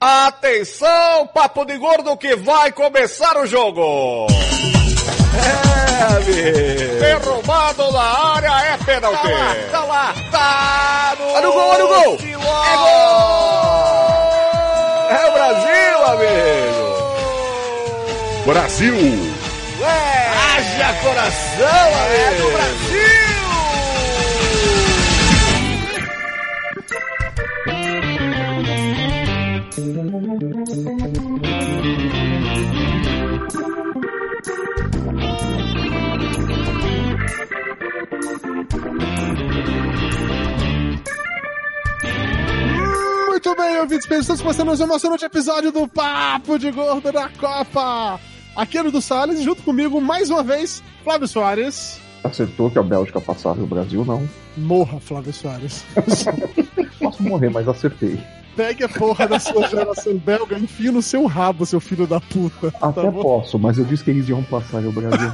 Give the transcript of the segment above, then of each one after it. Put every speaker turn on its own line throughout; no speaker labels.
Atenção, papo de gordo que vai começar o jogo. É, amigo. Derrubado na área é pênalti. Tá lá, tá lá, tá no,
olha o gol, olha o gol.
É gol. É o Brasil, amigo.
Brasil.
É. Haja coração, amigo. É do Brasil.
Muito bem, ouvintes, estamos começando mais um emocionante episódio do Papo de Gordo da Copa. Aqui é o do Salles, junto comigo, mais uma vez, Flávio Soares.
Acertou que a Bélgica passava o Brasil não.
Morra, Flávio Soares.
Posso morrer, mas acertei.
Pegue a porra da sua geração belga e enfia no seu rabo, seu filho da puta.
Até
tá
posso, mas eu disse que eles iam passar e o Brasil.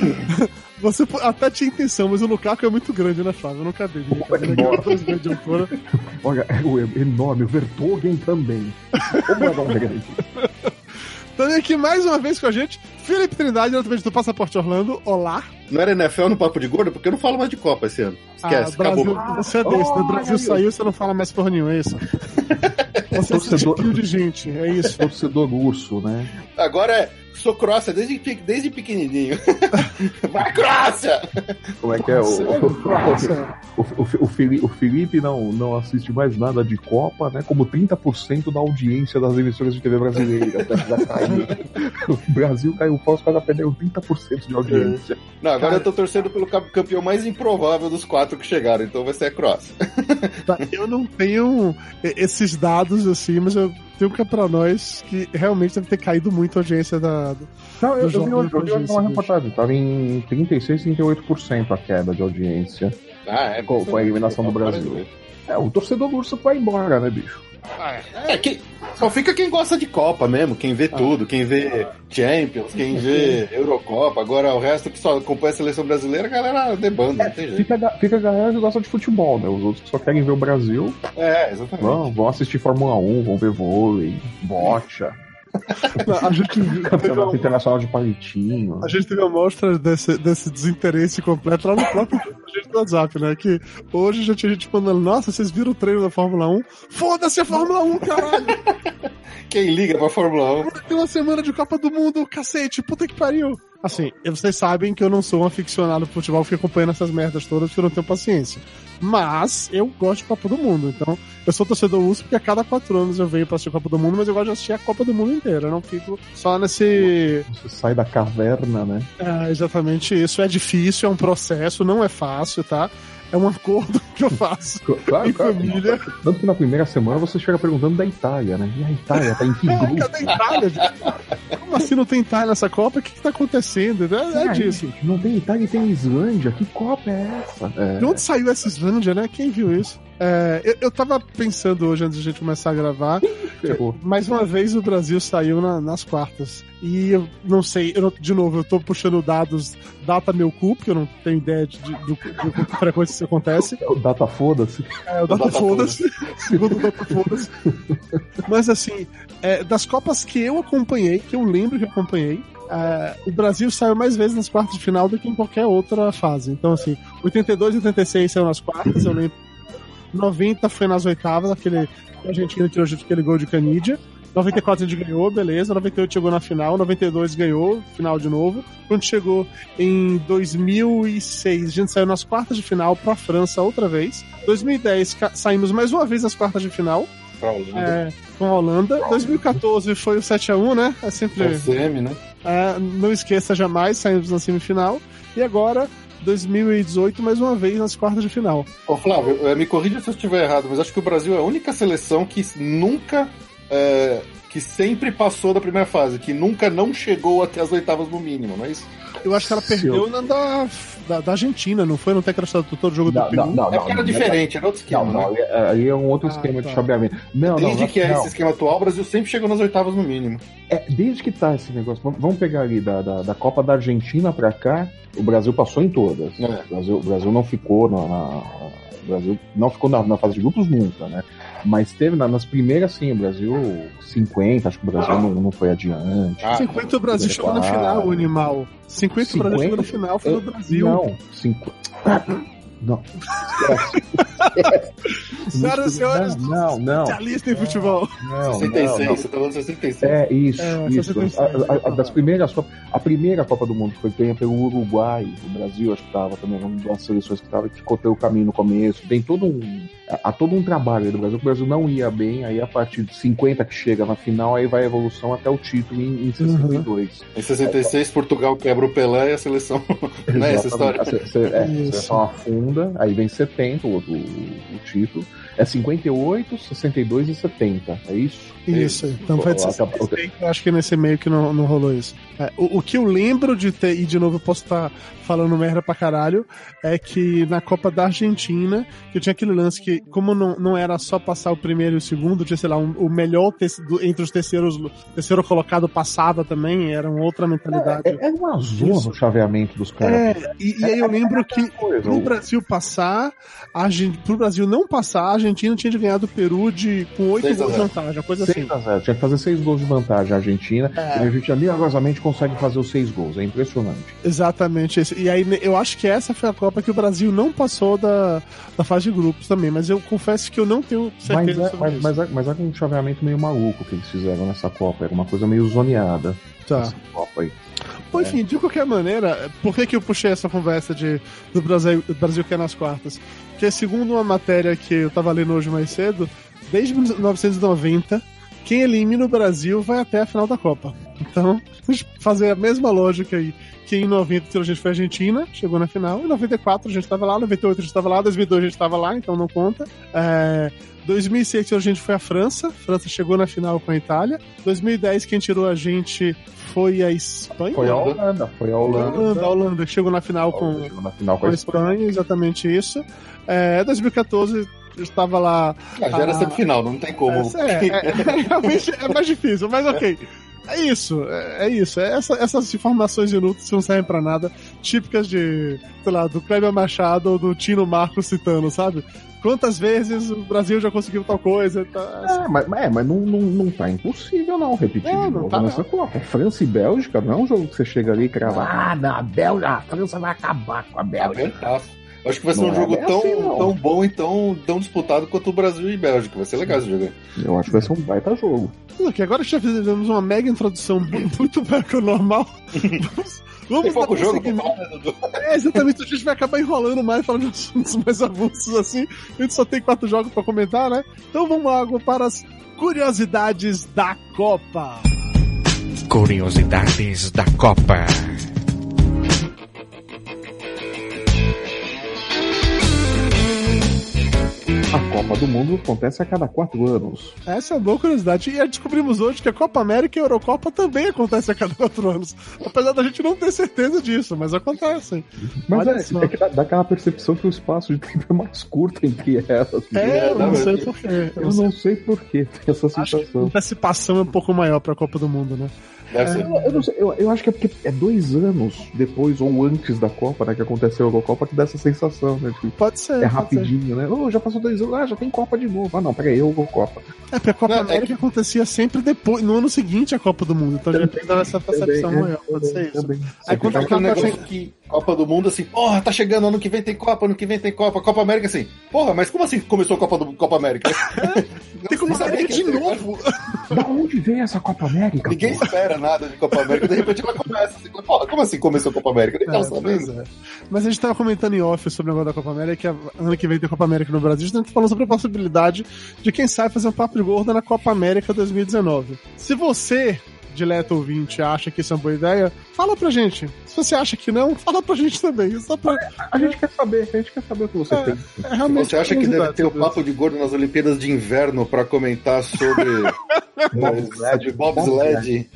Você até tinha intenção, mas o Lukaku é muito grande, né, Flávio? Eu não cabia.
Vai embora.
Dois grandes de altura.
Olha, é o enorme, o Vertogen também. Como é nome grande?
Também aqui mais uma vez com a gente, Felipe Trindade, diretamente do Passaporte Orlando. Olá.
Não era NFL no Papo de Gordo? Porque eu não falo mais de Copa esse ano. Esquece,
Ah, Brasil,
acabou.
Você é desse, né?
Oh,
O Brasil saiu, você não fala mais porra nenhuma, é isso? Você é esse
Torcedor-
tipo de gente, é isso.
Torcedor urso, né?
Agora é, sou Croácia desde, desde pequenininho. Vai, Croácia!
Como é que é? O,
Nossa.
o, o, o, Fili- o Felipe não, não assiste mais nada de Copa, né? Como 30% da audiência das emissoras de TV brasileiras. Já caiu. O Brasil caiu fora, os caras perderam 30% de audiência.
Não, agora
Cara.
eu tô torcendo pelo campeão mais improvável dos quatro que chegaram, então vai ser a Croácia.
Tá, Eu não tenho esses dados assim, mas eu tenho que é pra nós que realmente deve ter caído muito a audiência da. do-
Não, eu, eu
Do
vi
jogo
hoje, eu vi hoje uma reportagem, tava em 36, 38% a queda de audiência
Ah, é.
com, com a eliminação do Brasil. É, o torcedor urso vai embora, né, bicho?
É, que, só fica quem gosta de Copa mesmo, quem vê tudo, quem vê Champions, quem vê Eurocopa. Agora o resto que só acompanha a seleção brasileira, a galera debanda, não tem jeito.
Fica, fica a galera que gosta de futebol, né? Os outros que só querem ver o Brasil
É, exatamente.
vão, vão assistir Fórmula 1, vão ver vôlei, bocha,
A gente, teve
campeonato
uma,
internacional de palitinho.
a gente teve uma mostra desse, desse desinteresse completo lá no próprio gente do WhatsApp, né? Que hoje já tinha gente mandando, nossa, vocês viram o treino da Fórmula 1? Foda-se a Fórmula 1, caralho!
Quem liga pra Fórmula 1?
Tem uma semana de Copa do Mundo, cacete, puta que pariu. Assim, vocês sabem que eu não sou um aficionado por futebol, fico acompanhando essas merdas todas porque eu não tenho paciência. Mas eu gosto de Copa do Mundo, então eu sou torcedor urso porque a cada quatro anos eu venho pra assistir a Copa do Mundo, mas eu gosto de assistir a Copa do Mundo inteira, eu não fico só nesse.
Você sai da caverna, né?
É, exatamente isso. É difícil, é um processo, não é fácil, tá? É um acordo que eu faço
Claro,
em
claro.
família.
Tanto que na primeira semana você chega perguntando da Itália, né? E a Itália tá em que grupo?
Cadê a Itália? gente? Como assim não tem Itália nessa Copa? O que, que tá acontecendo? É, é disso.
gente, não tem Itália e tem Islândia. Que Copa é essa? É.
De onde saiu essa Islândia, né? Quem viu isso? É, eu, eu tava pensando hoje, antes de a gente começar a gravar,
Ferrou.
mais uma vez o Brasil saiu na- nas quartas. E eu não sei, eu não- de novo, eu tô puxando dados data meu cu, porque eu não tenho ideia de, de, do- de com que frequência isso acontece.
É o Data foda-se.
É, o data
Data
foda-se. Segundo o data foda-se. Mas assim, é, das Copas que eu acompanhei, que eu lembro que eu acompanhei, é, o Brasil saiu mais vezes nas quartas de final do que em qualquer outra fase. Então, assim, 82 e 86 saiu nas quartas, eu lembro. 90 foi nas oitavas, aquele a Argentina tirou aquele gol de Canidia. 94 a gente ganhou, beleza. 98 chegou na final, 92 ganhou, final de novo. Quando chegou em 2006, a gente saiu nas quartas de final pra França outra vez. 2010 ca- saímos mais uma vez nas quartas de final
Pra Holanda.
é, com a Holanda. 2014 foi o 7x1, né? É
É
sempre.
o semi, né?
é, não esqueça jamais, saímos na semifinal. E agora, 2018, mais uma vez nas quartas de final.
Ô Flávio, eh, me corrija se eu estiver errado, mas acho que o Brasil é a única seleção que nunca. eh, que sempre passou da primeira fase, que nunca não chegou até as oitavas no mínimo, não é isso?
Eu acho que ela perdeu na da, da, da Argentina, não foi? Não tem aquela história do todo jogo do
Não,
Peru.
não, não,
é porque era
não,
diferente, era outro esquema,
Não,
né?
aí- aí é um outro
Ah,
esquema de
tá.
chaveamento. Não, não,
Desde
não,
que é esse esquema atual, o Brasil sempre chegou nas oitavas no mínimo.
É, desde que tá esse negócio, vamos- vamos pegar ali da, da, da Copa da Argentina pra cá, o Brasil passou em todas.
É.
O, Brasil, o Brasil não ficou na, na- o Brasil não ficou na, na fase de grupos nunca, né? Mas teve na- nas primeiras, sim, o Brasil 50, acho que o Brasil não, não foi adiante.
Ah,
50 o Brasil chegou na final, o animal. 50 o Brasil
50?
chegou na final, foi no
Eu-
Brasil.
Não, 50. Não.
Senhoras e senhores,
não, não,
especialista em futebol.
não,
66,
não, não.
você tá falando 66.
É, isso,
É,
isso.
66,
A, a- a- das
é.
primeiras a primeira Copa do Mundo que foi ganha pelo Uruguai, o Brasil acho que estava também, uma das seleções que estava, que cortou o caminho no começo. Tem todo um. Há todo um trabalho aí do Brasil, que o Brasil não ia bem, aí a partir de 50 que chega na final, aí vai a evolução até o título em, em 62.
Em 66, Portugal quebra o Pelé e a seleção. Não é essa história?
A se- se- é, a seleção afunda, aí vem 70 o, o, o título. É 58, 62 e 70, é isso?
Isso, então foi de
Ó,
66, eu acho que nesse meio que não, não rolou isso. É, o, o que eu lembro de ter, e de novo eu posso estar falando merda pra caralho, é que na Copa da Argentina, que tinha aquele lance que, como não, não era só passar o primeiro e o segundo, tinha, sei lá, um- o melhor terce- do- entre os terceiros, terceiro colocado passava também, era uma outra mentalidade.
É, é uma zona o chaveamento dos caras.
É, e, e aí eu lembro que
Coisa,
pro Brasil passar, a pro Brasil não passar, a Argentina tinha de ganhar do Peru de, com oito
Seis
gols de vantagem, uma coisa assim.
6 a 0. Tinha que fazer 6 gols de vantagem a Argentina.
É.
E a Argentina milagrosamente consegue fazer os 6 gols. É impressionante.
Exatamente. E aí eu acho que essa foi a Copa que o Brasil não passou da, da fase de grupos também, mas eu confesso que eu não tenho
Mas
certeza
é,
sobre
mas,
isso.
mas, é, mas é um chaveamento meio maluco que eles fizeram nessa Copa. Era uma coisa meio zoneada.
Tá.
Copa aí.
Bom, enfim, de qualquer maneira, por que, que eu puxei essa conversa de, do Brasil, do Brasil que é nas quartas? Porque segundo uma matéria que eu tava lendo hoje mais cedo, desde 1990, quem elimina o Brasil vai até a final da Copa. Então, fazer a mesma lógica aí. Que em 90 a gente foi a Argentina, chegou na final. Em 94 a gente estava lá, 98 a gente estava lá, 2002 a gente estava lá, então não conta. É, 2006 a gente foi a França, a França chegou na final com a Itália. 2010 quem tirou a gente foi a Espanha.
Foi a Holanda. Foi a Holanda.
Holanda, a Holanda que chegou na final com,
Chegou na final com
com
a
a
Espanha.
Espanha, exatamente isso. É, 2014 eu estava lá.
Ah, já era
Ah.
semifinal, não tem como.
É, é, é, realmente é mais difícil, mas ok. É isso, é, é isso. É essa- essas informações inúteis não servem pra nada, típicas de, sei lá, do Kleber Machado ou do Tino Marcos citando, sabe? Quantas vezes o Brasil já conseguiu tal coisa? Tá,
É, mas, é, mas não, não, não tá impossível não repetir
É,
de
não
novo
tá,
nessa Copa. França e Bélgica não é um jogo que você chega ali e crava. Ah, na Bélgica, a França vai acabar com a Bélgica.
Acho que vai ser
Não
um
é
jogo tão,
assim,
tão bom e tão, tão disputado quanto o Brasil e Bélgica. Vai ser legal esse jogo aí.
Eu acho que vai ser um baita jogo.
Ok, agora já fizemos uma mega introdução mu- muito melhor que o normal. Vamos,
pouco
dar
jogo, né?
É, exatamente, a gente vai acabar enrolando mais, falando de assuntos mais avulsos assim. A gente só tem quatro jogos pra comentar, né? Então vamos lá agora para as curiosidades da Copa.
Curiosidades da Copa.
A Copa do Mundo acontece a cada quatro anos.
Essa é uma boa curiosidade. E descobrimos hoje que a Copa América e a Eurocopa também acontecem a cada quatro anos. Apesar da gente não ter certeza disso, mas acontecem.
Mas
Olha
é,
só.
é que dá, dá aquela percepção que o espaço de tempo é mais curto entre elas.
É, eu não sei porquê.
Eu não sei porquê tem essa
que a
situação.
antecipação é um pouco maior pra Copa do Mundo, né?
Deve ser.
Eu, eu não sei, eu, eu acho que é porque é dois anos depois ou antes da Copa, né, que aconteceu a Eurocopa, que dá essa sensação, né? Tipo,
Pode ser.
é
pode ser.
rapidinho, né? Oh, já passou dois anos, ah, já tem Copa de novo. Ah, não, peraí, Eurocopa.
É, porque a Copa
Não, é
América acontecia sempre depois, no ano seguinte à Copa do Mundo. Então a gente dava essa percepção
Também, é,
maior. Pode ser
também,
isso.
também.
Aí quando
É
acaba
negócio que Copa do Mundo, assim, porra, tá chegando, ano que vem tem Copa, ano que vem tem Copa, Copa América, assim, porra, mas como assim começou a Copa, do, Copa América?
tem saber
que
de novo.
Da onde veio essa Copa América?
Ninguém
pô?
espera nada de Copa América, de repente ela começa assim, porra, como assim começou a Copa América? Nem
É, pois
sabendo.
é. Mas a gente tava comentando em off sobre o negócio da Copa América, que ano que vem tem Copa América no Brasil, a gente tá falando sobre a possibilidade de quem sabe fazer um papo de gorda na Copa América 2019. Se você, dileto ouvinte, acha que isso é uma boa ideia, fala pra gente. Se você acha que não, fala pra gente também. Só pra,
A gente quer saber, a gente quer saber o que você
É.
tem.
é realmente
Você acha que deve ter o papo de gordo nas Olimpíadas de Inverno pra comentar sobre
Bobsled,
sobre bobsled?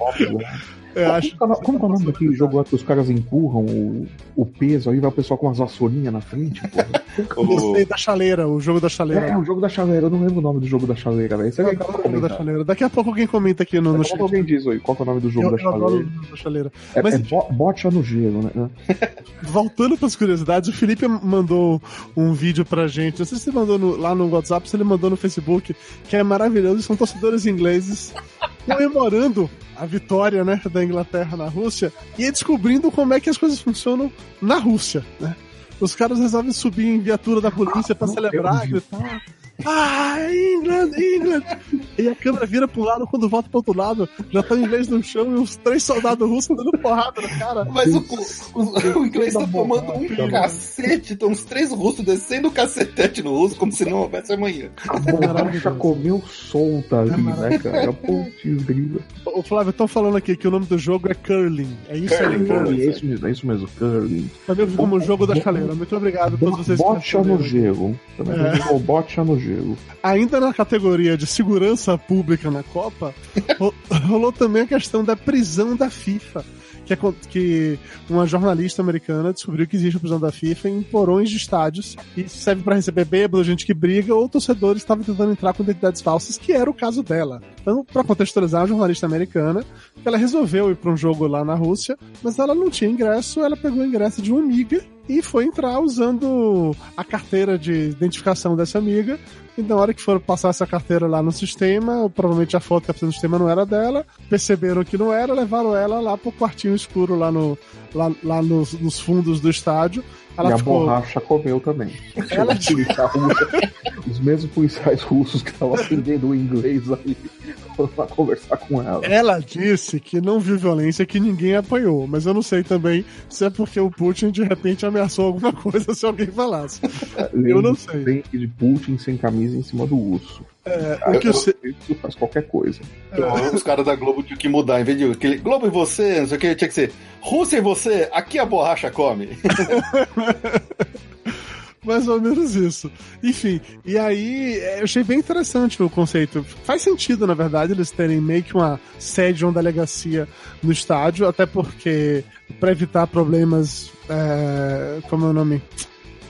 Eu acho
como, como que é o nome daquele jogo lá que os caras empurram o, o peso, aí vai o pessoal com umas vassourinhas na frente, porra.
Gostei da chaleira, o jogo da chaleira.
É, o jogo da chaleira, eu não lembro o nome do jogo da chaleira, velho. Isso é legal pra
o jogo da chaleira. Daqui a pouco alguém comenta aqui no, no chat.
alguém diz aí, qual que é o nome do jogo
Eu,
da
eu adoro o
chaleira.
jogo da chaleira.
É,
Mas
é bo- bocha no gelo, né?
Voltando para as curiosidades, o Felipe mandou um vídeo pra gente. Não sei se ele mandou no- lá no WhatsApp, se ele mandou no Facebook, que é maravilhoso. São torcedores ingleses comemorando a vitória né, da Inglaterra na Rússia e descobrindo como é que as coisas funcionam na Rússia. Né? Os caras resolvem subir em viatura da polícia pra
meu
celebrar, gritar. Ah, England, England! E a câmera vira pro lado, quando volta pro outro lado, já tá o inglês no chão e os três soldados russos dando porrada no cara.
Mas o, o- o inglês tá tomando um
Tá bom.
cacete, tem uns três russos descendo o cacetete no russo como se não houvesse amanhã.
A borracha comeu solta ali, né,
É
cara? Putz, grila.
Ô Flávio, estão falando aqui que o nome do jogo é Curling. É isso aí,
Curling,
Curling.
É isso mesmo, é isso mesmo, curling.
Também como o jogo da chaleira. Muito obrigado a todos vocês que
Bocha no gelo. Também
É.
o bocha no gelo.
Ainda na categoria de segurança pública na Copa, ro- rolou também a questão da prisão da FIFA. Que, é que uma jornalista americana descobriu que existe a prisão da FIFA em porões de estádios e isso serve para receber bêbado, gente que briga ou torcedores estavam tentando entrar com identidades falsas, que era o caso dela. Então, para contextualizar, a jornalista americana, ela resolveu ir para um jogo lá na Rússia, mas ela não tinha ingresso, ela pegou o ingresso de uma amiga e foi entrar usando a carteira de identificação dessa amiga. E na hora que foram passar essa carteira lá no sistema, provavelmente a foto que apareceu no sistema não era dela, perceberam que não era, levaram ela lá pro quartinho escuro lá, no, lá, lá nos, nos fundos do estádio. Ela
e a
ficou.
borracha comeu também.
Ela-
Os mesmos policiais russos que estavam aprendendo o inglês ali lá conversar com ela.
Ela disse que não viu violência, que ninguém apanhou, mas eu não sei também se é porque o Putin de repente ameaçou alguma coisa se alguém falasse. Eu não sei.
Tem de Putin sem camisa em cima do urso.
O que eu sei.
Isso faz qualquer coisa.
Então, os caras da Globo tinham que mudar, em vez de aquele Globo e você, não sei o que, tinha que ser Rússia e você, aqui a borracha come.
Mais ou menos isso. Enfim, e aí é, eu achei bem interessante o conceito. Faz sentido, na verdade, eles terem meio que uma sede, uma delegacia no estádio, até porque, para evitar problemas. É, como é o nome?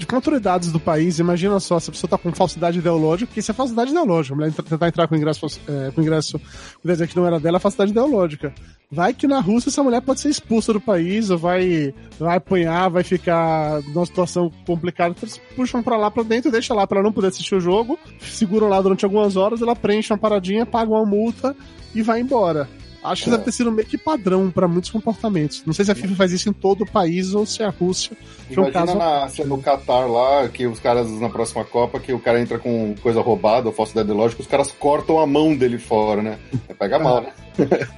De com autoridades do país, imagina só, se a pessoa tá com falsidade ideológica, porque isso é falsidade ideológica, a mulher tentar entrar com ingresso, é, com ingresso dizer que não era dela, é falsidade ideológica. Vai que na Rússia essa mulher pode ser expulsa do país, ou vai, vai apanhar, vai ficar numa situação complicada. Então eles puxam pra lá pra dentro, deixa lá pra ela não poder assistir o jogo, seguram lá durante algumas horas, ela preenche uma paradinha, paga uma multa e vai embora. Acho que deve ter sido meio que padrão pra muitos comportamentos. Não sei se a FIFA faz isso em todo o país ou se a Rússia foi um
Imagina
caso.
na, é no Qatar lá, que os caras na próxima Copa, que o cara entra com coisa roubada ou falsidade ideológica, os caras cortam a mão dele fora, né? Pega mal, né?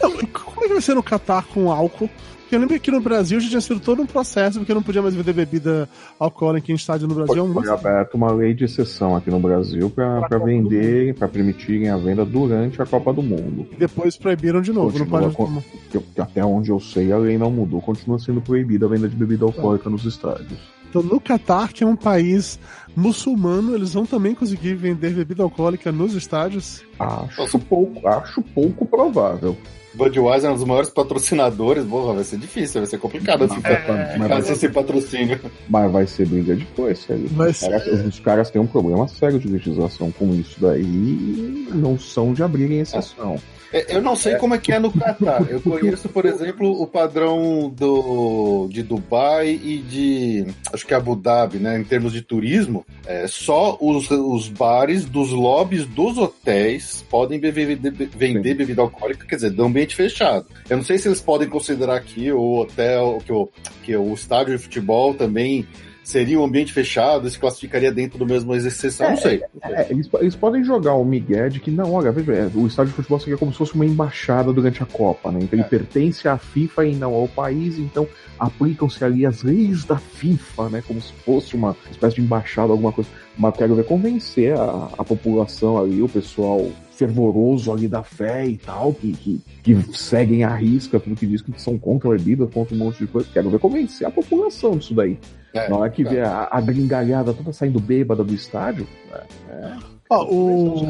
Não, como é que vai ser no Catar com álcool? Porque eu lembro que aqui no Brasil já tinha sido todo um processo, porque não podia mais vender bebida alcoólica em estádio no Brasil. um
Foi aberta uma lei de exceção aqui no Brasil para vender, para permitirem a venda durante a Copa do Mundo.
Depois proibiram de novo. Não
Continua
pode
com- que- que até onde eu sei, a lei não mudou. Continua sendo proibida a venda de bebida alcoólica nos estádios.
Então, no Catar, que é um país muçulmano, eles vão também conseguir vender bebida alcoólica nos estádios.
Acho pouco, acho pouco provável.
Budweiser é um dos maiores patrocinadores, porra, vai ser difícil, vai ser complicado assim,
É,
ficar
mas,
fazer esse patrocínio.
mas vai ser briga de foice. aí.
Vai
Os
ser.
caras, os caras têm um problema sério de legislação com isso daí e não são de abrirem exceção.
É, Eu não sei como é que é no Catar. Eu conheço, por exemplo, o padrão do, de Dubai e de acho que Abu Dhabi, né? Em termos de turismo, é, só os, os bares dos lobbies dos hotéis podem beber, be- vender bebida alcoólica, quer dizer, do ambiente fechado. Eu não sei se eles podem considerar aqui o hotel, que o, que o estádio de futebol também seria um ambiente fechado, se classificaria dentro do mesmo exceção, não sei.
É, eles, eles podem jogar o Miguel de que, não, olha, veja, é, o estádio de futebol seria como se fosse uma embaixada durante a Copa, né? Então ele pertence à FIFA e não ao país, então aplicam-se ali as leis da FIFA, né? Como se fosse uma espécie de embaixada, alguma coisa. Mas quero ver convencer a, a população ali, o pessoal fervoroso ali da fé e tal, que, que, que seguem à risca tudo que diz que são contra a bebida, contra um monte de coisa. Quero ver convencer a população disso daí.
É,
Na hora que
é.
vê a, a gringalhada toda saindo bêbada do estádio, é, é,
Ó, o,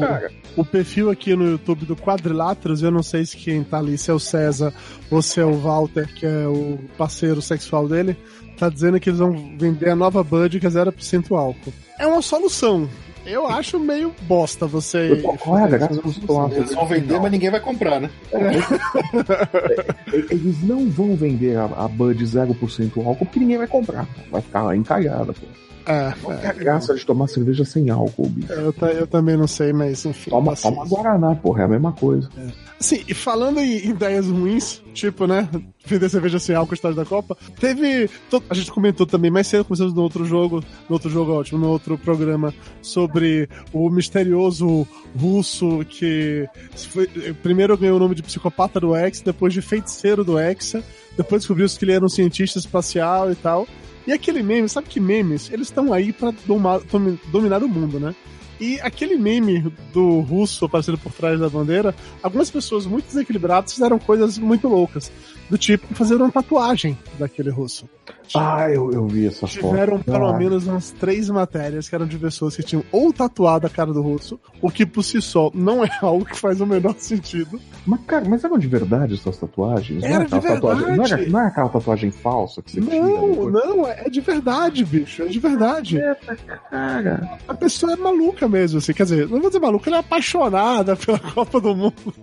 o perfil aqui no YouTube do Quadriláteros, eu não sei se quem tá ali, se é o César ou se é o Walter, que é o parceiro sexual dele, tá dizendo que eles vão vender a nova Bud que é 0% álcool. É uma solução. Eu acho meio bosta você.
Qual é a graça dos Eles vão vender, mas ninguém vai comprar, né?
Eles não vão vender a, a Bud 0% álcool porque ninguém vai comprar. Vai ficar lá encalhada, pô.
É,
Qual é a graça de tomar cerveja sem álcool, bicho?
eu, eu também não sei, mas enfim.
Toma, toma Guaraná, porra, é a mesma coisa.
Sim, e falando em ideias ruins, tipo, né? Vender cerveja sem álcool estádio da Copa, teve. A gente comentou também mais cedo, começamos no outro jogo, no outro jogo ótimo, no outro programa, sobre o misterioso russo que foi- primeiro ganhou o nome de psicopata do Hexa, depois de feiticeiro do Hexa, depois descobriu-se que ele era um cientista espacial e tal. E aquele meme, sabe que memes? Eles estão aí pra domar- domi- dominar o mundo, né? E aquele meme do russo aparecendo por trás da bandeira, algumas pessoas muito desequilibradas fizeram coisas muito loucas. Do tipo, fazer uma tatuagem daquele russo.
Ah, eu, eu vi essa foto.
Tiveram pelo
Ah,
menos umas três matérias que eram de pessoas que tinham ou tatuado a cara do russo, o que por si só não é algo que faz o menor sentido.
Mas, cara, mas eram de verdade essas tatuagens?
Era
aquela
de
tatuagem- não,
verdade.
não era aquela tatuagem falsa que você?
Não, não, é de verdade, bicho, é de verdade.
Cara,
A pessoa é maluca mesmo, assim, quer dizer, não vou dizer maluca, ela é apaixonada pela Copa do Mundo.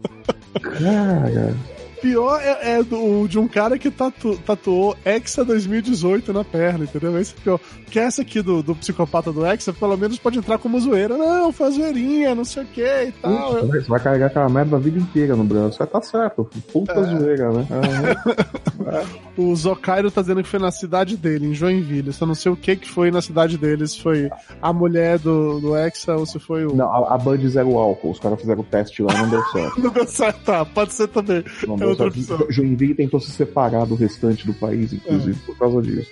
cara.
Pior é, é do, de um cara que tatu, tatuou Hexa 2018 na perna, entendeu? Esse é pior. Porque essa aqui do, do psicopata do Hexa, pelo menos pode entrar como zoeira. Não, foi zoeirinha, não sei o que e tal.
Putz, Você vai carregar aquela merda a vida inteira no braço. Tá certo. Puta
É.
zoeira, né? Aham.
O Zocairo tá dizendo que foi na cidade dele, em Joinville. Só não sei o que que foi na cidade dele, se foi a mulher do, do Hexa ou se foi o.
Não, a, a Bud zero álcool. Os caras fizeram o teste lá e não deu certo.
Não deu certo, tá, pode ser também.
Não
opção.
Joinville tentou se separar do restante do país, inclusive, por causa disso.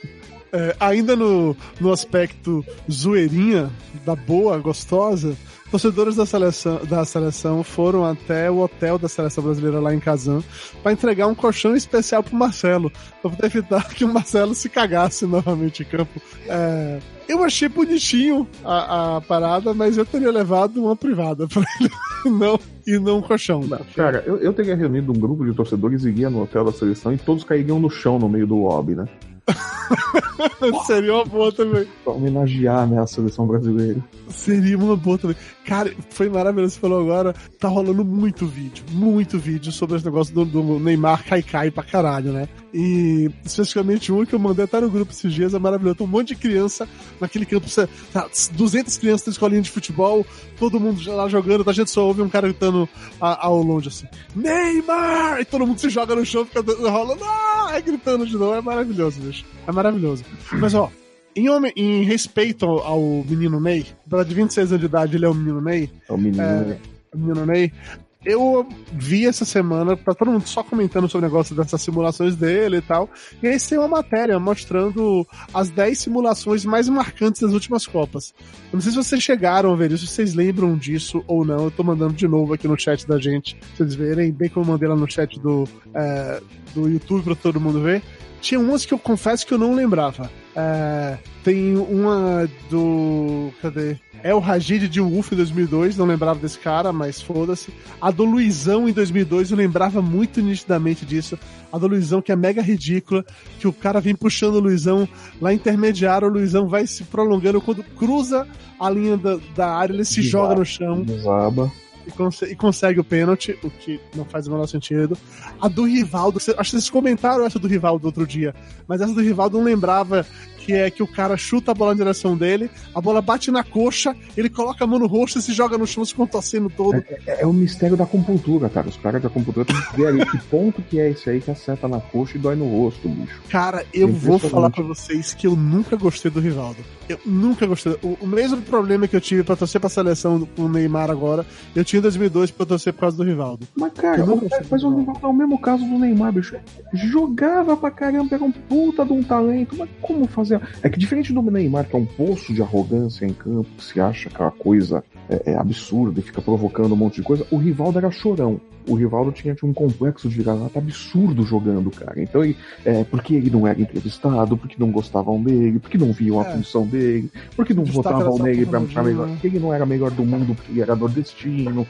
É, ainda no, no aspecto zoeirinha, da boa, gostosa, torcedores da seleção, da seleção foram até o hotel da seleção brasileira lá em Kazan para entregar um colchão especial pro Marcelo, para poder evitar que o Marcelo se cagasse novamente em campo. É, eu achei bonitinho a, a parada, mas eu teria levado uma privada pra ele, e não, e não um colchão.
Cara, eu, eu teria reunido um grupo de torcedores, iria no hotel da seleção e todos cairiam no chão no meio do lobby, né?
Seria uma boa também.
Pra homenagear né, a seleção brasileira.
Seria uma boa também. Cara, foi maravilhoso. Você falou agora. Tá rolando muito vídeo, muito vídeo sobre esse negócio do, do Neymar cai cai pra caralho, né? E especificamente um que eu mandei até no grupo esses dias é maravilhoso. Tem um monte de criança naquele campo. Tá, 200 crianças na escolinha de futebol, todo mundo lá jogando. A gente só ouve um cara gritando ao longe assim: Neymar! E todo mundo se joga no chão, fica rolando, ah! Gritando de novo. É maravilhoso, bicho. É maravilhoso. Mas ó. Em, home- em respeito ao, ao menino Ney, de 26 anos de idade, ele é o menino Ney,
É o menino.
É. o menino Ney, eu vi essa semana, tá todo mundo só comentando sobre o negócio dessas simulações dele e tal, e aí tem uma matéria mostrando as 10 simulações mais marcantes das últimas Copas. Eu não sei se vocês chegaram a ver isso, se vocês lembram disso ou não, eu tô mandando de novo aqui no chat da gente, pra vocês verem, bem como eu mandei lá no chat do, é, do YouTube pra todo mundo ver. Tinha umas que eu confesso que eu não lembrava. É, tem uma do. Cadê? É o Rajid de Wolf em 2002, não lembrava desse cara, mas foda-se. A do Luizão em 2002, eu lembrava muito nitidamente disso. A do Luizão, que é mega ridícula, que o cara vem puxando o Luizão lá intermediário, o Luizão vai se prolongando. Quando cruza a linha da, da área, ele se
Desaba.
joga no chão
Desaba.
E, conse- e consegue o pênalti, o que não faz o menor sentido. A do Rivaldo, acho que vocês comentaram essa do Rivaldo outro dia, mas essa do Rivaldo não lembrava que é que o cara chuta a bola na direção dele, a bola bate na coxa, ele coloca a mão no rosto e se joga no chão se contorcendo todo.
É, é o mistério da acupuntura, cara. Os caras da acupuntura têm que ver ali que ponto que é esse aí que acerta na coxa e dói no rosto, bicho.
Cara, eu vou
Impressionante.
falar pra vocês que eu nunca gostei do Rivaldo. Eu nunca gostei. O, o mesmo problema que eu tive pra torcer pra seleção do- com o Neymar agora, eu tinha em 2002 pra torcer por causa do Rivaldo.
Mas, cara, o- mas o, é o mesmo caso do Neymar, bicho. Jogava pra caramba, era um puta de um talento. Mas como fazer? É que diferente do Neymar, que é um poço de arrogância em campo, que se acha aquela coisa é, é absurda e fica provocando um monte de coisa, o Rivaldo era chorão. O Rivaldo tinha, tinha um complexo de vira-lata absurdo jogando, cara. Então, ele, é, porque ele não era entrevistado, porque não gostavam dele, porque não viam a
É.
função dele, porque não votavam nele pra,
dia,
melhor,
né?
que ele não era melhor do mundo, porque ele era nordestino.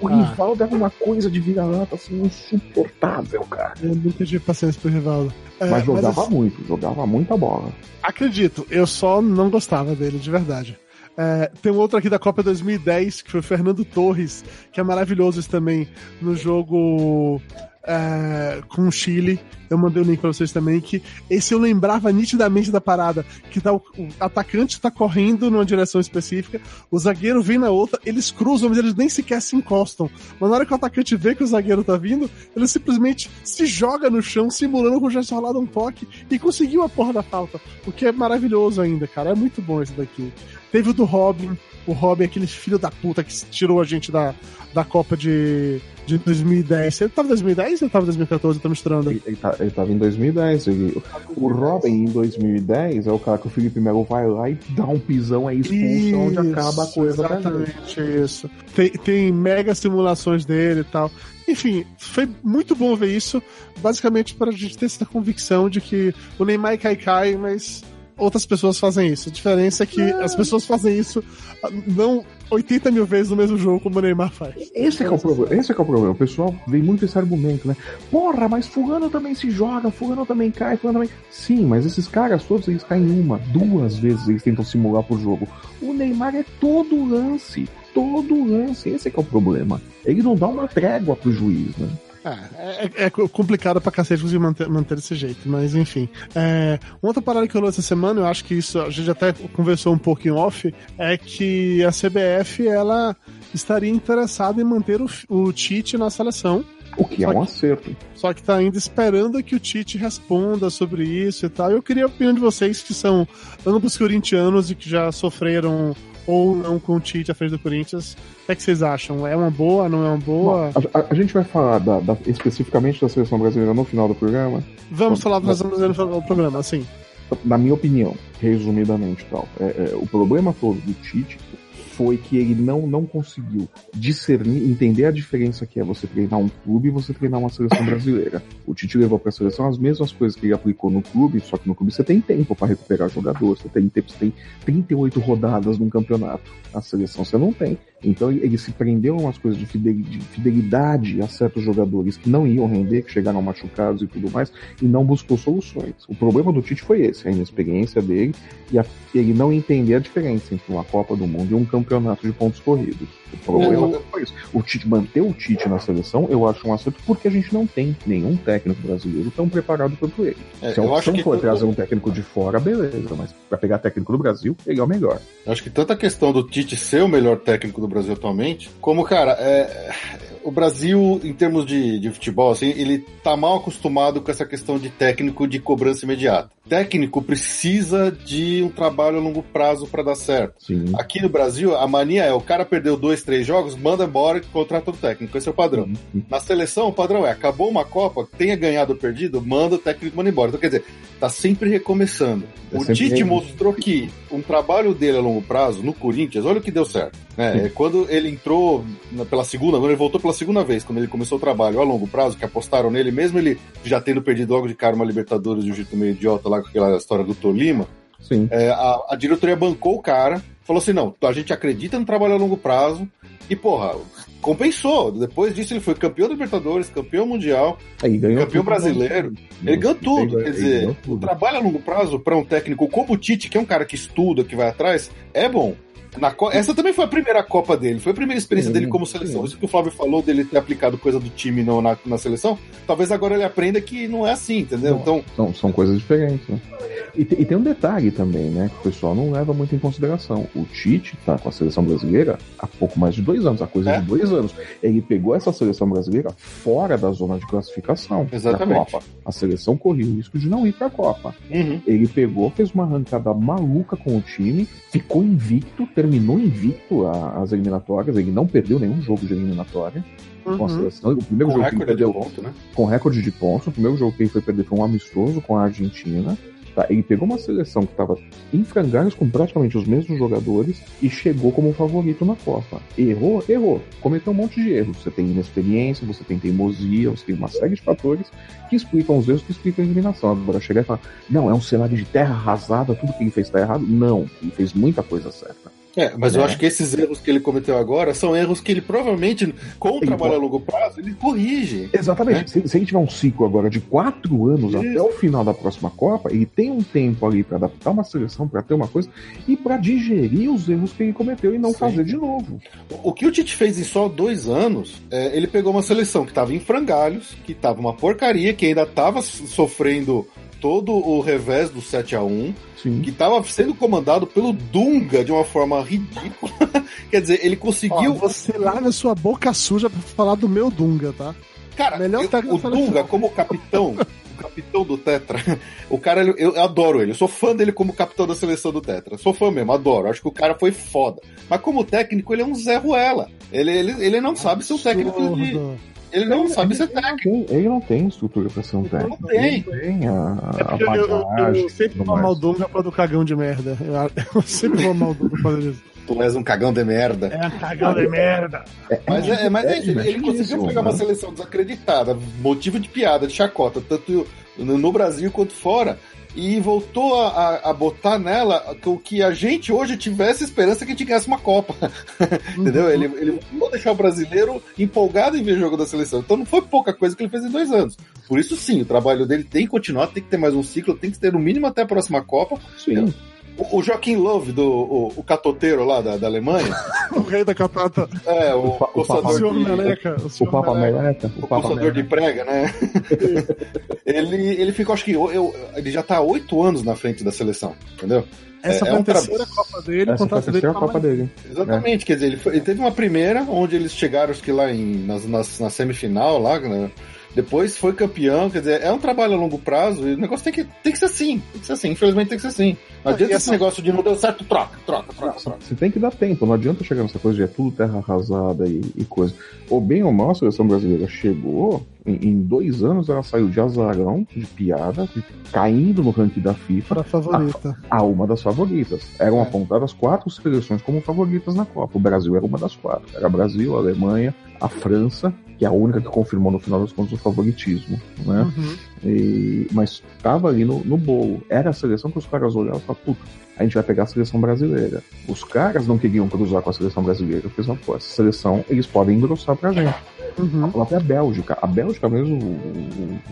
O
Ah.
Rivaldo era uma coisa de vira-lata assim, insuportável, cara.
Eu nunca tive paciência pro Rivaldo. É,
Mas jogava
assim,
muito, jogava muita bola.
Acredito, eu só não gostava dele, de verdade. É, tem um outro aqui da Copa 2010, que foi o Fernando Torres, que é maravilhoso esse também, no jogo é, com o Chile. Eu mandei o link pra vocês também, que esse eu lembrava nitidamente da parada, que tá o, o atacante tá correndo numa direção específica, o zagueiro vem na outra, eles cruzam, mas eles nem sequer se encostam. Mas na hora que o atacante vê que o zagueiro tá vindo, ele simplesmente se joga no chão, simulando como já tinha rolado um toque, e conseguiu a porra da falta. O que é maravilhoso ainda, cara. É muito bom esse daqui. Teve o do Robin. O Robin, aquele filho da puta que tirou a gente da, da Copa de, de 2010. Ele tava em 2010 ou tava em 2014? Eu tô misturando.
Ele, ele, tá, ele tava em 2010. Ele, o Robin em 2010 é o cara que o Felipe Melo vai lá e dá um pisão aí expulsa onde acaba a coisa.
Exatamente isso. Tem, tem mega simulações dele e tal. Enfim, foi muito bom ver isso. Basicamente para a gente ter essa convicção de que o Neymar cai cai, mas outras pessoas fazem isso. A diferença é que as pessoas fazem isso ah, não 80 mil vezes no mesmo jogo como o Neymar faz.
Esse é, é o problema. Esse é é o problema. O pessoal vem muito esse argumento, né? Porra, mas fulano também se joga, fulano também cai, fulano também. Sim, mas esses caras todos eles caem uma, duas vezes eles tentam simular pro jogo. O Neymar é todo lance. Todo lance. Esse é que é o problema. Ele não dá uma trégua pro juiz, né?
É, é, é complicado pra cacete conseguir manter, manter desse jeito, mas enfim. É, uma outra parada que rolou essa semana, eu acho que isso a gente até conversou um pouco em off, é que a CBF ela estaria interessada em manter o, o Tite na seleção.
O que é um acerto.
Só que tá ainda esperando que o Tite responda sobre isso e tal. Eu queria a opinião de vocês que são ambos corintianos e que já sofreram ou não com o Tite à frente do Corinthians. O que, é que vocês acham? É uma boa, não é uma boa?
Bom, a, a, gente vai falar da, da, especificamente da seleção brasileira no final do programa?
Vamos falar da seleção brasileira no final do programa, sim.
Na minha opinião, resumidamente tal, é, é, o problema todo do Tite foi que ele não, não conseguiu discernir, entender a diferença que é você treinar um clube e você treinar uma seleção brasileira. O Tite levou para a seleção as mesmas coisas que ele aplicou no clube, só que no clube você tem tempo para recuperar jogador, você tem tempo, você tem 38 rodadas num campeonato. A seleção você não tem. Então ele se prendeu a umas coisas de fidelidade a certos jogadores que não iam render, que chegaram machucados e tudo mais, e não buscou soluções. O problema do Tite foi esse, a inexperiência dele e a, ele não entender a diferença entre uma Copa do Mundo e um campeonato de pontos corridos. O problema eu... foi isso. O Tite, manter o Tite na seleção, eu acho um acerto porque a gente não tem nenhum técnico brasileiro tão preparado quanto ele. É, Se a opção for trazer um técnico de fora, beleza, mas para pegar técnico do Brasil, ele é o melhor.
Eu acho que tanta questão do Tite ser o melhor técnico do Brasil atualmente, como, cara, é, o Brasil, em termos de, de futebol, assim, ele tá mal acostumado com essa questão de técnico de cobrança imediata. Técnico precisa de um trabalho a longo prazo para dar certo.
Sim.
Aqui no Brasil, a mania é o cara perdeu dois, três jogos, manda embora e contrata o técnico. Esse é o padrão.
Sim.
Na seleção, o padrão é: acabou uma Copa, tenha ganhado ou perdido, manda o técnico manda embora. Então, quer dizer, tá sempre recomeçando.
É
o
sempre
Tite mostrou que um trabalho dele a longo prazo no Corinthians, olha o que deu certo. Né? Quando ele entrou na- pela segunda, quando ele voltou pela segunda vez, quando ele começou o trabalho a longo prazo, que apostaram nele, mesmo ele já tendo perdido logo de cara uma Libertadores de um jeito meio idiota lá com aquela história do Tolima, é, a, a diretoria bancou o cara, falou assim: não, a gente acredita no trabalho a longo prazo. E, porra, compensou. Depois disso, ele foi campeão da Libertadores, campeão mundial, campeão
tudo.
brasileiro. Ele ganhou tudo.
Ele
Quer dizer, o trabalho a longo prazo para um técnico como o Tite, que é um cara que estuda, que vai atrás, é bom. Na Essa também foi a primeira Copa dele, foi a primeira experiência
Sim,
dele como seleção.
sim.
Isso que o Flávio falou dele ter aplicado coisa do time no- na, na seleção, talvez agora ele aprenda que não é assim, entendeu?
Não.
Então,
São, são coisas diferentes, né? E, e tem um detalhe também, né? Que o pessoal não leva muito em consideração. O Tite tá com a seleção brasileira há pouco mais de dois anos, há coisa
É?
de dois anos. Ele pegou essa seleção brasileira fora da zona de classificação da
Exatamente.
Copa. A seleção corria o risco de não ir pra Copa.
uhum.
Ele pegou, fez uma arrancada maluca com o time, ficou invicto, terminou invicto a- as eliminatórias. Ele não perdeu nenhum jogo de eliminatória com a
Uhum.
seleção. O primeiro
com
jogo que ele
recorde de
perdeu
ponto, né?
com recorde de pontos. O primeiro jogo que ele foi perder foi um amistoso com a Argentina. Tá? Ele pegou uma seleção que estava em frangalhos com praticamente os mesmos jogadores e chegou como favorito na Copa. Errou? Errou. Cometeu um monte de erros. Você tem inexperiência, você tem teimosia, você tem uma série de fatores que explicam os erros, que explicam a eliminação. Agora chegar e falar, não, é um cenário de terra arrasada, tudo que ele fez está errado. Não, ele fez muita coisa certa.
É, mas é. eu acho que esses erros que ele cometeu agora são erros que ele provavelmente, com o trabalho a longo prazo, ele corrige.
Exatamente. Né? Se, se, ele tiver um ciclo agora de quatro anos Isso. até o final da próxima Copa, ele tem um tempo ali para adaptar uma seleção, para ter uma coisa, e para digerir os erros que ele cometeu e não Sim. fazer de novo.
O, o que o Tite fez em só dois anos, é, ele pegou uma seleção que estava em frangalhos, que estava uma porcaria, que ainda estava sofrendo todo o revés do 7 a 1 Sim. que estava sendo comandado pelo Dunga de uma forma ridícula. Quer dizer, ele conseguiu. Ó,
você lava sua boca suja pra falar do meu Dunga, tá?
Cara, Melhor eu, o Dunga, como capitão, o capitão do Tetra, o cara, eu, eu, adoro ele. Eu sou fã dele como capitão da seleção do Tetra. Sou fã mesmo, adoro. Acho que o cara foi foda. Mas como técnico, ele é um Zé Ruela. Ele, ele, ele não sabe ser um técnico de ele não ele, sabe ser técnico.
Ele não tem estrutura pra ser um técnico. Não tem. Ele não tem a,
é eu, eu, eu, sempre vou mal Dunga pra do cagão de merda. Eu, eu sempre vou mal Dunga pra isso.
Tu és um cagão de merda.
É um cagão de merda.
É, mas é, mas é, ele, ele conseguiu pegar uma seleção desacreditada, motivo de piada, de chacota, tanto no Brasil quanto fora e voltou a, a, botar nela o que a gente hoje tivesse esperança que a gente ganhasse uma Copa. Entendeu? Ele, ele vou deixar o brasileiro empolgado em ver o jogo da seleção. Então não foi pouca coisa que ele fez em dois anos. Por isso, sim, o trabalho dele tem que continuar, tem que ter mais um ciclo, tem que ter no mínimo até a próxima Copa.
Sim.
O, Joaquim Love, do, o, o catoteiro lá da, da Alemanha.
o rei da catata.
É, o, o,
o de... Meleca.
O, o Papa Meleca.
O, o coçador de prega, né? ele, ele ficou, acho que, eu, eu, ele já tá oito anos na frente da seleção, entendeu?
Essa é, foi é a terceira tra... Copa dele,
Essa foi a terceira Copa dele.
Exatamente, é. quer dizer, ele, foi, ele, teve uma primeira, onde eles chegaram, acho que lá em, nas, nas, na semifinal, lá, né? Depois foi campeão, quer dizer, é um trabalho a longo prazo e o negócio tem que, tem que ser assim. Tem que ser assim, infelizmente tem que ser assim. Não adianta esse negócio de não deu certo, troca, troca, troca, troca.
Você tem que dar tempo, não adianta chegar nessa coisa de é tudo terra arrasada e, e coisa. Ou bem ou mal, a seleção brasileira chegou, em, dois anos ela saiu de azarão, de piada, caindo no ranking da FIFA.
Pra favorita.
A, a, uma das favoritas. Eram é. apontadas quatro seleções como favoritas na Copa. O Brasil era uma das quatro. Era Brasil, Alemanha, a França que é a única que confirmou no final das contas o favoritismo, né? Uhum. E, mas estava ali no, no bolo. Era a seleção que os caras olhavam e falavam, puta, a gente vai pegar a seleção brasileira. Os caras não queriam cruzar com a seleção brasileira, porque eles pô, essa seleção eles podem engrossar pra gente. Uhum. A própria Bélgica. A Bélgica mesmo,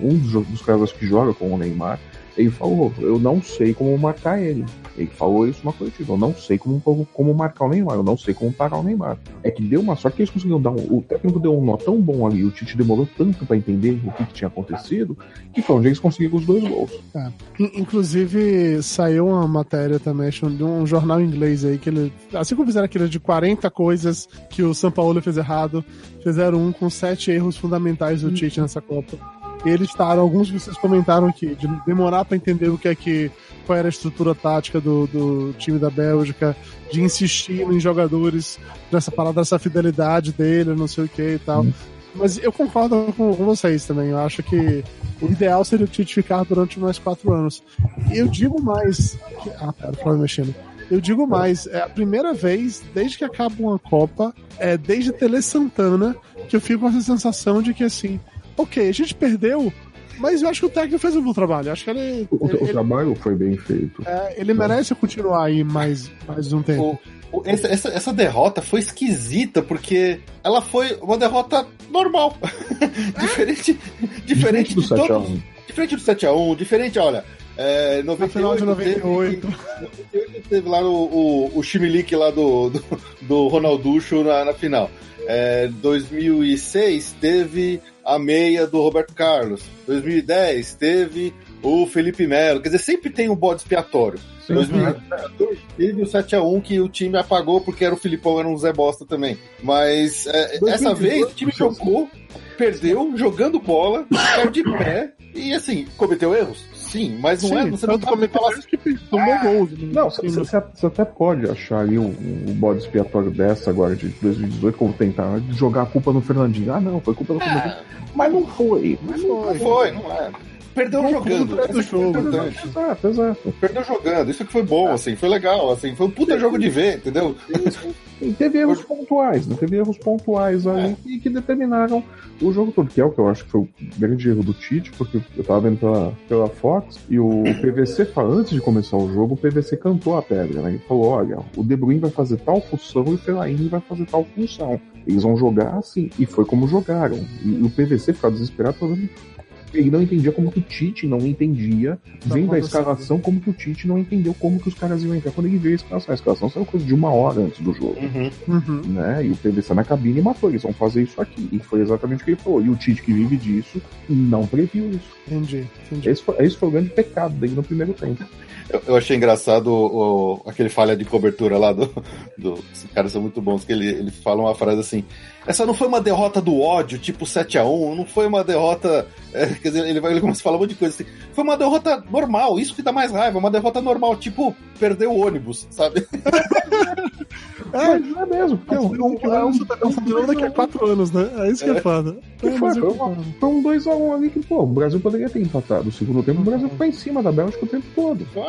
um dos, dos caras que joga com o Neymar, ele falou, eu não sei como marcar ele. Ele falou isso na coletiva. Eu não sei como, como marcar o Neymar, eu não sei como parar o Neymar. É que deu uma sorte que eles conseguiram dar um. O técnico deu um nó tão bom ali, o Tite demorou tanto para entender o que, que, tinha acontecido, que foi onde eles conseguiram os dois gols.
É. Inclusive, saiu uma matéria também de um jornal inglês aí, que ele. Assim como fizeram aquilo de 40 coisas que o São Paulo fez errado, fizeram um com sete erros fundamentais do Tite nessa Copa. E eles estavam, alguns de vocês comentaram aqui, de demorar para entender o que é que qual era a estrutura tática do, do time da Bélgica, de insistir em jogadores nessa parada, dessa fidelidade dele, não sei o que e tal. Hum. Mas eu concordo com, com, vocês também. Eu acho que o ideal seria o Tite ficar durante mais quatro anos. E eu digo mais. Ah, pera, tava mexendo. Eu digo mais, é a primeira vez, desde que acaba uma Copa, é desde Tele Santana, que eu fico com essa sensação de que assim, ok, a gente perdeu, mas eu acho que o técnico fez um bom trabalho. Acho que ele.
O,
ele,
o trabalho foi bem feito.
É, ele merece continuar aí mais, mais um tempo.
O, essa, essa, essa, derrota foi esquisita, porque ela foi uma derrota normal. diferente, diferente, do 7x1. Diferente do 7x1, diferente, olha. É, 98,
final de 98.
Teve, teve lá o, o, o Chimilique lá do, do, do Ronalducho na, na final. É, 2006 teve a meia do Roberto Carlos. 2010 teve o Felipe Melo. Quer dizer, sempre tem um bode expiatório. Sim, 2014 teve o 7x1 que o time apagou porque era o Filipão, era um Zé Bosta também. Mas é, essa vez o time jogou, perdeu, jogando bola, caiu de pé e assim, cometeu erros? Sim, mas não Sim, é. Você não
tá falar assim, que tomou ah.
Né? Não, você até pode achar ali um, um bode expiatório dessa agora de 2018, como tentar jogar a culpa no Fernandinho. Ah, não, foi culpa do é. Fernandinho. Mas não foi.
Mas não, não foi, não é. Perdeu jogando.
É do jogo.
Exato, exato. Perdeu jogando. Isso que foi bom, assim, foi legal, assim, foi um puta jogo de ver, entendeu?
E teve erros pontuais, né? Teve erros pontuais ali é. que determinaram o jogo todo, que é o que eu acho que foi o grande erro do Tite, porque eu tava vendo pela, pela Fox e o PVC, antes de começar o jogo, o PVC cantou a pedra, né? Ele falou: olha, o De Bruyne vai fazer tal função e o Fellaini vai fazer tal função. Eles vão jogar assim. E foi como jogaram. E o PVC ficou desesperado falando ele não entendia como que o Tite não entendia, vendo a escalação, como que o Tite não entendeu como que os caras iam entrar quando ele veio a escalação. A escalação saiu coisa de uma hora antes do jogo. Uhum. Uhum. Né? E o PVC na cabine matou, eles vão fazer isso aqui. E foi exatamente o que ele falou. E o Tite que vive disso não previu isso.
Entendi. entendi.
Esse, foi, esse foi o grande pecado dele no primeiro tempo.
Eu, eu achei engraçado o, o, aquele falha de cobertura lá do, do. Esses caras são muito bons, que ele, ele fala uma frase assim. Essa não foi uma derrota do ódio, tipo 7 a 1 não foi uma derrota. É, quer dizer, ele, vai, ele começa a falar um monte de coisa assim. Foi uma derrota normal, isso que dá mais raiva, uma derrota normal, tipo, perder o ônibus, sabe?
É, não é mesmo. Porque um, um, um, um, tá um, daqui a quatro anos, né? É isso que é, é foda.
É, foi, foi, uma, foi um 2x1 um ali que, pô, o Brasil poderia ter empatado. O segundo tempo, o Brasil foi em cima da Bélgica o tempo todo. Foi,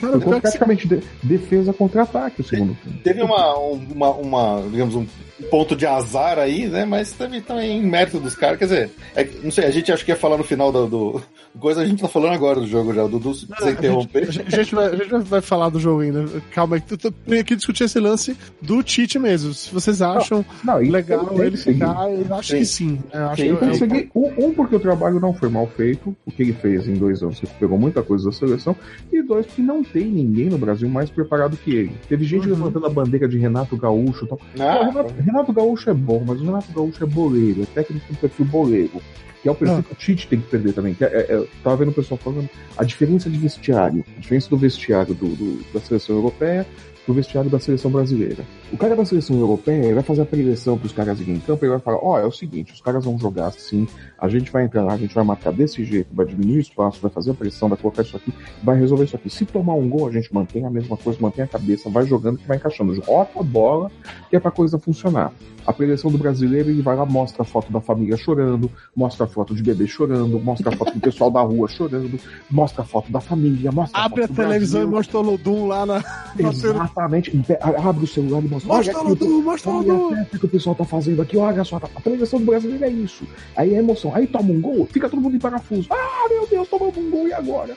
Cara, foi praticamente de, defesa contra ataque o segundo tempo.
Teve uma, uma, uma, digamos, um ponto de azar aí, né? Mas teve também mérito dos caras. Quer dizer, é, não sei, a gente acha que ia falar no final do, do, coisa, a gente tá falando agora do jogo já. O Dudu, se quiser interromper.
A gente, a, gente vai, a gente vai falar do jogo ainda. Calma aí, eu tenho aqui discutir esse lance do Tite mesmo. Se vocês acham não, não, legal ele ficar, eu acho sim. que sim. Eu acho
sim, que é, um, um, porque o trabalho não foi mal feito, o que ele fez em dois anos, ele pegou muita coisa da seleção, e dois, porque não tem ninguém no Brasil mais preparado que ele. Teve gente uhum. levantando a bandeira de Renato Gaúcho e tal. Ah, Renato, Renato Gaúcho é bom, mas o Renato Gaúcho é boleiro, é técnico com perfil boleiro. Que é o perfil ah. que o Tite tem que perder também. Que é, é, tava vendo o pessoal falando a diferença de vestiário, a diferença do vestiário do, do, da seleção europeia pro vestiário da seleção brasileira. O cara da seleção europeia vai fazer a preleção pros caras irem em campo e vai falar: Ó, oh, é o seguinte, os caras vão jogar assim, a gente vai entrar lá, a gente vai marcar desse jeito, vai diminuir o espaço, vai fazer a pressão, vai colocar isso aqui, vai resolver isso aqui. Se tomar um gol, a gente mantém a mesma coisa, mantém a cabeça, vai jogando que vai encaixando. Rota a bola, que é pra coisa funcionar. A preleção do brasileiro, ele vai lá, mostra a foto da família chorando, mostra a foto de bebê chorando, mostra a foto do pessoal da rua chorando, mostra a foto da família, mostra
Abre
a,
a televisão e mostra o Lodum lá na.
Exatamente. Abre o celular e mostra.
Mostra o Lodum, mostra o Lodum.
O que o pessoal tá fazendo aqui, olha só, a preleção do brasileiro é isso. Aí é emoção. Aí toma um gol, fica todo mundo em parafuso. Ah, meu Deus, tomamos um gol e agora?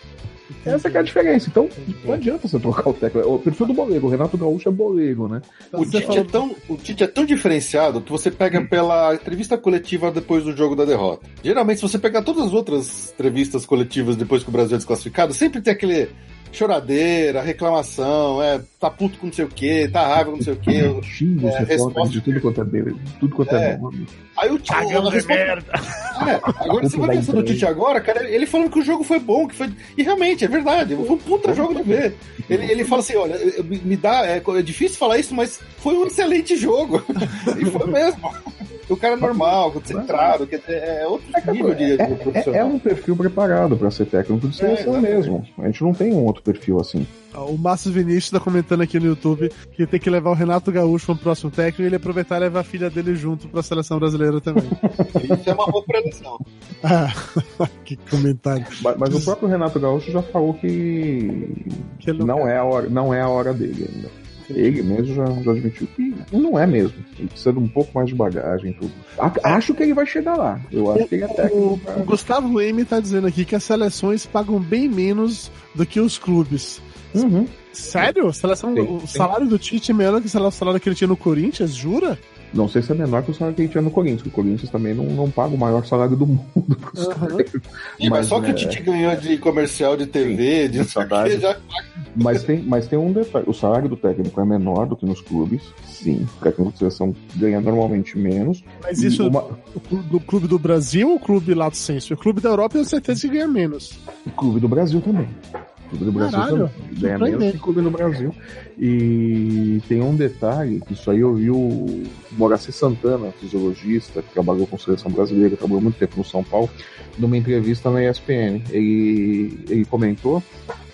Essa é a diferença. Então, não adianta você trocar o técnico. O perfil do boleiro, o Renato Gaúcho é boleiro, né?
O Tite, é tão, o Tite é tão diferenciado que você pega pela entrevista coletiva depois do jogo da derrota. Geralmente, se você pegar todas as outras entrevistas coletivas depois que o Brasil é desclassificado, sempre tem aquele choradeira, reclamação, é, tá puto com não sei o que, tá raiva com não sei o que.
Xingo, é, resposta de tudo quanto é dele, tudo quanto é, é nome.
Aí o Tite. resposta... merda. É, agora você vai pensando no Tite agora, cara, ele falando que o jogo foi bom, que foi. E realmente, é verdade, foi um puta jogo de ver. Ele, ele fala assim: olha, me dá. É, é difícil falar isso, mas foi um excelente jogo. e foi mesmo o cara é normal, concentrado, quer dizer, é outro é, nível de,
é, de profissional. É, é, um perfil preparado para ser técnico de seleção é, mesmo. A gente não tem um outro perfil assim.
O Márcio Vinícius tá comentando aqui no YouTube que tem que levar o Renato Gaúcho para o próximo técnico e ele aproveitar e levar a filha dele junto para a seleção brasileira também.
Isso é uma boa predição.
Ah, que comentário.
Mas, mas, o próprio Renato Gaúcho já falou que, que não, é a hora, não é a hora dele ainda. Ele mesmo já, já admitiu que não é mesmo. Ele precisa de um pouco mais de bagagem tudo. Acho que ele vai chegar lá. Eu acho que ele até.
O, o Gustavo M tá dizendo aqui que as seleções pagam bem menos do que os clubes. Uhum. Sério? Seleção, o salário do Tite é menor que o salário que ele tinha no Corinthians? Jura?
Não sei se é menor que o salário que a gente tinha no Corinthians, porque o Corinthians também não, não paga o maior salário do mundo. Uhum.
mas, mas, só que o é, Tite ganhou de comercial de TV, de salário. Já...
Mas, tem, mas tem um detalhe: o salário do técnico é menor do que nos clubes. Sim, o técnico de seleção ganha normalmente menos.
Mas isso uma... do clube do Brasil ou o clube lá do Senso? O clube da Europa eu tenho certeza que ganha menos.
O clube do Brasil também. Clube do Brasil Caralho, ganha menos que Clube no Brasil. E tem um detalhe, que isso aí eu vi o Moraci Santana, fisiologista, que trabalhou com a seleção brasileira, trabalhou muito tempo no São Paulo, numa entrevista na ESPN. Ele, ele comentou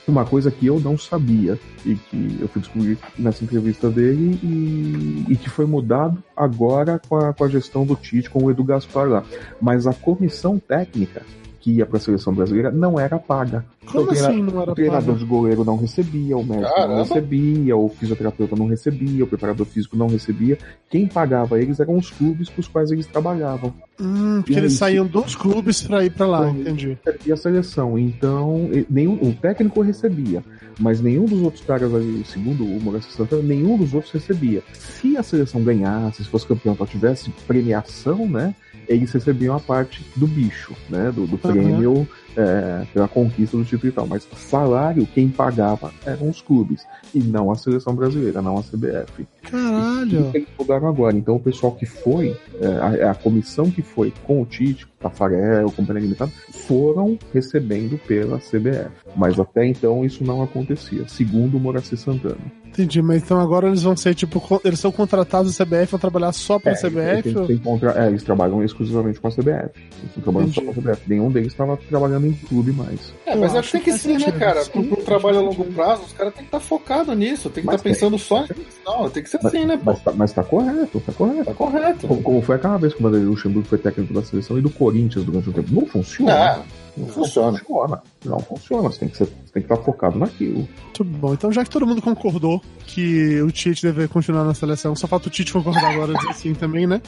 uma coisa que eu não sabia e que eu fui descobrir nessa entrevista dele e, e que foi mudado agora com a, com a, gestão do Tite, com o Edu Gaspar lá. Mas a comissão técnica que ia para a seleção brasileira não era paga.
Como
Então,
assim não era
o treinador
pago?
de goleiro não recebia, o médico
Caramba.
não recebia, o fisioterapeuta não recebia, o preparador físico não recebia. Quem pagava eles eram os clubes com os quais eles trabalhavam.
Hum, porque
E aí,
eles saíam dos clubes pra ir pra lá,
Então,
entendi.
E a seleção. Então, nenhum, o técnico recebia, mas nenhum dos outros caras ali, segundo o Moraes Santana, nenhum dos outros recebia. Se a seleção ganhasse, se fosse campeão, só tivesse premiação, né? Eles recebiam a parte do bicho, né? Do, do prêmio é, pela conquista do título e tal. Mas salário, quem pagava eram os clubes. E não a seleção brasileira, não a CBF.
Caralho.
Eles mudaram agora. Então o pessoal que foi, é, a, a comissão que foi com o Tite, Tafarel, Companhia Limitada, foram recebendo pela CBF. Mas até então isso não acontecia, segundo o Moraci Santana.
Entendi, mas então agora eles vão ser tipo, eles são contratados da CBF, vão trabalhar só pra
É,
CBF?
eles, contra- é, eles trabalham exclusivamente com a CBF. Eles estão trabalhando só com a CBF. Nenhum deles estava trabalhando em clube mais.
É, mas
Eu
acho que tem
acho
que
que
ser, né, cara?
sentido.
Pro, pro trabalho a longo prazo, os caras têm que estar focados nisso, tem que
Mas
estar pensando só nisso. Não, tem que ser assim, né, pô?
Mas tá, mas tá correto, tá correto.
Tá correto.
Como, como foi aquela vez que o Vanderlei Luxemburgo foi técnico da seleção e do Corinthians durante um tempo. Não funciona.
Não, não funciona.
funciona. Não funciona. Você tem que, ser, você tem que estar focado naquilo.
Muito bom. Então, já que todo mundo concordou que o Tite deve continuar na seleção, só falta o Tite concordar agora e dizer sim também, né?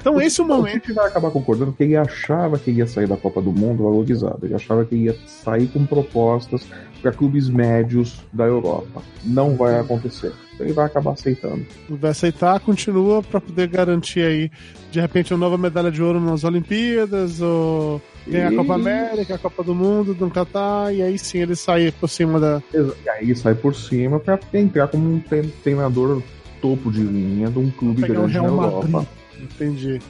Então, esse é o
O
momento.
Tite vai acabar concordando que ele achava que ia sair da Copa do Mundo valorizado. Ele achava que ia sair com propostas para clubes médios da Europa. Não vai acontecer. Ele vai acabar aceitando.
Vai aceitar, continua pra poder garantir aí, de repente, uma nova medalha de ouro nas Olimpíadas, ou ganhar a Copa América, a Copa do Mundo, no Catar, e aí sim ele sair por cima da.
E aí ele sai por cima para entrar como um tre- treinador topo de linha de um clube grande na
Real
Europa.
Madrid. Entendi.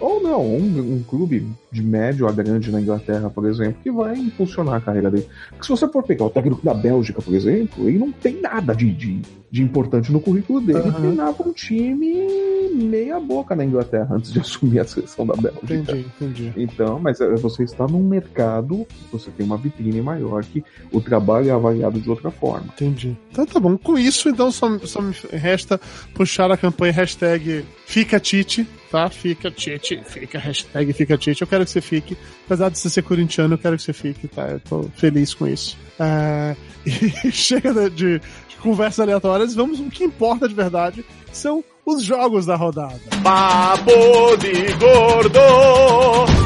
Ou não, um, um clube de médio a grande na Inglaterra, por exemplo, que vai impulsionar a carreira dele. Porque se você for pegar o técnico da Bélgica, por exemplo, ele não tem nada de, de, de importante no currículo dele. Ele
Aham.
treinava um time meia boca na Inglaterra antes de assumir a seleção da Bélgica.
Entendi, entendi.
Então, mas é, você está num mercado, você tem uma vitrine maior que o trabalho é avaliado de outra forma.
Entendi. Então tá bom. Com isso, então, só, só me resta puxar a campanha hashtag Fica Tite, tá? Fica Tite, fica hashtag Fica Tite. Eu quero que você fique. Apesar de você ser corintiano, eu quero que você fique, tá? Eu tô feliz com isso. É, E chega de, de- conversas aleatórias, vamos o que importa de verdade, são os jogos da rodada.
Papo de gordo.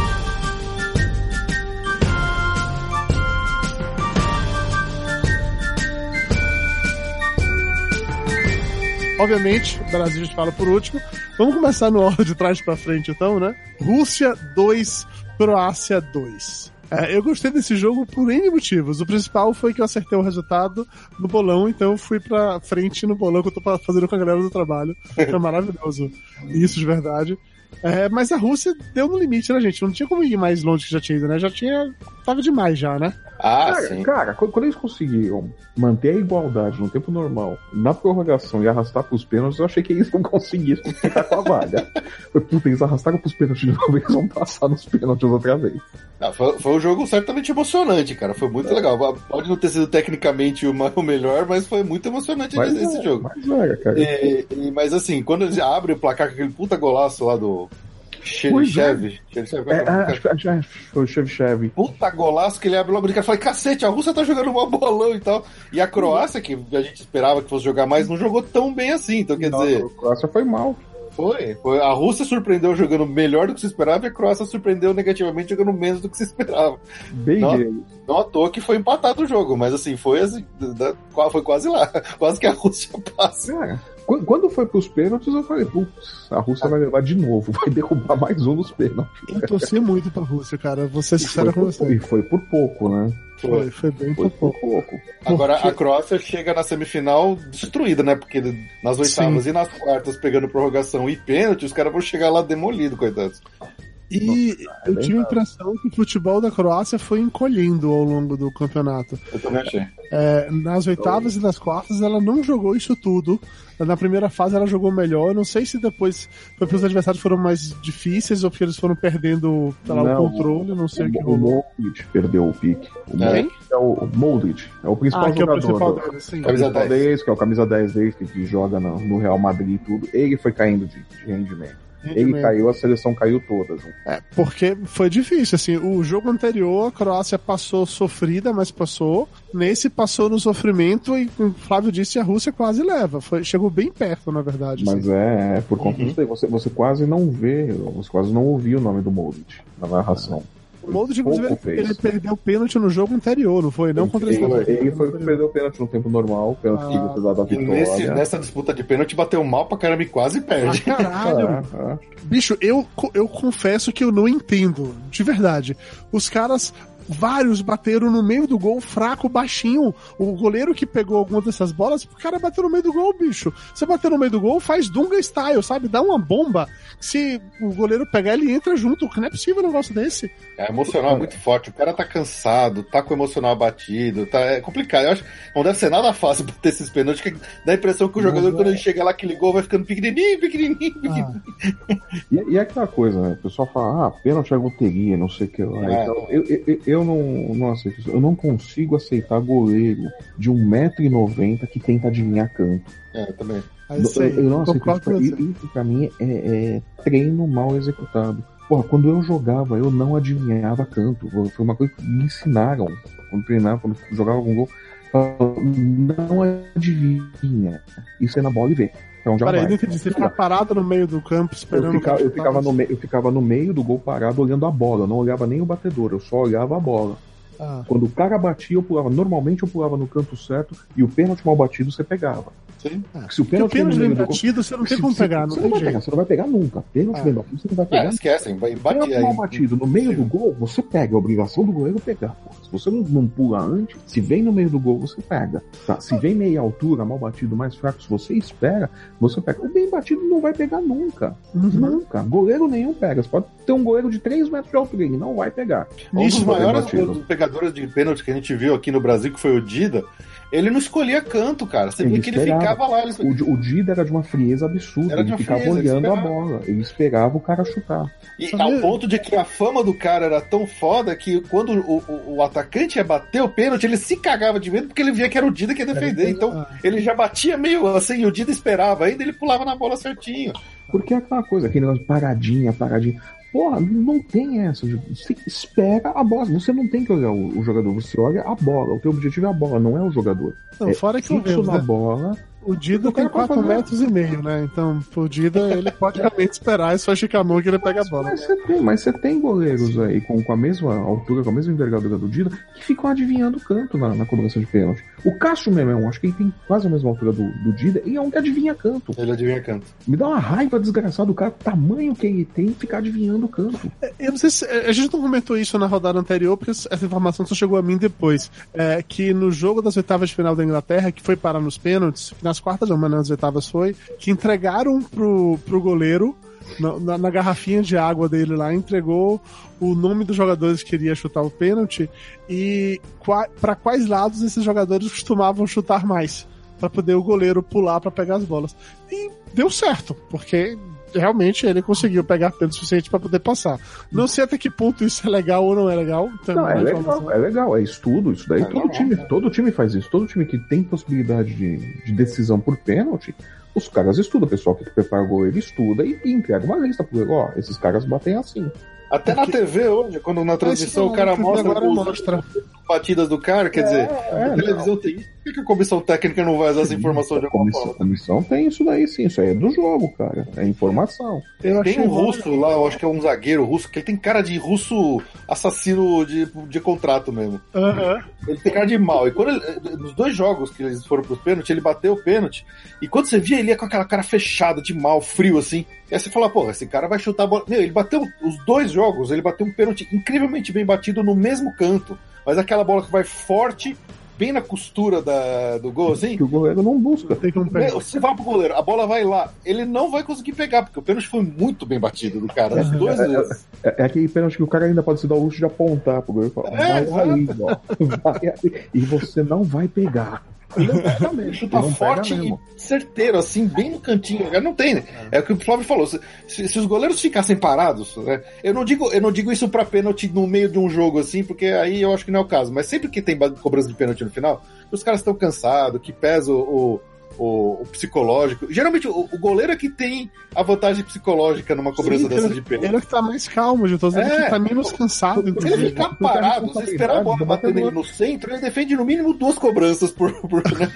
Obviamente, o Brasil a gente fala por último. Vamos começar no ordem de trás pra frente, então, né? Rússia 2, Croácia 2. É, eu gostei desse jogo por N motivos. O principal foi que eu acertei o resultado no bolão, então eu fui pra frente no bolão que eu tô fazendo com a galera do trabalho. Foi maravilhoso. Isso de verdade. É, mas a Rússia deu no limite, né, gente? Não tinha como ir mais longe que já tinha ido, né? Já tinha. Tava demais já, né?
Ah,
cara,
sim.
cara, quando eles conseguiram manter a igualdade no tempo normal, na prorrogação e arrastar pros pênaltis, eu achei que eles não conseguissem ficar com a vaga. Foi, puta, eles arrastaram pros pênaltis de novo, eles vão passar nos pênaltis outra vez.
Ah, foi, foi um jogo certamente emocionante, cara. Foi muito legal. Pode não ter sido tecnicamente o o melhor, mas foi muito emocionante
Mas,
esse
é,
jogo.
mas era, cara.
E- e- mas assim, quando eles abrem o placar com aquele puta golaço lá do
É, acho que acho que foi o Chevchev.
puta golaço que ele abre logo de cara. Falei, cacete, a Rússia tá jogando um bolão e tal. E a Croácia, que a gente esperava que fosse jogar mais, não jogou tão bem assim. Então, quer dizer,
A Croácia foi mal.
foi, foi. A Rússia surpreendeu jogando melhor do que se esperava e a Croácia surpreendeu negativamente jogando menos do que se esperava.
Bem
Não.
gay.
Não à toa que foi empatado o jogo, mas assim, foi assim, foi quase lá. Quase que a Rússia passa.
Qu- quando foi pros pênaltis, eu falei, putz, a Rússia vai levar de novo, vai derrubar mais um dos pênaltis.
Eu torci muito pra Rússia, cara. Vou ser
E
sincero
foi,
com
por,
você.
e foi por pouco, né?
Foi, foi bem
Foi
por
por
pouco.
pouco.
Agora
Porque-
a Croácia chega na semifinal destruída, né? Porque nas oitavas e nas quartas, pegando prorrogação e pênalti, os caras vão chegar lá demolido, coitados.
E
é
eu tive a impressão que o futebol da Croácia foi encolhendo ao longo do campeonato.
Eu também achei.
É, nas oitavas e nas quartas ela não jogou isso tudo. Na primeira fase ela jogou melhor. Eu não sei se depois foi porque os adversários foram mais difíceis ou porque eles foram perdendo lá,
Não,
o controle. Não sei o, que
O, o
rolou.
Modric perdeu o pique. O
É.
Modric é o o Modric, é o principal
Ah, que é o
jogador.
principal
do-
dele, sim.
Camisa
principal
10.
deles, que é o camisa 10 deles, que, joga no, no Real Madrid e tudo. Ele foi caindo de, de rendimento. Ele caiu, a seleção caiu toda.
É, porque foi difícil, assim, o jogo anterior a Croácia passou sofrida, mas passou. Nesse passou no sofrimento e, como o Flávio disse, a Rússia quase leva. Foi, chegou bem perto, na verdade.
Mas
assim.
é, é, por conta uhum. disso aí, você, você quase não vê, você quase não ouviu o nome do Modric na narração.
O Modric, inclusive, ele, ele, perdeu o pênalti no jogo anterior, não foi? Não
ele,
contra
ele, ele foi o que perdeu o pênalti no tempo normal, o pênalti ah, que você dá da vitória.
Nesse, nessa disputa de pênalti bateu mal pra caramba e quase perde.
Ah, caralho! Ah, ah. Bicho, eu, eu confesso que eu não entendo, de verdade. Os caras vários bateram no meio do gol, fraco, baixinho. O goleiro que pegou alguma dessas bolas, o cara bateu no meio do gol, bicho. Você bater no meio do gol, faz Dunga style, sabe? Dá uma bomba. Se o goleiro pegar, ele entra junto. Não é possível um negócio desse.
É emocional é muito forte. O cara tá cansado, tá com o emocional abatido, tá é complicado. Eu acho que não deve ser nada fácil bater esses pênaltis, que dá a impressão que o jogador, quando ele chega lá que ligou, vai ficando pequenininho, pequenininho, pequenininho.
Ah. E, e é aquela coisa, né? O pessoal fala, ah, pênalti é loteria, não sei o que lá. É. Então, eu, eu, eu não, não aceito isso. Eu não consigo aceitar goleiro de 1,90m que tenta adivinhar canto.
É, eu também.
É eu, eu não aceito isso. Isso pra mim é, é treino mal executado. Porra, quando eu jogava, eu não adivinhava canto. Foi uma coisa que me ensinaram quando treinava, quando jogava algum gol. Não adivinha. Isso é na bola e vê. Então já
Peraí, você fica parado no meio do campo esperando.
Eu ficava, eu ficava, no meio, eu ficava no meio do gol parado olhando a bola. Eu não olhava nem o batedor, eu só olhava a bola. Ah. Quando o cara batia, eu pulava. Normalmente eu pulava no canto certo e o pênalti mal batido você pegava.
Sim. Ah, se o pênalti, pênalti bem batido, você não tem como pegar. Não
você, não vai pegar, você não vai pegar nunca. Pênalti ah. bem batido, você não vai pegar. É,
esquecem, vai bater.
mal batido no meio do gol, você pega. A obrigação do goleiro é pegar. Se você não, não, pula antes, se vem no meio do gol, você pega. Tá? Se vem meia altura, mal batido, mais fraco, se você espera, você pega. O bem batido não vai pegar nunca. Uhum. Nunca. Goleiro nenhum pega. Você pode ter um goleiro de 3 metros de altura, ele não vai pegar.
Um dos maiores pegadores de pênalti que a gente viu aqui no Brasil, que foi o Dida, ele não escolhia canto, cara. Você vê que ele ficava lá. Ele...
O, o Dida era de uma frieza absurda. Era ele ficava frieza, olhando a bola. Ele esperava o cara chutar.
E ao ponto de que a fama do cara era tão foda que quando o, o, o, atacante ia bater o pênalti, ele se cagava de medo porque ele via que era o Dida que ia defender. Então ele já batia meio assim, e o Dida esperava. Ainda ele pulava na bola certinho.
Porque é aquela coisa, aquele negócio paradinha, paradinha. Porra, não tem essa. Você espera a bola. Você não tem que olhar o, o, jogador, você olha a bola. O teu objetivo é a bola, não é o jogador. Não,
é fora que fixo
na né? bola
o Dida tem 4 metros e meio, né? Então, o Dida, ele pode realmente esperar e só esticar a mão que ele pega a bola.
Mas você tem, mas você tem goleiros aí com, com a mesma altura, com a mesma envergadura do Dida, que ficam adivinhando o canto na, na cobrança de pênalti. O Cássio mesmo, eu acho que ele tem quase a mesma altura do, do Dida e é um que adivinha canto.
Ele adivinha canto.
Me dá uma raiva desgraçada do cara, o tamanho que ele tem ficar adivinhando o canto.
É, eu não sei se. A gente não comentou isso na rodada anterior, porque essa informação só chegou a mim depois. É, que no jogo das oitavas de final da Inglaterra, que foi parar nos pênaltis, nas quartas, mas nas oitavas foi, que entregaram pro, pro goleiro na, na, na, garrafinha de água dele lá, entregou o nome dos jogadores que queria chutar o pênalti e para quais lados esses jogadores costumavam chutar mais, para poder o goleiro pular para pegar as bolas. E deu certo, porque realmente ele conseguiu pegar pênalti suficiente para poder passar. Não sei até que ponto isso é legal ou não é legal.
Não, é legal, é legal, é estudo, isso daí é todo time, todo time faz isso, todo time que tem possibilidade de, de decisão por pênalti, os caras estudam, o pessoal que prepara o gol, ele estuda e, e entrega uma lista pro ó, esses caras batem assim.
Até Porque... na TV hoje, quando na transmissão o cara mostra, agora mostra batidas do cara, quer é, dizer, é, a televisão não. tem isso, por que a comissão técnica não vai usar essa informação de alguma
comissão,
forma?
A comissão tem isso daí sim, isso aí é do jogo, cara, é informação.
Eu tem um russo lá, eu acho que é um zagueiro russo, que ele tem cara de russo assassino de, de contrato mesmo.
Uhum.
Ele tem cara de mal, e quando ele, nos dois jogos que eles foram pros pênaltis, ele bateu o pênalti, e quando você via ele ia com aquela cara fechada, de mal, frio assim, e aí você fala, pô, esse cara vai chutar a bola. Meu, ele bateu os dois jogos, ele bateu um pênalti incrivelmente bem batido no mesmo canto. Mas aquela bola que vai forte, bem na costura da, do gol, assim.
Que o goleiro não busca.
Tem que não Você vai pro goleiro, a bola vai lá, ele não vai conseguir pegar, porque o pênalti foi muito bem batido do cara. As duas
é, vezes. É, é, é, aquele pênalti que o cara ainda pode se dar o luxo de apontar pro goleiro e falar, é, vai aí, ó. Vai aí, e você não vai pegar.
Chuta forte e certeiro, assim, bem no cantinho. Não tem, né? É. é o que o Flávio falou. Se, se, os goleiros ficassem parados, né? Eu não digo, eu não digo isso pra pênalti no meio de um jogo, assim, porque aí eu acho que não é o caso. Mas sempre que tem cobrança de pênalti no final, os caras estão cansados, que pesa o, o, o psicológico. Geralmente o, o, goleiro é que tem a vantagem psicológica numa cobrança Sim, dessa
ele,
de pênalti.
Ele é que tá mais calmo de todos, é, ele que tá menos cansado.
Ele ficar parado, você esperar a bola bater nele no centro, ele defende no mínimo duas cobranças por. por né?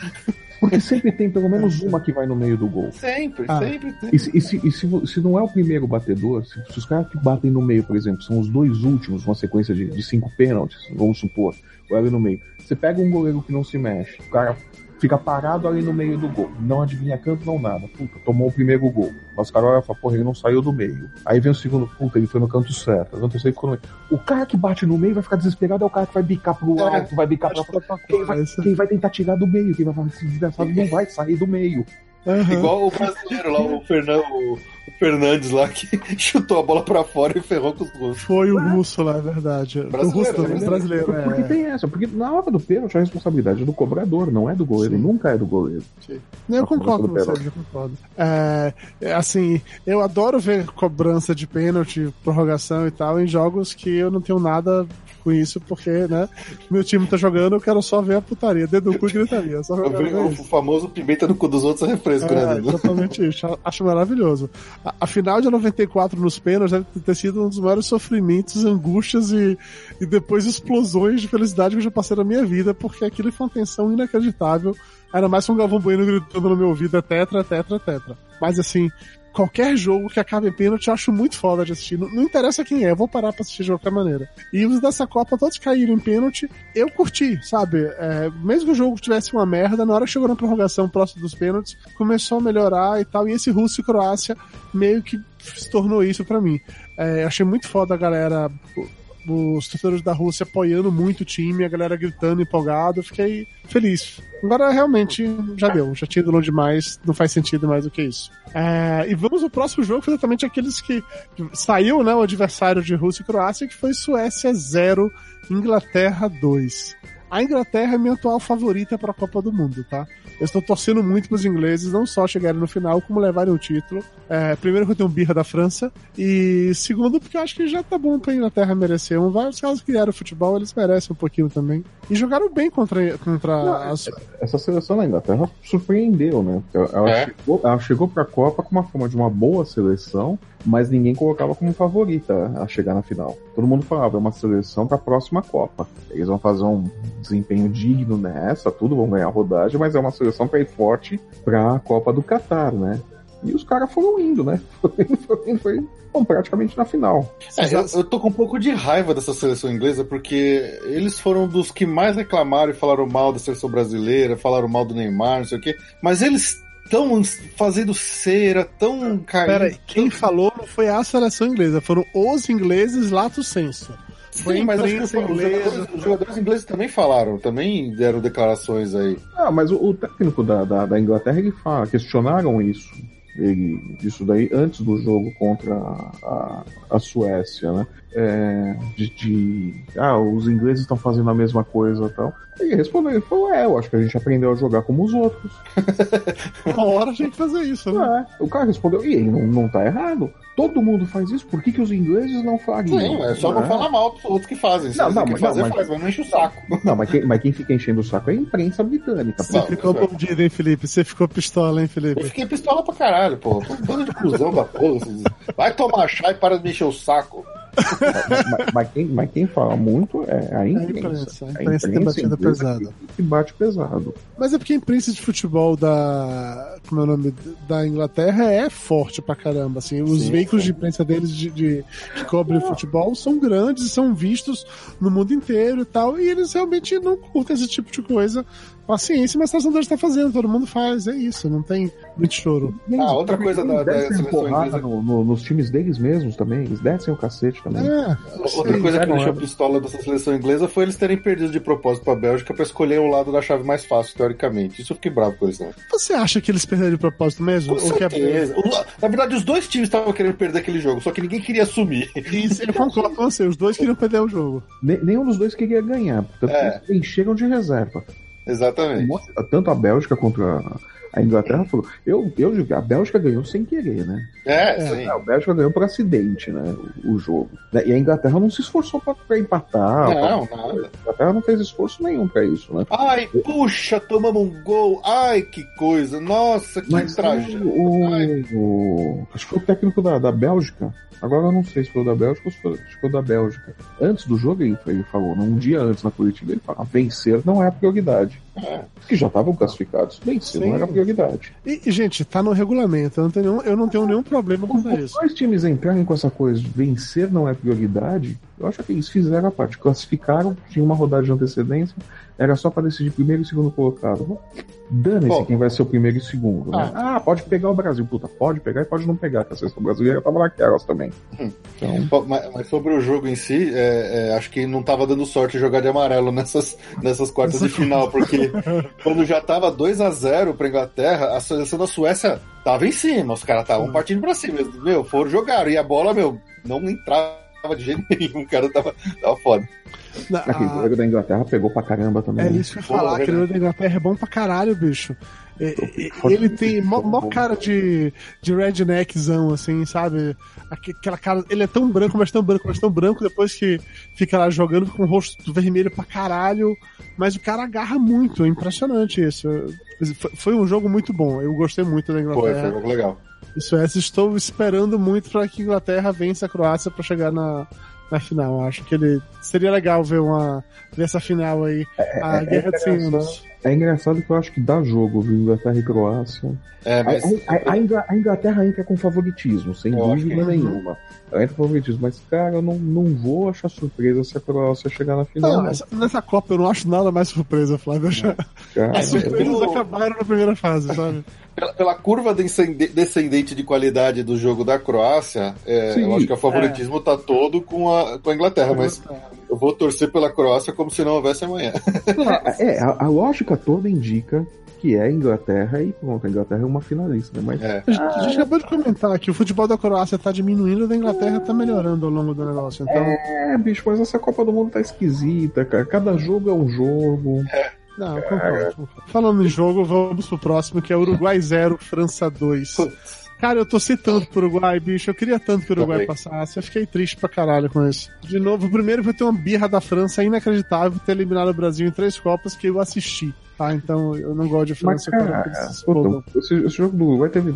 Porque sempre tem pelo menos uma que vai no meio do gol.
Sempre, ah. sempre tem.
E, se, e, se, e se, se, não é o primeiro batedor, se, se, os caras que batem no meio, por exemplo, são os dois últimos, uma sequência de, de cinco pênaltis, vamos supor, ou ali no meio. Você pega um goleiro que não se mexe, o cara fica parado ali no meio do gol. Não adivinha canto, não nada. Puta, tomou o primeiro gol. Mas o cara olha e fala, porra, ele não saiu do meio. Aí vem o segundo, puta, ele foi no canto certo. Terceiro ficou no meio. O cara que bate no meio vai ficar desesperado, é o cara que vai bicar pro é, alto, vai bicar pra fora. Quem vai, quem vai tentar tirar do meio? Quem vai falar, esse desgraçado não vai sair do meio.
Uhum. Igual o brasileiro lá, o Fernando, o Fernandes lá, que chutou a bola pra fora e ferrou com os russos.
Foi o russo lá, é verdade.
Brasileiro, o russo,
né? brasileiro,
é. Porque tem essa, porque na hora do pênalti a responsabilidade é do cobrador, não é do goleiro, Sim. nunca é do goleiro.
Sim. Eu concordo com você, eu concordo. É, é, assim, eu adoro ver cobrança de pênalti, prorrogação e tal, em jogos que eu não tenho nada com isso, porque, né, meu time tá jogando, eu quero só ver a putaria, dedo no cu e gritaria. Só
o, o famoso pimenta no cu dos outros é refresco,
né, é, né? Exatamente isso, acho maravilhoso. A, a, final de 94 nos pênaltis deve ter sido um dos maiores sofrimentos, angústias e, e depois explosões de felicidade que eu já passei na minha vida, porque aquilo foi uma tensão inacreditável. Era mais um Galvão Bueno gritando no meu ouvido, é tetra, tetra, tetra. Mas assim, qualquer jogo que acabe em pênalti eu acho muito foda de assistir. Não, não, interessa quem é, eu vou parar pra assistir de qualquer maneira. E os dessa Copa, todos caíram em pênalti, eu curti, sabe? É, mesmo que o jogo tivesse uma merda, na hora que chegou na prorrogação próximo dos pênaltis, começou a melhorar e tal. E esse Rússia e Croácia meio que se tornou isso para mim. É, achei muito foda a galera os torcedores da Rússia apoiando muito o time, a galera gritando, empolgado, fiquei feliz. Agora realmente já deu, já tinha ido demais, não faz sentido mais do que isso. É, e vamos ao próximo jogo, foi exatamente aqueles que saiu, né, o adversário de Rússia e Croácia, que foi Suécia 0, Inglaterra 2. A Inglaterra é minha atual favorita para a Copa do Mundo, tá? Eu estou torcendo muito para os ingleses não só chegarem no final, como levarem o título. É, primeiro, porque eu tenho birra da França. E segundo, porque eu acho que já tá bom para a Inglaterra merecer. Um, vários casos que criaram futebol, eles merecem um pouquinho também. E jogaram bem contra, contra não, as...
Essa seleção da Inglaterra surpreendeu, né? Ela, é. chegou, ela chegou para a Copa com uma forma de uma boa seleção, mas ninguém colocava como favorita a chegar na final. Todo mundo falava, é uma seleção para a próxima Copa. Eles vão fazer um desempenho digno nessa, tudo, vão ganhar rodagem, mas é uma seleção para ir forte para a Copa do Catar, né? E os caras foram indo, né? Foi, foi, bom, praticamente na final.
É, eu, eu, tô com um pouco de raiva dessa seleção inglesa, porque eles foram dos que mais reclamaram e falaram mal da seleção brasileira, falaram mal do Neymar, não sei o quê. Mas eles tão fazendo cera, tão caindo. Pera,
quem falou não foi a seleção inglesa, foram os ingleses lato senso.
Foi Sim, mas acho que os, jogadores, os jogadores ingleses também falaram, também deram declarações aí.
Ah, mas o, o técnico da, da, da, Inglaterra ele fala, questionaram isso. Ele, isso daí antes do jogo contra a, a, a Suécia, né? É, de, de, ah, os ingleses estão fazendo a mesma coisa e tal. E respondeu, ele falou, é, eu acho que a gente aprendeu a jogar como os outros.
Uma hora a gente fazer isso, né?
É, o cara respondeu, e ele não, não tá errado. Todo mundo faz isso, por que, que os ingleses não fariam?
Sim, é só não, não falar mal dos outros que fazem.
não, não,
mas,
fazer,
não, mas, faz, não enche o saco.
Não, mas quem, mas quem fica enchendo o saco é a imprensa britânica.
Você ficou mordido, hein, Felipe? Você ficou pistola, hein, Felipe?
Eu fiquei pistola pra caralho, pô. Bando de cuzão da porra. Vai tomar chá e para de mexer o saco
mas, mas, quem, mas, quem, fala muito é a imprensa.
A imprensa, a imprensa, a imprensa tem batido pesado.
Que, que, bate pesado.
Mas é porque a imprensa de futebol da. Como é o nome? Da Inglaterra é forte pra caramba. Assim, os sim, veículos sim. de imprensa deles de, de, que cobrem futebol são grandes e são vistos no mundo inteiro e tal. E eles realmente não curtem esse tipo de coisa paciência, mas a seleção está fazendo, todo mundo faz, é isso, não tem muito choro.
Ah, outra coisa da, da seleção inglesa...
No, no, nos times deles mesmos também, eles descem o cacete também. É,
outra coisa que me deixou pistola dessa seleção inglesa foi eles terem perdido de propósito pra Bélgica pra escolher o lado da chave mais fácil, teoricamente. Isso eu fiquei bravo com eles, não.
Você acha que eles perderam de propósito mesmo?
Com certeza. É... Na verdade, os dois times estavam querendo perder aquele jogo, só que ninguém queria assumir.
Isso, eu concordo com você, os dois queriam perder o jogo.
nenhum dos dois queria ganhar, portanto é. eles encheram de reserva.
Exatamente.
Tanto a Bélgica contra a Inglaterra falou. Eu, eu a Bélgica ganhou sem querer, né?
É, sim.
A Bélgica ganhou por acidente, né? O, o jogo. Né? E a Inglaterra não se esforçou pra empatar.
Não,
pra...
nada.
A Inglaterra não fez esforço nenhum pra isso, né?
Ai, puxa, tomamos um gol. Ai, que coisa. Nossa, que
Mas
tragédia.
o- acho que foi o técnico da, da Bélgica. Agora eu não sei se foi o da Bélgica ou se foi, que foi da Bélgica. Antes do jogo ele, ele falou, né, um dia antes na coletiva, ele falou: vencer não é a prioridade.
É.
Que já estavam classificados. Vencer
Sim.
não era a prioridade.
E, gente, tá no regulamento. Eu não tenho nenhum, eu não tenho nenhum problema com
Os
isso.
dois times entrarem com essa coisa de vencer não é prioridade, eu acho que eles fizeram a parte. Classificaram, tinha uma rodada de antecedência, era só para decidir primeiro e segundo colocado. Dane-se
Bom.
quem vai ser o primeiro e segundo. né? Ah. pode pegar o Brasil. Puta, pode pegar e pode não pegar, que a seleção brasileira tava naquelas também. Então,
Bom, Mas, mas sobre o jogo em si, é, é, acho que não tava dando sorte jogar de amarelo nessas, nessas quartas de final, porque quando já tava 2 a 0 pra Inglaterra, a seleção da Suécia tava em cima, os caras estavam partindo pra cima. Meu, foram jogar, e a bola, meu, não entrava de jeito nenhum, o cara tava, tava foda.
Na-
aquele
a-
goleiro da Inglaterra pegou pra caramba também.
É
né?
isso que eu ia falar, aquele
verdade.
da Inglaterra é bom pra caralho, bicho. É, é,
Forte-
ele tem mó, mó
bom.
cara de, de redneckzão, assim, sabe? Aque- Aquela cara. Ele é tão branco, mas tão branco, mas tão branco, depois que fica lá jogando, fica com o rosto vermelho pra caralho. Mas o cara agarra muito, é impressionante isso. Foi, foi um jogo muito bom, eu gostei muito da
Foi, foi um
Inglaterra.
jogo legal.
Isso é, estou esperando muito para que a Inglaterra vença a Croácia para chegar na, na final. Acho que ele seria legal ver uma ver essa final aí, a
é
guerra de 100
engraçado.
anos.
É engraçado que eu acho que dá jogo, viu? Inglaterra e Croácia.
É,
A,
mas.
a- a a Inglaterra entra com favoritismo, sem
Eu
dúvida
que-
nenhuma. Ela entra com favoritismo, mas, cara, eu não, não vou achar surpresa se a Croácia chegar na final.
Não, essa- nessa Copa eu não acho nada mais surpresa, Flávio. Eu já-
Cara,
As surpresas
eu-
acabaram na primeira fase, sabe?
Pela, pela curva descende- descendente de qualidade do jogo da Croácia, é,
Sim.
eu acho que o favoritismo tá todo com a, com a Inglaterra, mas eu vou torcer pela Croácia como se não houvesse amanhã.
É, a, a lógica toda indica que é a Inglaterra e pronto, a Inglaterra é uma finalista, né? Mas
É.
A gente, a gente acabou de comentar que o futebol da Croácia tá diminuindo e da Inglaterra tá melhorando ao longo do negócio. Então,
é, bicho, mas essa Copa do Mundo tá esquisita, cara. Cada jogo é um jogo.
não, eu concordo, concordo. Falando em jogo, vamos pro próximo, que é Uruguai 0, França 2. Cara, eu torci tanto pro Uruguai, bicho. Eu queria tanto que o Uruguai passasse. Eu fiquei triste pra caralho com isso. De novo, primeiro vai ter uma birra da França inacreditável ter eliminado o Brasil em três Copas que eu assisti. Tá? Então eu não gosto de
Mas,
França. quero
cara,
explodam.
esse, esse jogo do Uruguai teve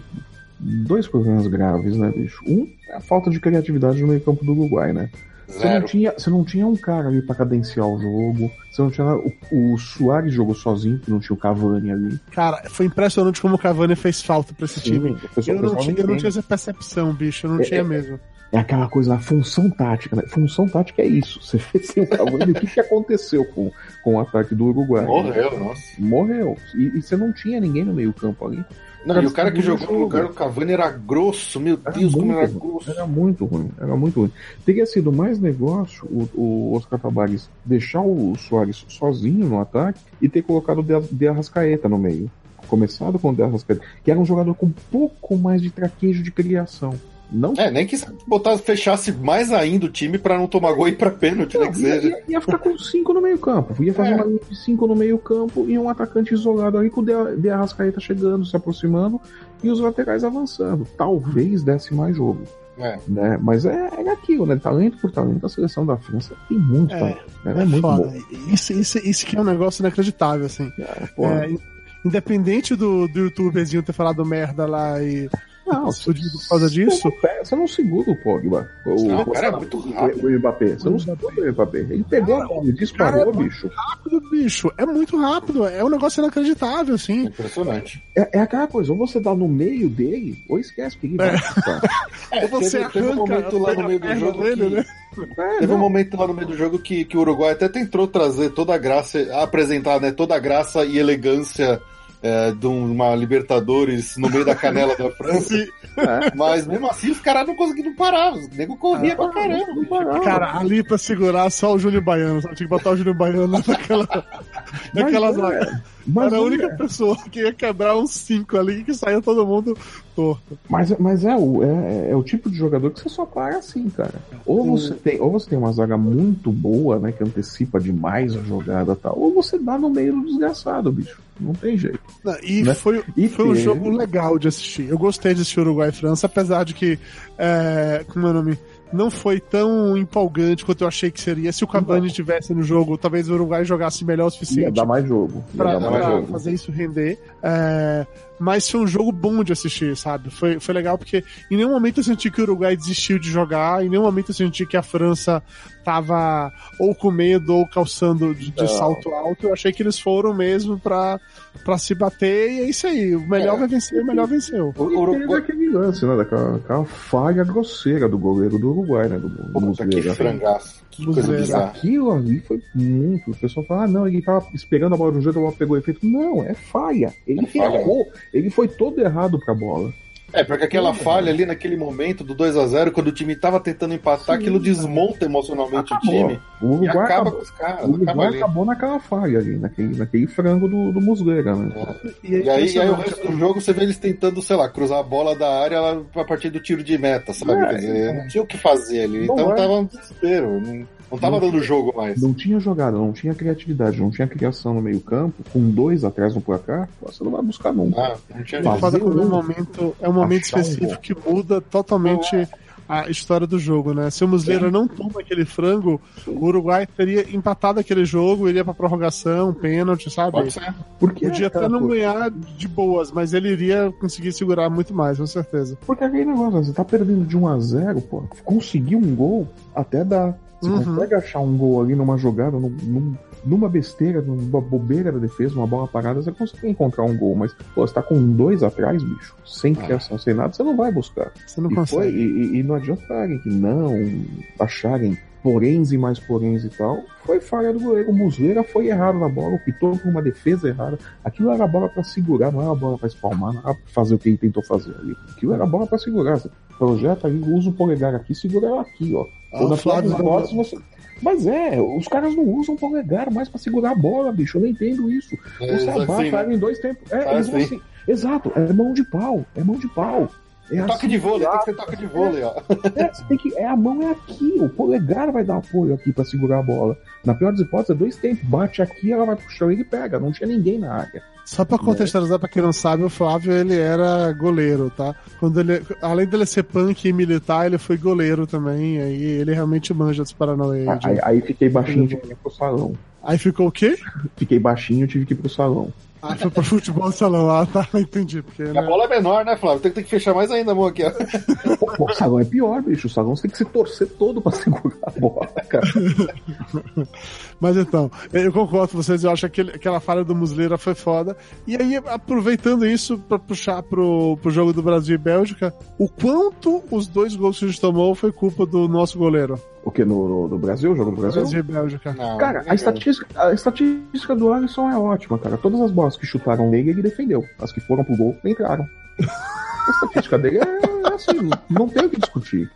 dois problemas graves, né, bicho? Um é a falta de criatividade no meio campo do Uruguai, né? Você não, tinha, você não tinha um cara ali pra cadenciar o jogo. Você não tinha. O, o Soares jogou sozinho, que não tinha o Cavani ali.
Cara, foi impressionante como o Cavani fez falta pra esse time.
o pessoal-
Eu não, tinha, eu não tinha essa percepção, bicho. Eu não
É,
tinha
é,
mesmo.
É aquela coisa da função tática, né? Função tática é isso. Você fez sem o Cavani, o que, que aconteceu com, com o ataque do Uruguai?
Morreu, nossa.
Morreu. E, e você não tinha ninguém no meio campo ali.
Não, e o cara que jogou no lugar do Cavani era grosso, meu
Era
Deus, como era
ruim.
grosso.
Era muito ruim, era muito ruim. Teria sido mais negócio o, o Oscar Tabares deixar o Soares sozinho no ataque e ter colocado o De, De Arrascaeta no meio. Começado com o De Arrascaeta, que era um jogador com um pouco mais de traquejo de criação. Não
É, nem que botar, fechasse mais ainda o time pra não tomar gol e ir pra pênalti, né? Que
ia,
seja.
ia- ia ficar com cinco no meio campo. Ia fazer
É.
uma linha de cinco no meio campo e um atacante isolado ali com o De, De Arrascaeta chegando, se aproximando e os laterais avançando. Talvez desse mais jogo.
É.
Né? Mas é, é aquilo, né? Talento por talento, a seleção da França tem muito
É,
talento. Né? É,
É
muito
foda.
bom.
Isso, isso, isso que é um negócio inacreditável, assim.
É,
É, in- independente do, do youtuberzinho ter falado merda lá e
não,
se fudido por causa disso,
Você não, segura o Pogba. O,
Não,
o,
cara é muito rápido.
o, Mbappé. Você não segura o Mbappé. Ele pegou a bola e disparou,
cara é
bicho.
rápido, bicho. É muito rápido. É um negócio inacreditável, assim.
Impressionante.
É, é aquela coisa, ou você dá no meio dele, ou esquece que ele vai.
É,
Ou você
teve, teve um momento lá no meio do jogo
dele,
que,
né?
É,
Teve um
não.
momento lá no meio do jogo que, que o Uruguai até tentou trazer toda a graça, apresentar né, toda a graça e elegância é, de uma Libertadores no meio da canela da França,
Sim.
mas mesmo assim os caras não conseguiram parar, os nego corria pra caramba.
Cara, ali pra segurar só o Júnior Baiano, sabe? Tinha que botar o Júnior Baiano naquela, Aquela
Mas
zaga. Era a única pessoa que ia quebrar uns 5 ali que saía todo mundo torto.
Mas, mas é, o, é, é o tipo de jogador que você só para assim, cara. Ou você, tem, ou você tem uma zaga muito boa, né? Que antecipa demais a jogada e tal, ou você dá no meio do desgraçado, bicho. Não tem jeito.
Não, E
Né?
foi,
E
foi um jogo legal de assistir. Eu gostei de assistir Uruguai e França, apesar de que, é, como é o nome? Não foi tão empolgante quanto eu achei que seria. Se o Cavani estivesse no jogo, talvez o Uruguai jogasse melhor o
Ia
suficiente.
dar mais jogo. Ia
pra,
dar mais
pra
jogo.
fazer isso render. É, mas foi um jogo bom de assistir, sabe? Foi, foi legal porque em nenhum momento eu senti que o Uruguai desistiu de jogar, em nenhum momento eu senti que a França tava ou com medo ou calçando de, de salto alto. Eu achei que eles foram mesmo pra, pra se bater e é isso aí. O melhor
É.
vai vencer, o melhor venceu.
O Uruguai.
aquele lance, né? Daquela, daquela falha grosseira do goleiro do Uruguai, né? Do, do
Puta, que frangaço. Que coisa bizarra.
Aquilo ali foi muito. O pessoal fala, ah, não, ele tava esperando a bola um jeito, a bola pegou efeito. Não, é falha. Ele
É falha.
Ele foi todo errado pra bola.
É, porque aquela falha ali naquele momento do 2 a 0 quando o time tava tentando empatar,
Sim.
aquilo desmonta emocionalmente
Acabou.
o time.
O
E
Uruguai
acaba
acabou,
com os caras.
o Uruguai
Acaba
acabou naquela falha ali, naquele, naquele frango do, do Muslera, né?
E aí, e aí o resto do jogo você vê eles tentando, sei lá, cruzar a bola da área a partir do tiro de meta, sabe?
É,
Quer dizer,
é.
não tinha o que fazer ali.
Não
então
é.
tava um desespero. Não, não tava
Não
dando jogo mais.
Não tinha jogada, não tinha criatividade, não tinha criação no meio campo, com dois atrás no placar, você não vai buscar nunca.
Ah, não tinha
é um
um-
momento, é um momento
achar um
específico
gol.
que muda totalmente a história do jogo, né? Se o Muslera não toma aquele frango, o Uruguai teria empatado aquele jogo, iria pra prorrogação, pênalti, sabe?
Pode ser.
Porque,
Podia até não
pô,
ganhar de boas, mas ele iria conseguir segurar muito mais, com certeza.
porque aquele negócio, você tá perdendo de 1 a 0 pô, conseguir um gol até dá. Você
Uhum.
consegue achar um gol ali numa jogada, num- num- numa besteira, numa bobeira da defesa, uma bola parada, você consegue encontrar um gol, mas pô, você tá com dois atrás, bicho, sem criação, sem nada, você não vai buscar.
Você não
E, foi,
consegue.
e, e- e não adiantarem que não acharem poréns e mais poréns e tal. Foi falha do goleiro. O Muslera foi errado na bola, optou por uma defesa errada. Aquilo era bola pra segurar, não era bola pra espalmar, não era pra fazer o que ele tentou fazer ali. Aquilo era bola pra segurar. Você projeta ali, usa o polegar aqui, segura ela aqui, ó.
Ah,
Ou na
o Flávio
você. Mas é, os caras não usam polegar mais pra segurar a bola, bicho. Eu não entendo isso.
É,
Você
assim,
abaixa
né?
ela em dois tempos. É,
Ah,
eles vão
sim.
assim. Exato, é mão de pau. É mão de pau. É
Toque
assim
de vôlei, tem que ser toque de vôlei, ó.
é, você tem que, é, a mão é aqui, o polegar vai dar apoio aqui pra segurar a bola. Na pior das hipóteses, é dois tempos. Bate aqui, ela vai pro chão e ele pega. Não tinha ninguém na área.
Só pra contextualizar, pra quem não sabe, o Flávio ele era goleiro, tá? Quando ele, além dele ser punk e militar, ele foi goleiro também, aí ele realmente manja dos Paranauê. de-
Aí, aí fiquei baixinho, tive que ir pro salão.
Aí ficou o quê?
Fiquei baixinho, tive que ir pro salão.
Ah, foi pro futebol salão. Ah, tá, entendi. Porque,
E a
né?
bola é menor, né, Flávio? Tem que, tem que fechar mais ainda a mão aqui, ó.
Pô, o salão é pior, bicho. O salão você tem que se torcer todo pra segurar a bola, cara.
Mas então, eu concordo com vocês, eu acho que aquela falha do Muslera foi foda. E aí, aproveitando isso pra puxar pro, pro jogo do Brasil e Bélgica, o quanto os dois gols que a gente tomou foi culpa do nosso goleiro.
O que? No, no, no Brasil, o jogo do Brasil?
Brasil e Bélgica.
Não,
Cara,
não
a estatística, a estatística do Alisson é ótima, cara. Todas as bolas que chutaram nele, ele defendeu. As que foram pro gol, entraram. A estatística dele é assim, não tem o que discutir.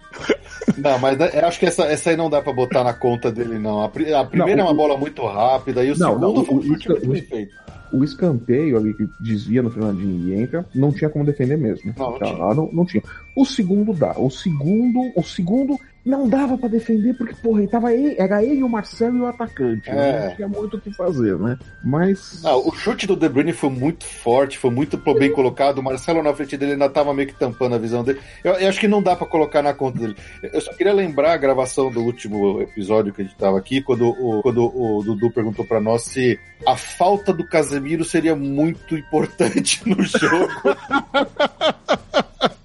Não, mas eu acho que essa, essa aí não dá pra botar na conta dele, não. A, pri- a primeira
Não,
é uma
o-
bola muito rápida e o
Não,
segundo
não,
foi
o-
chute
o-
muito
o-
bem feito.
O escanteio ali que desvia no Fernandinho e entra, não tinha como defender mesmo.
Não, não
Tá,
tinha.
lá não, não tinha. O segundo dá. O segundo, o segundo não dava pra defender porque, porra, ele tava ele, era ele, o Marcelo e o atacante. né?
É.
Não tinha muito o que fazer, né? Mas.
Não, o chute do De Bruyne foi muito forte, foi muito bem colocado. O Marcelo na frente dele ainda tava meio que tampando a visão dele. Eu, eu acho que não dá pra colocar na conta dele. Eu só queria lembrar a gravação do último episódio que a gente tava aqui, quando o, quando o Dudu perguntou pra nós se a falta do Casemiro seria muito importante no jogo.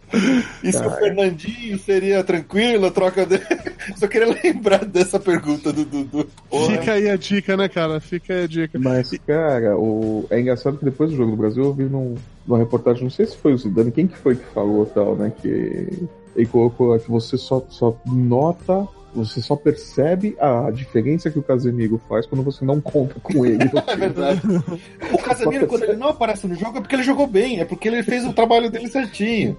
E se o Fernandinho seria tranquilo, a troca dele. Só queria lembrar dessa pergunta do Dudu.
Fica aí a dica, né, cara? Fica aí a dica.
Mas, cara, o... é engraçado que depois do jogo do Brasil eu vi num, numa reportagem, não sei se foi o Zidane, quem que foi que falou tal, né? Que ele colocou que você só, só nota, você só percebe a diferença que o Casemiro faz quando você não conta com ele.
É verdade. O Casemiro, quando ele não aparece no jogo, é porque ele jogou bem, é porque ele fez o trabalho dele certinho.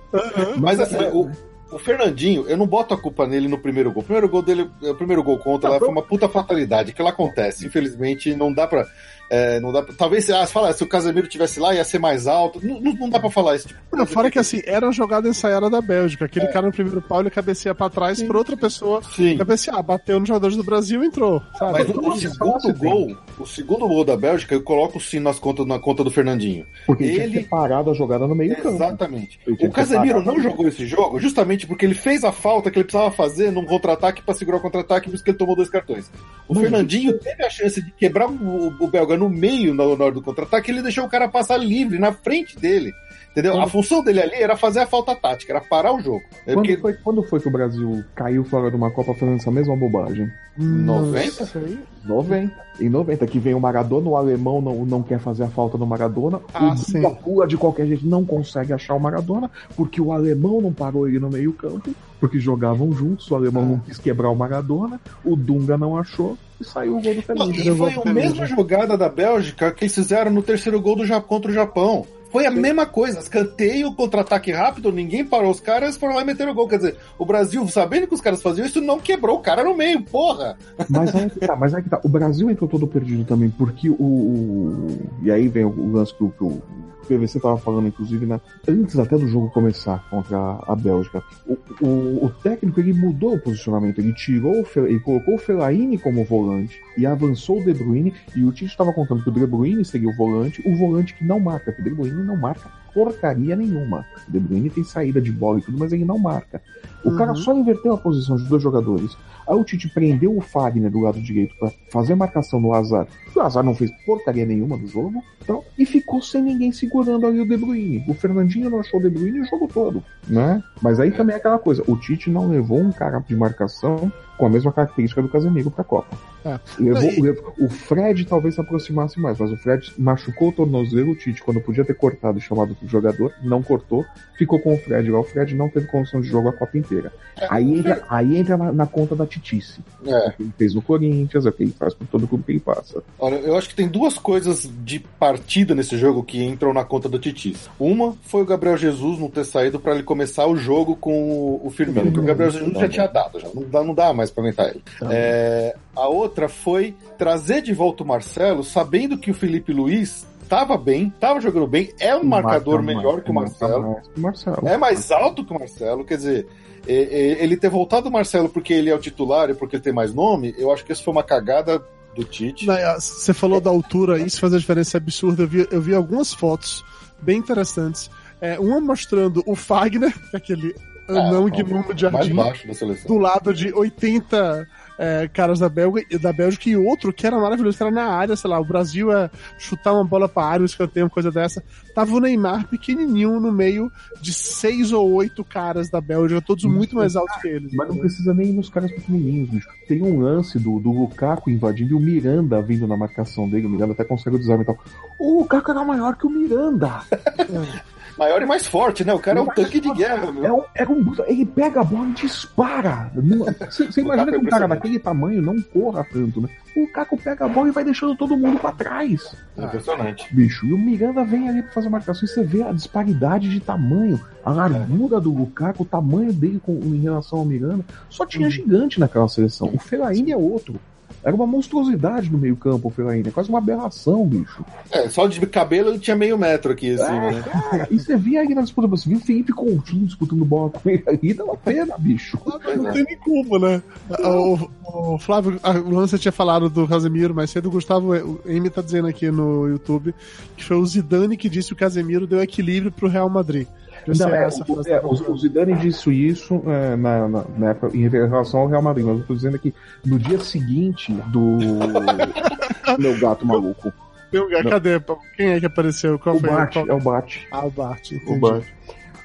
Mas assim, o, o Fernandinho, eu não boto a culpa nele no primeiro gol. O primeiro gol dele, o primeiro gol contra lá foi uma puta fatalidade, que ela acontece. Infelizmente, não dá pra. É, não dá pra, talvez ah, fala, se o Casemiro tivesse lá, ia ser mais alto. Não, não, não dá pra falar isso. Tipo,
não, fora que assim, era uma jogada ensaiada da Bélgica. Aquele é. cara no primeiro pau, ele cabeceia pra trás Sim. por outra pessoa. Sim. Cabecear, bateu nos jogadores do Brasil e entrou. Sabe?
Mas o, o segundo gol, o segundo gol da Bélgica, eu coloco sim nas contas, na conta do Fernandinho.
Porque ele, tinha parado a jogada no meio campo.
Exatamente. O Casemiro não jogou esse jogo justamente porque ele fez a falta que ele precisava fazer num contra-ataque pra segurar o contra-ataque, por isso que ele tomou dois cartões. O Mas Fernandinho teve a chance de quebrar o, o belga no meio na hora do contra-ataque, ele deixou o cara passar livre na frente dele. Entendeu? A função dele ali era fazer a falta tática, era parar o jogo.
É quando, porque... foi, quando foi que o Brasil caiu fora de uma Copa fazendo essa mesma bobagem?
90?
90. Em 90, que vem o Maradona, o alemão não, não quer fazer a falta do Maradona, ah, o pula de qualquer jeito, não consegue achar o Maradona, porque o alemão não parou ele no meio campo, porque jogavam juntos, o alemão ah. não quis quebrar o Maradona, o Dunga não achou, e saiu o gol do Felipe.
E foi a mesma jogada da Bélgica que eles fizeram no terceiro gol do Japão contra o Japão. Foi a mesma coisa, escanteio, contra-ataque rápido, ninguém parou os caras, foram lá e meteram o gol. Quer dizer, o Brasil, sabendo que os caras faziam isso, não quebrou o cara no meio, porra!
Mas aí que tá, mas aí que tá. O Brasil entrou todo perdido também, porque o. o... E aí vem o lance que o, que o PVC estava falando, inclusive, né, antes até do jogo começar contra a Bélgica, o, o, o técnico ele mudou o posicionamento, ele tirou ele colocou o Fellaini como volante e avançou o De Bruyne, e o Tite estava contando que o De Bruyne seria o volante, o volante que não marca, porque o De Bruyne não marca porcaria nenhuma. O De Bruyne tem saída de bola e tudo, mas ele não marca. O uhum. cara só inverteu a posição de dois jogadores. Aí o Tite prendeu o Fagner do lado direito para fazer marcação no Azar. O Azar não fez porcaria nenhuma do jogo. Então, e ficou sem ninguém segurando ali o De Bruyne. O Fernandinho não achou o De Bruyne o jogo todo, né? Mas aí também é aquela coisa. O Tite não levou um cara de marcação com a mesma característica do Casemiro para a Copa. É. Levou, e... levou, o Fred talvez se aproximasse mais, mas o Fred machucou o tornozelo, o Tite, quando podia ter cortado e chamado o jogador, não cortou, ficou com o Fred lá. O Fred não teve condição de jogo a Copa inteira. É. Aí entra, aí entra na, na conta da Titice. É. O que ele fez no Corinthians, é o que ele faz por todo o clube que ele passa.
Olha, eu acho que tem duas coisas de partida nesse jogo que entram na conta da Titice. Uma foi o Gabriel Jesus não ter saído para ele começar o jogo com o Firmino, porque o Gabriel Jesus já tinha dado, já não dá, não dá mais para aguentar ele. Tá é, a outra foi trazer de volta o Marcelo, sabendo que o Felipe Luiz tava bem, tava jogando bem, é um marcador melhor que o Marcelo. Marcelo. É mais alto que o Marcelo, quer dizer, ele ter voltado o Marcelo porque ele é o titular e porque ele tem mais nome, eu acho que isso foi uma cagada do Tite.
Você falou da altura, isso faz a diferença absurda. Eu vi, eu vi algumas fotos bem interessantes. É, uma mostrando o Fagner, é aquele anão é, gnomo de jardim, do lado de 80 é, caras da, Belga, da Bélgica e outro que era maravilhoso, que era na área, sei lá, o Brasil é chutar uma bola pra área, um escanteio, uma coisa dessa. Tava o Neymar pequenininho no meio de seis ou oito caras da Bélgica, todos muito mais altos que ele.
Mas não precisa nem ir nos caras pequenininhos, bicho. Tem um lance do, do Lukaku invadindo e o Miranda vindo na marcação dele, o Miranda até consegue o desarme e tal. O Lukaku era maior que o Miranda.
maior e mais forte, né? O cara é um tanque de guerra,
meu. É um, é um, ele pega a bola e dispara. Você imagina que um cara daquele tamanho não corra tanto, né? O Caco pega a bola e vai deixando todo mundo pra trás.
É impressionante.
Bicho, e o Miranda vem ali pra fazer marcação e você vê a disparidade de tamanho, a largura é. do Lukaku, o tamanho dele com, em relação ao Miranda. Só tinha uhum. gigante naquela seleção. O Fellaini é outro. Era uma monstruosidade no meio-campo o Fellaini, quase uma aberração, bicho.
É, só de cabelo ele tinha meio metro aqui, assim, é,
né? Cara, e você via aí na disputa, você viu o Felipe Coutinho disputando bola com ele aí, dava pena, bicho.
Não, tem nem culpa, né? O, o, Flávio, o Lance tinha falado do Casemiro mais cedo, o Gustavo M tá dizendo aqui no YouTube que foi o Zidane que disse que o Casemiro deu equilíbrio pro Real Madrid.
Não, é, o, é, o, o, Zidane disse isso é, na, na, na, época, em relação ao Real Madrid, mas eu tô dizendo que no dia seguinte do meu gato maluco.
Meu gato, cadê? Quem é que apareceu? Qual
o foi? Bart, Qual... É o Bart.
Ah, o Bart.
Entendi. O Bart.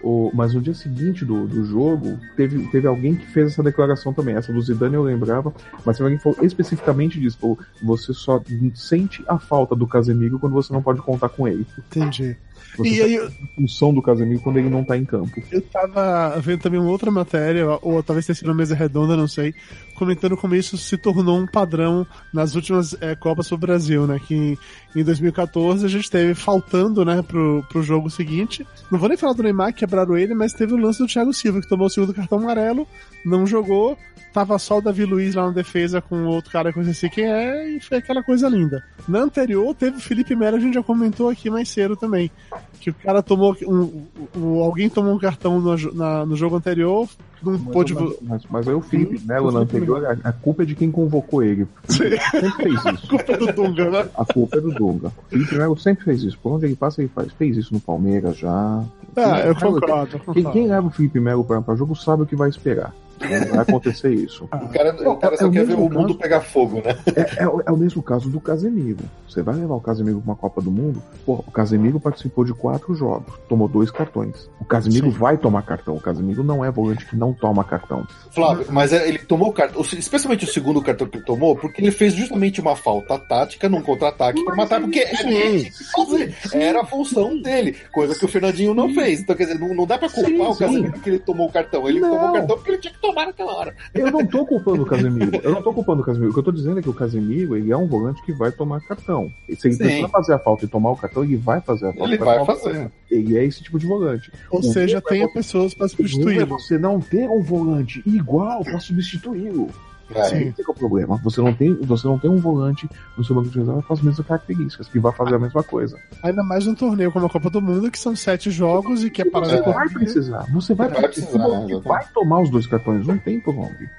O, mas no dia seguinte do, do jogo, teve, teve alguém que fez essa declaração também. Essa do Zidane eu lembrava, mas teve alguém que falou especificamente disso. Falou, você só sente a falta do Casemiro quando você não pode contar com ele.
Entendi.
Você
E aí,
a função do Casemiro quando ele não tá em campo.
Eu tava vendo também uma outra matéria, ou talvez tenha sido uma mesa redonda, não sei, comentando como isso se tornou um padrão nas últimas é, Copas pro Brasil, né? Que em 2014 a gente teve faltando, né, pro, pro jogo seguinte. Não vou nem falar do Neymar, que quebraram ele, mas teve o lance do Thiago Silva, que tomou o segundo cartão amarelo, não jogou, tava só o Davi Luiz lá na defesa com outro cara que eu não sei quem é, e foi aquela coisa linda. Na anterior teve o Felipe Melo, a gente já comentou aqui mais cedo também. Que o cara tomou. Um, um, alguém tomou um cartão no, na, no jogo anterior, não
Mas,
pôde.
mas, mas, aí o Felipe
Hum,
Melo na anterior, a, a culpa é de quem convocou ele. Sempre fez isso.
Culpa do Dunga, né?
A culpa é do Dunga. O Felipe Melo sempre fez isso. Por onde ele passa, ele faz. Fez isso no Palmeiras já.
Ah, eu concordo.
Quem, quem leva o Felipe Melo pra, pra jogo sabe o que vai esperar. Vai acontecer isso.
O cara, o cara
É
só
o
quer ver o mundo
caso.
pegar fogo, né?
É, é o- é o mesmo caso do Casemiro. Você vai levar o Casemiro pra uma Copa do Mundo? Pô, o Casemiro participou de quatro jogos, tomou dois cartões. O Casemiro
Sim.
vai tomar cartão. O Casemiro não é volante que não toma cartão.
Flávio, mas é- ele tomou o cartão, especialmente o segundo cartão que ele tomou, porque ele fez justamente uma falta tática num contra-ataque pra matar, porque era, o que ele tinha que fazer. era a função dele, coisa que o Fernandinho não fez. Então, quer dizer, não, não dá pra culpar
Sim,
o
sim.
Casemiro porque ele tomou o cartão. Ele
Não.
tomou o cartão porque ele tinha que tomar naquela hora.
Eu não tô culpando o Casemiro. Eu não tô culpando o Casemiro. O que eu tô dizendo é que o Casemiro, ele é um volante que vai tomar cartão. E se ele
Sim.
precisar fazer a falta e tomar o cartão, ele vai fazer a falta.
Ele vai
tomar
fazer.
cartão. Ele é esse tipo de volante.
Ou
O
seja,
erro é
pessoas para
erro é
substituí-lo.
você não ter um volante igual pra substituí-lo.
É.
Sim.
Esse é o problema. Você não tem, você não tem um volante no seu banco de reserva com as mesmas características, que vai fazer a mesma coisa.
Ainda mais um torneio como a Copa do Mundo, que são sete jogos e que é parada
É.
Você vai precisar. Você vai,
Vai precisar,
volante
exatamente.
vai tomar os dois cartões. Não tem por onde.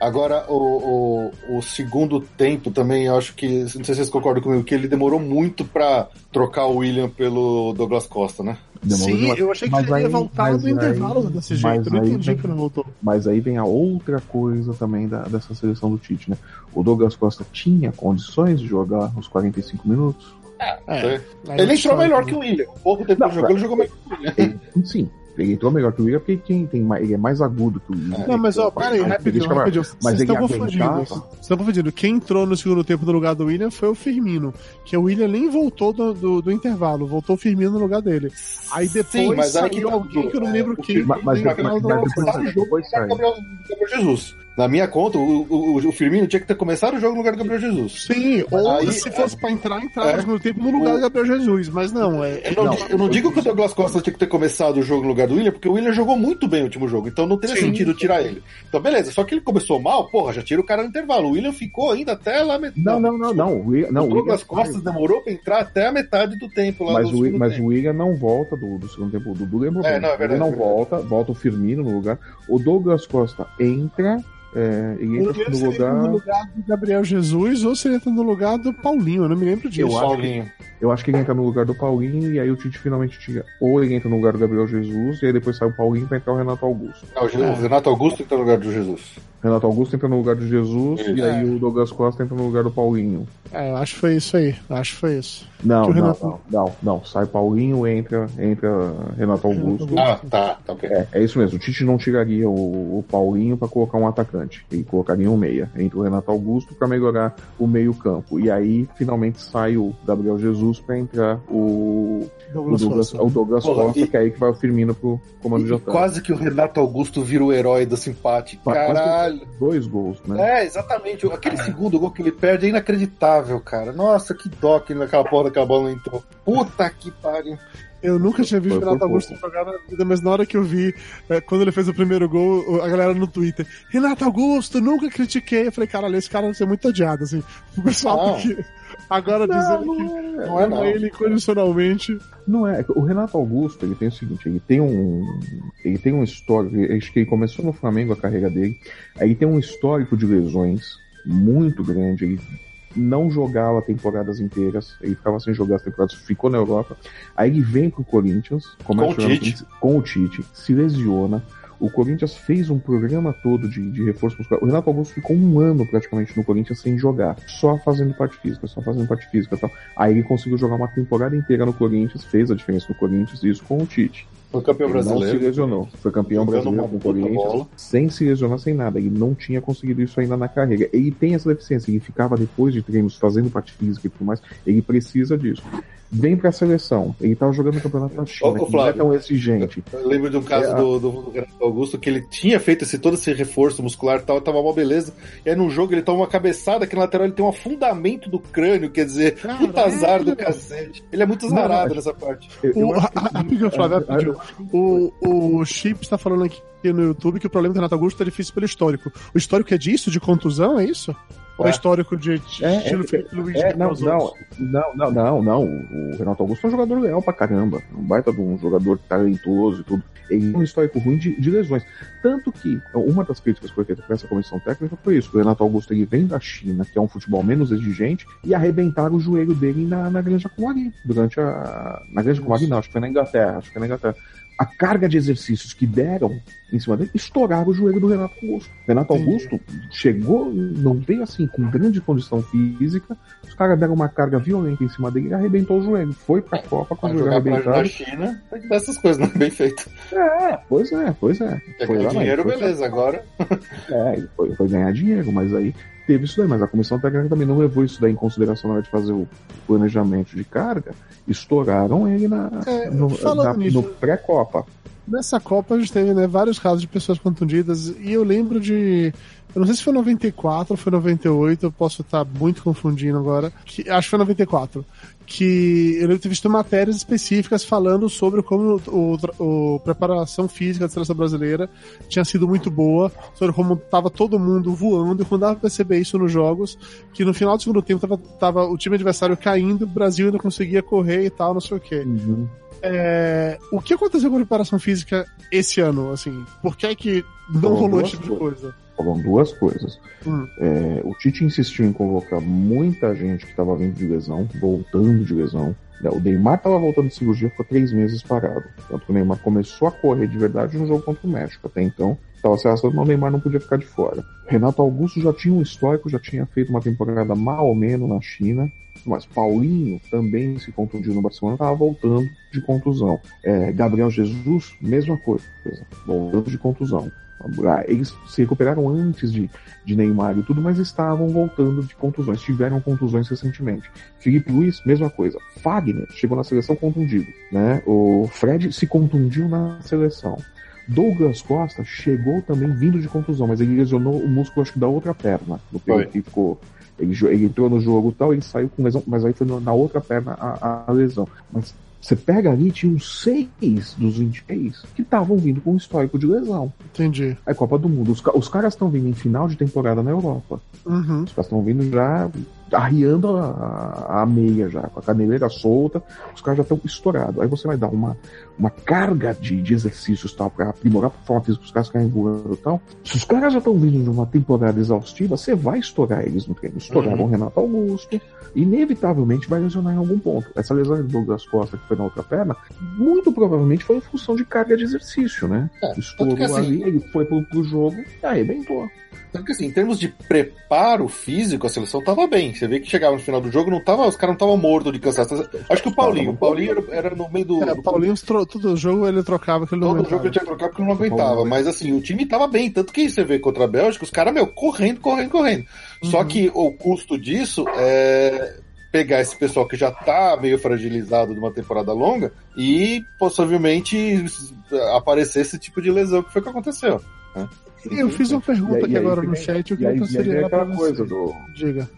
Agora, o, o, o segundo tempo também, eu acho que, não sei se vocês concordam comigo, que ele demorou muito pra trocar o William pelo Douglas Costa, né?
Demorou
Sim,
demais.
eu achei que
Mas
ele ia
aí-
voltar no
aí-
intervalo desse
mas
jeito. Não
aí
entendi
vem-
que não voltou.
Mas aí vem a outra coisa também da, dessa seleção do Tite, né? O Douglas Costa tinha condições de jogar os 45 minutos?
É,
Aí
aí
ele entrou melhor que o William. Pouco tempo
Não,
jogou, ele jogou melhor que o William.
Sim, ele entrou melhor que o William porque quem tem mais, ele é mais agudo que o William.
Não, mas ó, pera aí,
Uma
rapidinho, rapidinho.
Mas ele aguentava.
Vocês estão confundindo. Quem entrou no segundo tempo no lugar do William foi o Firmino. Que o William nem voltou do, do, do intervalo, voltou o Firmino no lugar dele. Aí depois
Sim, mas aí
saiu
tá
alguém que eu não lembro
É,
quem.
mas- mas depois- mas depois-
Começar o jogo
depois
do Gabriel, Gabriel Jesus. Na minha conta, o, o, o Firmino tinha que ter começado o jogo no lugar do Gabriel Jesus.
Sim, ou
Aí-
se fosse pra entrar, entrava
É.
no segundo tempo no lugar do Gabriel Jesus. Mas não, é.
Eu não, eu não digo que o Douglas Costa tinha que ter começado o jogo no lugar do William, porque o William jogou muito bem o último jogo, então não teria
Sim.
sentido tirar ele. Então, beleza, só que ele começou mal, porra, já tira o cara no intervalo. O William ficou ainda até lá metade.
Não, não, não, não. O William, não,
o
o
Douglas
William-
Costa demorou pra entrar até a metade do tempo lá
Mas,
no
o,
segundo
mas
tempo.
o William não volta do, do segundo tempo. O Dudu lembrou
É, não, é verdade,
Ele não
é verdade.
volta, volta o Firmino no lugar. O Douglas Costa entra, é, ele entra
Ele
no
seria
lugar.
no lugar do Gabriel Jesus ou seria no lugar do Paulinho, eu não me lembro disso.
Eu acho
Paulinho.
Eu acho que ele entra no lugar do Paulinho e aí o Tite finalmente tira. Ou ele entra no lugar do Gabriel Jesus e aí depois sai o Paulinho pra entrar o Renato Augusto.
Não, o Je- o Renato Augusto entra no lugar do Jesus.
Renato Augusto entra no lugar do Jesus
Isso.
e aí o Douglas Costa entra no lugar do Paulinho.
É, eu acho que foi isso aí. Acho que foi isso.
Não, não,
Renato-
não, não, não. Sai Paulinho, entra, entra Renato Augusto.
Augusto.
Ah, tá, tá ok.
É, é isso mesmo. O Tite não tiraria o, o Paulinho pra colocar um atacante. Ele colocaria um meia. Entra o Renato Augusto pra melhorar o meio-campo. E aí, finalmente, sai o Gabriel Jesus pra entrar o, o
Douglas
Douglas,
Costa.
o Douglas Costa,
e-
que é aí que vai o Firmino pro comando de ataque.
quase que o Renato Augusto vira o herói do simpático.
Quase que
Caralho.
Dois gols, né?
É, exatamente. Aquele segundo gol que ele perde é inacreditável, cara. Nossa, que dó que naquela porra daquela bola não entrou. Puta que pariu.
Eu nunca tinha visto o Renato Augusto
pouco.
jogar na vida, mas na hora que eu vi, é, quando ele fez o primeiro gol, a galera no Twitter, Renato Augusto, nunca critiquei. Eu falei, caralho, esse cara vai ser muito odiado, assim. O pessoal porque agora dizendo que
Não é, não.
ama ele condicionalmente.
Não é. O Renato Augusto, ele tem o seguinte, ele tem um. Ele tem um histórico. Acho que ele começou no Flamengo a carreira dele. Aí tem um histórico de lesões muito grande. Ele não jogava temporadas inteiras. Ele ficava sem jogar as temporadas, ficou na Europa. Aí ele vem pro Corinthians, começa
Com o Tite.
com o Tite, se lesiona. O Corinthians fez um programa todo de, de reforço muscular. O Renato Augusto ficou um ano praticamente no Corinthians sem jogar, só fazendo parte física, só fazendo parte física e tal. Aí ele conseguiu jogar uma temporada inteira no Corinthians, fez a diferença no Corinthians, e isso com o Tite.
Foi campeão
Ele
brasileiro.
Não se lesionou. Foi campeão
Jogando
brasileiro com o Corinthians, sem se lesionar, sem nada. Ele não tinha conseguido isso ainda na carreira. Ele tem essa deficiência. Ele ficava depois de treinos fazendo parte física e tudo mais. Ele precisa disso. Vem pra seleção. Ele tava jogando no campeonato da China,
Ô,
que não é
Flávio.
tão exigente.
Eu lembro de um caso
É,
do, do, Augusto que ele tinha feito esse, todo esse reforço muscular e tal, tava uma beleza. E aí no jogo ele toma uma cabeçada que na lateral ele tem um afundamento do crânio, quer dizer,
Caralho.
puta azar do cacete. Ele é muito
acho-
nessa parte.
O, rapidinho, Flávio,
Ah,
rapidinho. O, o Chip está falando aqui no YouTube que o problema do Renato Augusto é difícil pelo histórico. O histórico é disso? De contusão, é isso? Ou é
É.
histórico de
É,
estilo
é,
Felipe Luiz?
É, não, não, não, não, não, não. O Renato Augusto é um jogador leal pra caramba. Um baita de um jogador talentoso e tudo. Ele tem um histórico ruim de, de lesões. Tanto que uma das críticas que foi feita para essa comissão técnica foi isso. O Renato Augusto ele vem da China, que é um futebol menos exigente, e arrebentaram o joelho dele na, na Granja Comari. Durante a. Na Granja Comari, não, acho que foi na Inglaterra. Acho que foi na Inglaterra. A carga de exercícios que deram em cima dele estouraram o joelho do Renato Augusto. Renato. Augusto chegou, não veio assim, com grande condição física, os caras deram uma carga violenta em cima dele e arrebentou o joelho. Foi pra Copa com o joelho arrebentado.
China, tem que dar essas coisas, né? Bem feito.
É, pois é, pois é. Foi
ganhar dinheiro,
foi-
beleza. Agora,
É, foi, foi ganhar dinheiro, mas aí teve isso daí. Mas a comissão técnica também não levou isso daí em consideração na hora de fazer o planejamento de carga. Estouraram ele na,
É,
no, na- no pré-Copa.
Nessa Copa a gente teve né, vários casos de pessoas contundidas e eu lembro de. Eu não sei se foi 94 ou foi 98, eu posso estar muito confundindo agora. Que, acho que foi 94. Que eu lembro ter visto matérias específicas falando sobre como o, o- preparação física da seleção brasileira tinha sido muito boa, sobre como estava todo mundo voando, e quando dava pra perceber isso nos jogos, que no final do segundo tempo tava, tava o time adversário caindo, o Brasil ainda conseguia correr e tal, não sei o quê. É, o que aconteceu com a preparação física esse ano, assim? Por que é que não rolou esse tipo de coisa?
Foram duas coisas.
Hum.
É, o Tite insistiu em convocar muita gente que estava vindo de lesão, voltando de lesão. É, O Neymar estava voltando de cirurgia, ficou três meses parado. Tanto que o Neymar começou a correr de verdade no jogo contra o México. Até então, estava se arrastando, mas o Neymar não podia ficar de fora. Renato Augusto já tinha um histórico, já tinha feito uma temporada mal ou menos na China. Mas Paulinho também se contundiu no Barcelona, estava voltando de contusão. É, Gabriel Jesus, mesma coisa, voltando de contusão. Ah, Eles se recuperaram antes de, de Neymar e tudo, mas estavam voltando de contusões, tiveram contusões recentemente. Felipe Luiz, mesma coisa. Fagner chegou na seleção contundido, né? O Fred se contundiu na seleção. Douglas Costa chegou também vindo de contusão, mas ele lesionou o músculo, acho que da outra perna, no período que ficou. Ele, ele entrou no jogo e tal, ele saiu com lesão, mas aí foi na outra perna a, a lesão. Mas você pega ali, tinha uns seis dos 26 que estavam vindo com um histórico de lesão.
Entendi.
É Copa do Mundo. Os, os caras estão vindo em final de temporada na Europa.
Uhum.
Os caras estão vindo já arriando a, a- meia já, com a caneleira solta, os caras já estão estourados. Aí você vai dar uma, uma carga de, de exercícios tal, para aprimorar a forma física, os caras ficarem voando e tal. Se os caras já estão vindo de uma temporada exaustiva, você vai estourar eles no treino. Estouraram o Renato Augusto, inevitavelmente vai lesionar em algum ponto. Essa lesão do Douglas Costa, que foi na outra perna, muito provavelmente foi em função de carga de exercício, né?
É,
Estourou
assim-
ali, ele foi pro, pro jogo e arrebentou.
Tanto que assim, em termos de preparo físico, a seleção tava bem. Você vê que chegava no final do jogo, não tava, os caras não estavam mortos de cansaço. Acho que o Paulinho, o Paulinho era, era no meio do.
É,
do-
Paulinho, tro- todo jogo ele trocava, que ele não
Todo
aguentava.
jogo ele tinha que trocar porque não aguentava. Mas assim, o time tava bem. Tanto que você vê contra a Bélgica, os caras, meu, correndo, correndo, correndo. Só
Uhum.
que o custo disso é pegar esse pessoal que já tá meio fragilizado de uma temporada longa e possivelmente aparecer esse tipo de lesão que foi o que aconteceu.
Eu fiz uma pergunta
aí-
aqui
aí
agora
vem-
no chat, eu
E aí, e aí
transferir
vem
ela pra
aquela
você.
coisa do,
Diga.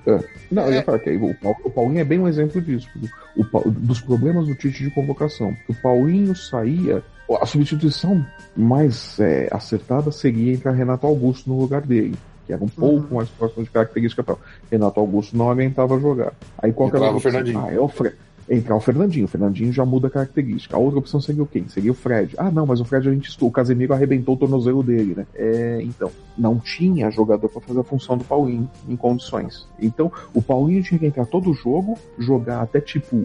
Não, eu
É.
ia falar que o, Paul- o Paulinho é bem um exemplo disso. O, Pa- dos problemas do Tite de convocação. O Paulinho saía. A substituição mais é, acertada seria entrar Renato Augusto no lugar dele. Que era um pouco mais próximo de característica e tal. Renato Augusto não aguentava jogar. Aí qual que era
o? Fernandinho.
Ah, é o Fred. Entrar o Fernandinho. O Fernandinho já muda a característica. A outra opção seria o quê? Seria o Fred. Ah, não, mas o Fred a gente. O Casemiro arrebentou o tornozelo dele, né? É, então, não tinha jogador para fazer a função do Paulinho em condições. Então, o Paulinho tinha que entrar todo jogo, jogar até tipo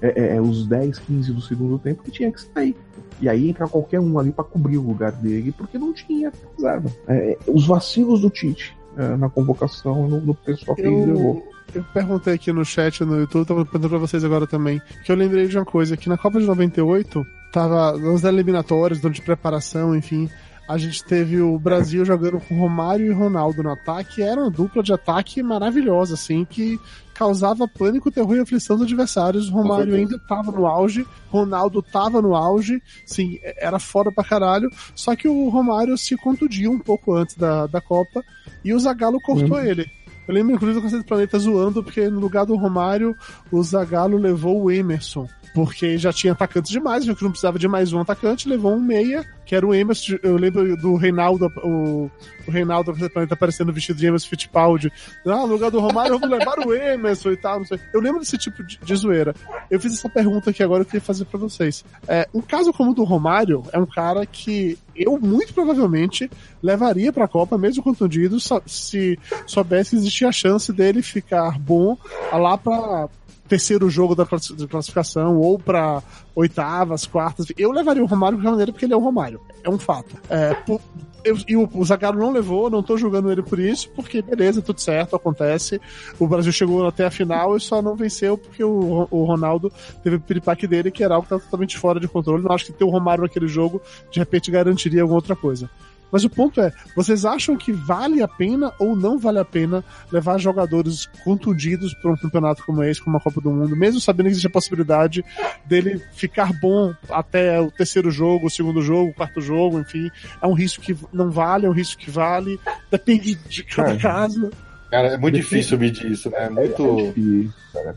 é, é, é, os 10, 15 do segundo tempo e tinha que sair. E aí entrar qualquer um ali para cobrir o lugar dele, porque não tinha reserva. É, os vacilos do Tite é, na convocação e no, no pessoal que ele levou.
Eu, perguntei aqui no chat no YouTube, tava perguntando pra vocês agora também, que eu lembrei de uma coisa, que na Copa de 98, tava nas eliminatórias, durante preparação, enfim. A gente teve o Brasil jogando com Romário e Ronaldo no ataque. Era uma dupla de ataque maravilhosa, assim, que causava pânico, terror e aflição dos adversários. Romário ainda estava no auge, Ronaldo estava no auge, sim, era foda pra caralho. Só que o Romário se contundiu um pouco antes da, da Copa e o Zagallo cortou uhum. ele. Eu lembro, inclusive, do Conceito do Planeta zoando, porque no lugar do Romário, o Zagallo levou o Emerson. Porque já tinha atacantes demais, viu que não precisava de mais um atacante, levou um meia, que era o Emerson. Eu lembro do Reinaldo, o, o Reinaldo aparecendo vestido de Emerson Fittipaldi. Ah, no lugar do Romário, vamos levar o Emerson e tal, não sei. Eu lembro desse tipo de, de zoeira. Eu fiz essa pergunta aqui agora, eu queria fazer para vocês. É, um caso como o do Romário é um cara que eu muito provavelmente levaria para a Copa, mesmo contundido, se soubesse que existia a chance dele ficar bom lá para terceiro jogo da classificação ou para oitavas, quartas. Eu levaria o Romário de maneira porque ele é o Romário. É um fato. É, por, eu, e o, o Zagallo não levou, não tô julgando ele por isso, porque beleza, tudo certo, acontece. O Brasil chegou até a final e só não venceu porque o, o Ronaldo teve o piripaque dele, que era algo que estava totalmente fora de controle. Não acho que ter o Romário naquele jogo de repente garantiria alguma outra coisa. Mas o ponto é, vocês acham que vale a pena ou não vale a pena levar jogadores contundidos para um campeonato como esse, como a Copa do Mundo, mesmo sabendo que existe a possibilidade dele ficar bom até o terceiro jogo, o segundo jogo, o quarto jogo, enfim, é um risco que não vale, é um risco que vale, depende de cada caso.
Cara, é muito difícil medir isso, né? É muito. É difícil,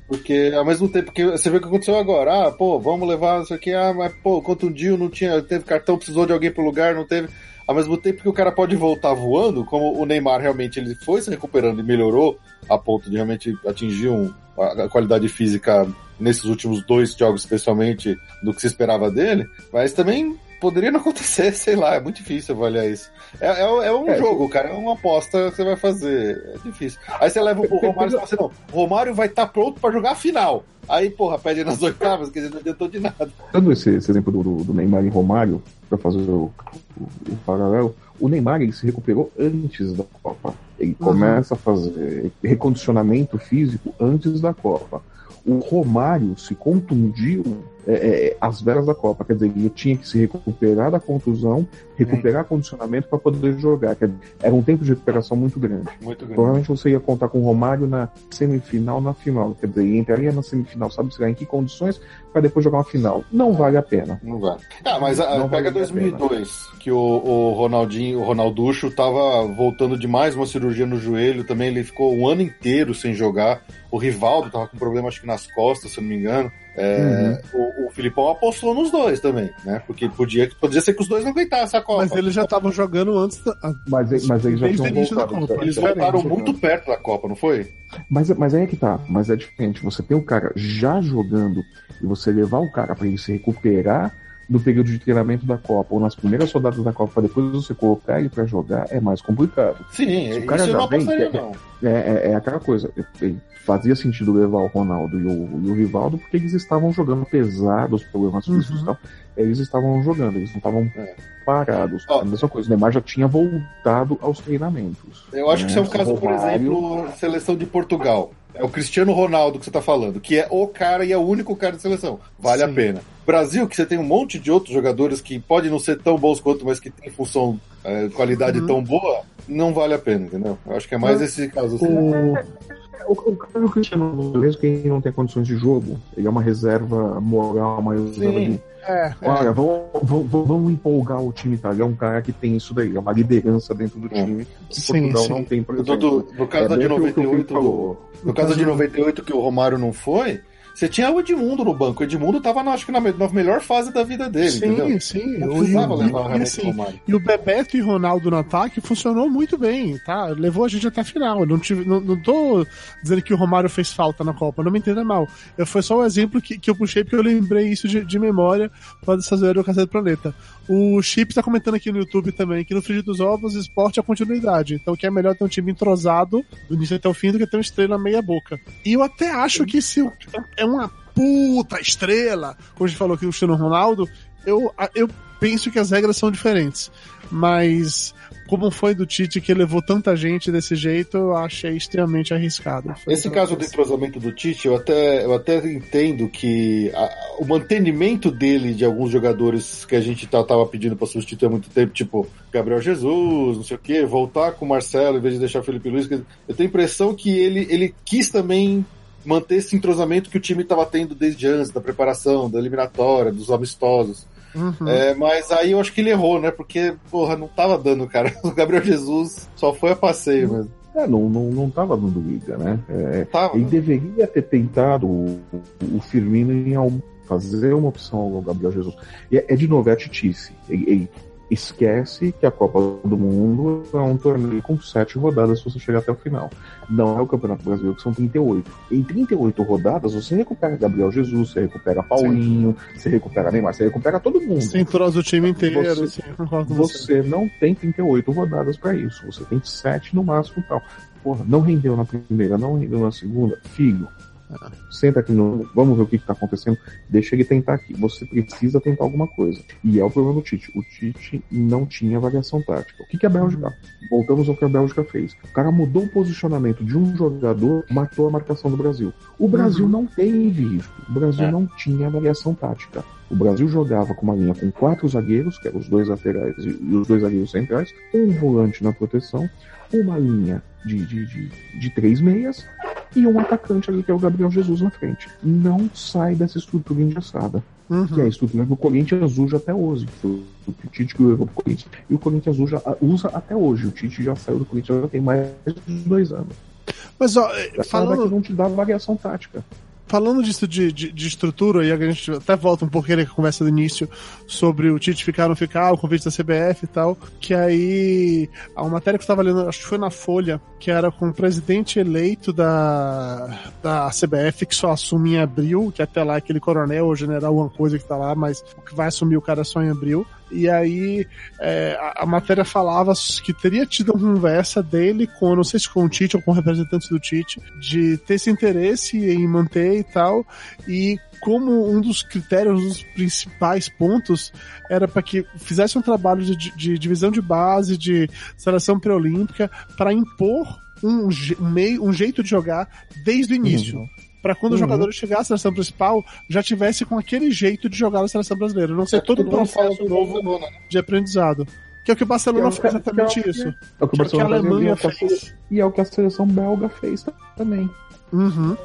porque ao mesmo tempo que você vê o que aconteceu agora, ah, pô, vamos levar isso aqui, ah, mas pô, contundiu, não tinha, teve cartão, precisou de alguém pro lugar, não teve ao mesmo tempo que o cara pode voltar voando, como o Neymar realmente ele foi se recuperando e melhorou a ponto de realmente atingir um, a qualidade física nesses últimos dois jogos, especialmente, do que se esperava dele, mas também poderia não acontecer, sei lá, é muito difícil avaliar isso. É, é, é um é, jogo, cara, é uma aposta que você vai fazer, é difícil. Aí você leva o Romário e fala assim, não, o Romário vai estar tá pronto para jogar a final. Aí, porra, pede nas oitavas, que não adiantou de nada.
Dando esse, esse exemplo do, do, Neymar e Romário, para fazer o, o, o, paralelo, o Neymar ele se recuperou antes da Copa. Ele uhum. começa a fazer recondicionamento físico antes da Copa. O Romário se contundiu é, é, as velas da Copa. Quer dizer, ele tinha que se recuperar da contusão, recuperar é. condicionamento para poder jogar. Quer dizer, era um tempo de recuperação muito grande. muito grande. Provavelmente você ia contar com o Romário na semifinal, na final. Quer dizer, entraria na semifinal, sabe-se lá em que condições, para depois jogar uma final. Não vale a pena.
Não vale. Ah, mas a, Não pega vale 2002, que o, o Ronaldinho, o Ronalducho tava voltando de mais uma cirurgia no joelho, também ele ficou um ano inteiro sem jogar. O Rivaldo tava com problema, acho que nas costas, se eu não me engano. É, uhum. o, o Filipão apostou nos dois também, né? Porque podia, podia ser que os dois não aguentassem a Copa.
Mas eles já estavam jogando antes da.
Mas, mas eles já tinham voltado.
Eles voltaram muito perto da Copa, não foi?
Mas, mas aí é que tá. Mas é diferente. Você tem o cara já jogando e você levar o cara para ele se recuperar no período de treinamento da Copa ou nas primeiras rodadas da Copa, depois você colocar ele para jogar, é mais complicado.
Sim, Se o cara isso já não vem, é, não.
É, é, é, aquela coisa. Fazia sentido levar o Ronaldo e o, e o Rivaldo porque eles estavam jogando apesar dos problemas uhum. físicos e tal. Eles estavam jogando, eles não estavam é. parados. A mesma coisa, o Neymar já tinha voltado aos treinamentos.
Eu acho que isso é um caso, Romário... por exemplo, seleção de Portugal. É o Cristiano Ronaldo que você tá falando, que é o cara e é o único cara de seleção. Vale Sim. a pena. Brasil, que você tem um monte de outros jogadores que podem não ser tão bons quanto, mas que tem função, é, qualidade uhum. tão boa, não vale a pena, entendeu? Eu acho que é mais esse caso. Assim. O...
O, o caso do Cristiano, mesmo que ele não tem condições de jogo, ele é uma reserva moral, uma reserva de é, é, Olha, é. Vamos, vamos, vamos, empolgar o time, tá? Ele é um cara que tem isso daí, é uma liderança dentro do time. Que sim, Portugal sim. não tem, por exemplo.
Do, no caso é de 98, no caso de 98 que o Romário não foi, você tinha o Edmundo no banco. O Edmundo tava, na, acho que na, na melhor fase da vida dele, sim, entendeu?
Sim, Não precisava levar o assim, E o Bebeto e Ronaldo no ataque funcionou muito bem, tá? Levou a gente até a final. Não, tive, não, não tô dizendo que o Romário fez falta na Copa, não me entenda mal. Eu, foi só um exemplo que, que eu puxei porque eu lembrei isso de, de memória para essa zoeira do Cacete do Planeta. O Chip tá comentando aqui no YouTube também que no Frigir dos Ovos esporte é continuidade. Então que é melhor ter um time entrosado do início até o fim do que ter uma estrela meia boca. E eu até acho que se é uma puta estrela, como a gente falou aqui o Cristiano Ronaldo, eu, eu penso que as regras são diferentes. Mas como foi do Tite que levou tanta gente desse jeito, eu achei extremamente arriscado. Foi
Esse caso do entrosamento do Tite, eu até, eu até entendo que a, o mantenimento dele de alguns jogadores que a gente tá, tava pedindo para substituir há muito tempo, tipo Gabriel Jesus, não sei o que, voltar com o Marcelo em vez de deixar o Felipe Luiz, eu tenho a impressão que ele, ele quis também manter esse entrosamento que o time estava tendo desde antes, da preparação, da eliminatória, dos amistosos. Uhum. É, mas aí eu acho que ele errou, né? Porque, porra, não tava dando, cara. O Gabriel Jesus só foi a passeio mesmo.
É, não, não, não tava dando liga, né? É, tava, ele deveria ter tentado o, o Firmino em fazer uma opção ao Gabriel Jesus. É, é de novo, é a titice. Ele, ele esquece que a Copa do Mundo é um torneio com sete rodadas se você chegar até o final. Não é o Campeonato Brasileiro, que são 38. Em 38 rodadas, você recupera Gabriel Jesus, você recupera Paulinho, Sim. você recupera Neymar, você recupera todo mundo.
Você entrosa o time inteiro.
Você, assim, você não tem 38 rodadas para isso. Você tem sete no máximo tal. Porra, não rendeu na primeira, não rendeu na segunda. Filho, Senta aqui no. Vamos ver o que está acontecendo. Deixa ele tentar aqui. Você precisa tentar alguma coisa. E é o problema do Tite. O Tite não tinha variação tática. O que, que a Bélgica. Voltamos ao que a Bélgica fez. O cara mudou o posicionamento de um jogador, matou a marcação do Brasil. O Brasil uhum. não teve isso. O Brasil é. não tinha variação tática. O Brasil jogava com uma linha com quatro zagueiros, que eram os dois laterais e os dois zagueiros centrais, um volante na proteção, uma linha de, de, de, de três meias e um atacante ali que é o Gabriel Jesus na frente. Não sai dessa estrutura engessada. Uhum. Que é a estrutura que o Corinthians usa até hoje. o Tite que levou pro Corinthians. E o Corinthians usa, usa até hoje. O Tite já saiu do Corinthians já tem mais de dois anos.
Mas, ó, falando...
que não te dá variação tática
falando disso de, de, de, estrutura, e a gente até volta um pouquinho na conversa do início sobre o Tite ficar ou não ficar, o convite da CBF e tal, que aí a uma matéria que eu estava lendo, acho que foi na Folha, que era com o presidente eleito da, da CBF, que só assume em abril, que até lá é aquele coronel ou general, alguma coisa que tá lá, mas o que vai assumir o cara só em abril. E aí é, a, a, matéria falava que teria tido uma conversa dele com, não sei se com o Tite ou com representantes do Tite, de ter esse interesse em manter e tal. E como um dos critérios, um dos principais pontos, era para que fizesse um trabalho de, de divisão de base, de seleção pré-olímpica, para impor um, um, meio, um jeito de jogar desde o início. Uhum para quando uhum. o jogador chegar à seleção principal, já tivesse com aquele jeito de jogar na seleção brasileira. Não ser é, todo um processo novo né? de aprendizado. Que é o que o Barcelona é fez exatamente é isso.
É o que o Barcelona que a Alemanha fez. E é o que a seleção belga fez também.
Uhum.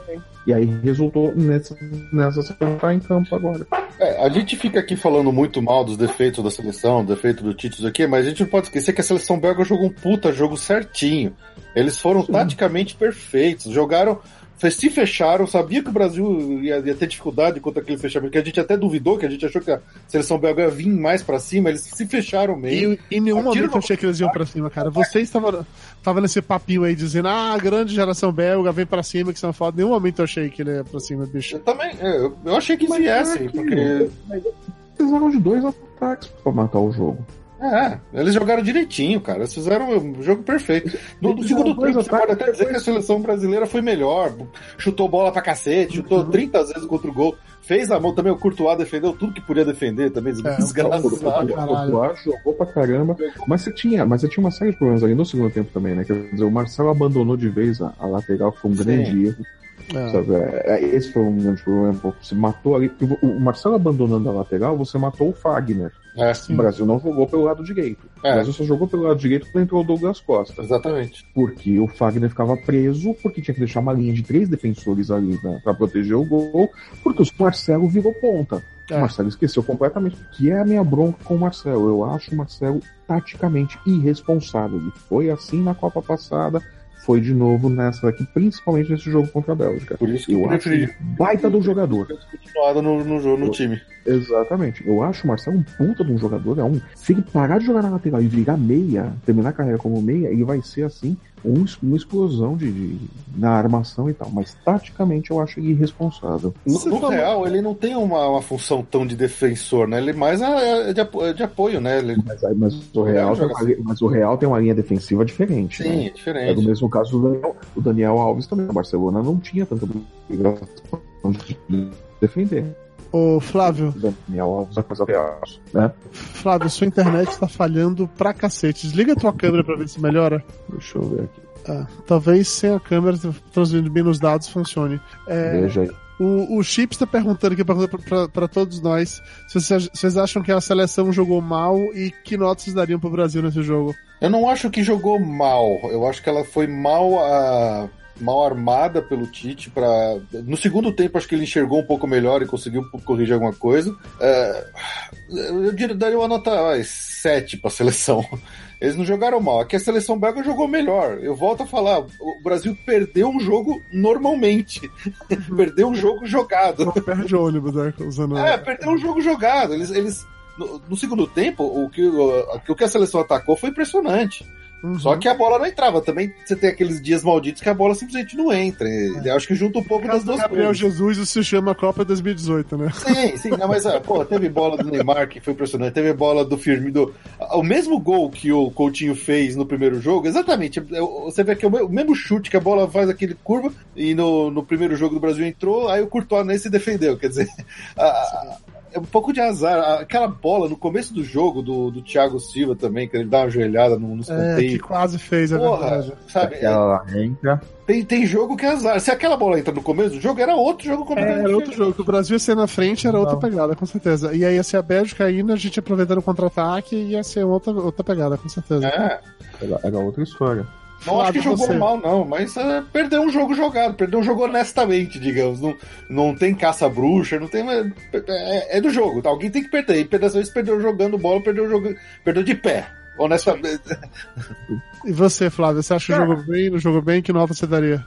E aí resultou nessa, nessa tá em campo agora.
É, a gente fica aqui falando muito mal dos defeitos da seleção, defeito do Tite aqui, mas a gente não pode esquecer que a seleção belga jogou um puta jogo certinho. Eles foram Sim. taticamente perfeitos, jogaram se fecharam, sabia que o Brasil ia, ia, ter dificuldade contra aquele fechamento, que a gente até duvidou, que a gente achou que a seleção belga ia vir mais para cima, eles se fecharam meio.
E em nenhum momento eu achei que eles iam para cima, cara. Vocês estavam tava nesse papinho aí dizendo, ah, a grande geração belga vem para cima, que são foda. Em nenhum momento eu achei que ele ia pra cima, bicho.
Eu também, eu, eu achei que eles viessem, porque.
Precisaram de dois ataques para matar o jogo.
É, eles jogaram direitinho, cara. Eles fizeram um jogo perfeito. No, no segundo tempo, você pode até dizer que a seleção brasileira foi melhor. Chutou bola pra cacete, chutou uhum. 30 vezes contra o gol. Fez a mão também, o Courtois defendeu tudo que podia defender também. É, desgraçado. O
Courtois jogou pra caramba. Mas você, tinha, mas você tinha uma série de problemas ali no segundo tempo também, né? Quer dizer, o Marcelo abandonou de vez a, a lateral, foi um grande erro. É. é. Esse foi um grande problema. Você matou ali. O Marcelo abandonando a lateral, você matou o Fagner. É, o Brasil não jogou pelo lado direito. É. O Brasil só jogou pelo lado direito quando entrou o Douglas Costa.
Exatamente.
Porque o Fagner ficava preso, porque tinha que deixar uma linha de três defensores ali né, para proteger o gol, porque o Marcelo virou ponta. É. O Marcelo esqueceu completamente. Que é a minha bronca com o Marcelo. Eu acho o Marcelo taticamente irresponsável. Ele foi assim na Copa passada foi de novo nessa aqui, principalmente nesse jogo contra a Bélgica.
Por isso que eu,
eu
acho
baita do jogador.
Continuado no, no jogo, no eu, time.
Exatamente. Eu acho o Marcelo um puta de um jogador. É um, se ele parar de jogar na lateral e virar meia, terminar a carreira como meia, ele vai ser assim um, uma explosão de, de, na armação e tal, mas taticamente eu acho irresponsável.
No, no real, ele não tem uma, uma, função tão de defensor, né? Ele mais é, é de, é de apoio, né? Ele...
Mas, mas, o real tem uma, mas o Real tem uma linha defensiva diferente.
Sim,
né?
é diferente. É
do mesmo caso do Daniel, o Daniel Alves também. O Barcelona não tinha tanta obrigação de defender.
Ô, Flávio.
Daniel Alves coisa reais, né?
Flávio, sua internet tá falhando pra cacete. Desliga a tua câmera pra ver se melhora.
Deixa eu ver aqui.
Ah, talvez sem a câmera transmitindo bem nos dados funcione. É,
Veja aí.
o, o Chips tá perguntando aqui pra todos nós se vocês, se vocês acham que a seleção jogou mal e que notas vocês dariam pro Brasil nesse jogo.
Eu não acho que jogou mal. Eu acho que ela foi mal a mal armada pelo Tite para no segundo tempo acho que ele enxergou um pouco melhor e conseguiu corrigir alguma coisa é, eu diria- daria uma nota vai, 7 para a seleção eles não jogaram mal aqui a seleção belga jogou melhor eu volto a falar o Brasil perdeu um jogo normalmente perdeu um jogo jogado
Perde ônibus, né? Usando.
é, perdeu um jogo jogado. Eles, eles no, no segundo tempo, o que, o, o que a seleção atacou foi impressionante.
Uhum.
Só que a bola não entrava. Também você tem aqueles dias malditos que a bola simplesmente não entra. E Eu acho que junta um pouco das duas
Gabriel
coisas.
Jesus isso se chama Copa 2018, né?
Sim, sim, não, mas ah, pô, teve bola do Neymar que foi impressionante, teve bola do Firmino. do- O mesmo gol que o Coutinho fez no primeiro jogo, exatamente. é, Você vê que é o me- o mesmo chute que a bola faz aquele curva, e no, no primeiro jogo do Brasil entrou, aí o Courtois nem se defendeu. Quer dizer, a- é um pouco de azar. Aquela bola no começo do jogo do, do Thiago Silva também, que ele dá uma joelhada no, no
É,
escanteio.
que quase fez, é
Porra,
verdade.
sabe?
Aquela entra.
Tem, tem jogo que é azar. Se aquela bola entra no começo do jogo, era outro jogo
É,
completamente
era outro jogo. que O Brasil ia ser na frente, era outra pegada, com certeza. E aí ia ser a Bélgica indo, a gente aproveitando o contra-ataque, ia ser outra, outra pegada, com certeza.
É.
Era, era outra história.
Não acho que jogou
você.
mal, não, mas é, perdeu um jogo jogado, perdeu um jogo honestamente, digamos. Não, não tem caça-bruxa, não tem. mas É, é do jogo, alguém tem que perder. E dessa vez perdeu jogando bola, perdeu jogo, perdeu de pé. Honestamente.
E você, Flávio, você acha que
Cara.
jogou bem, não jogou bem? Que nota você daria?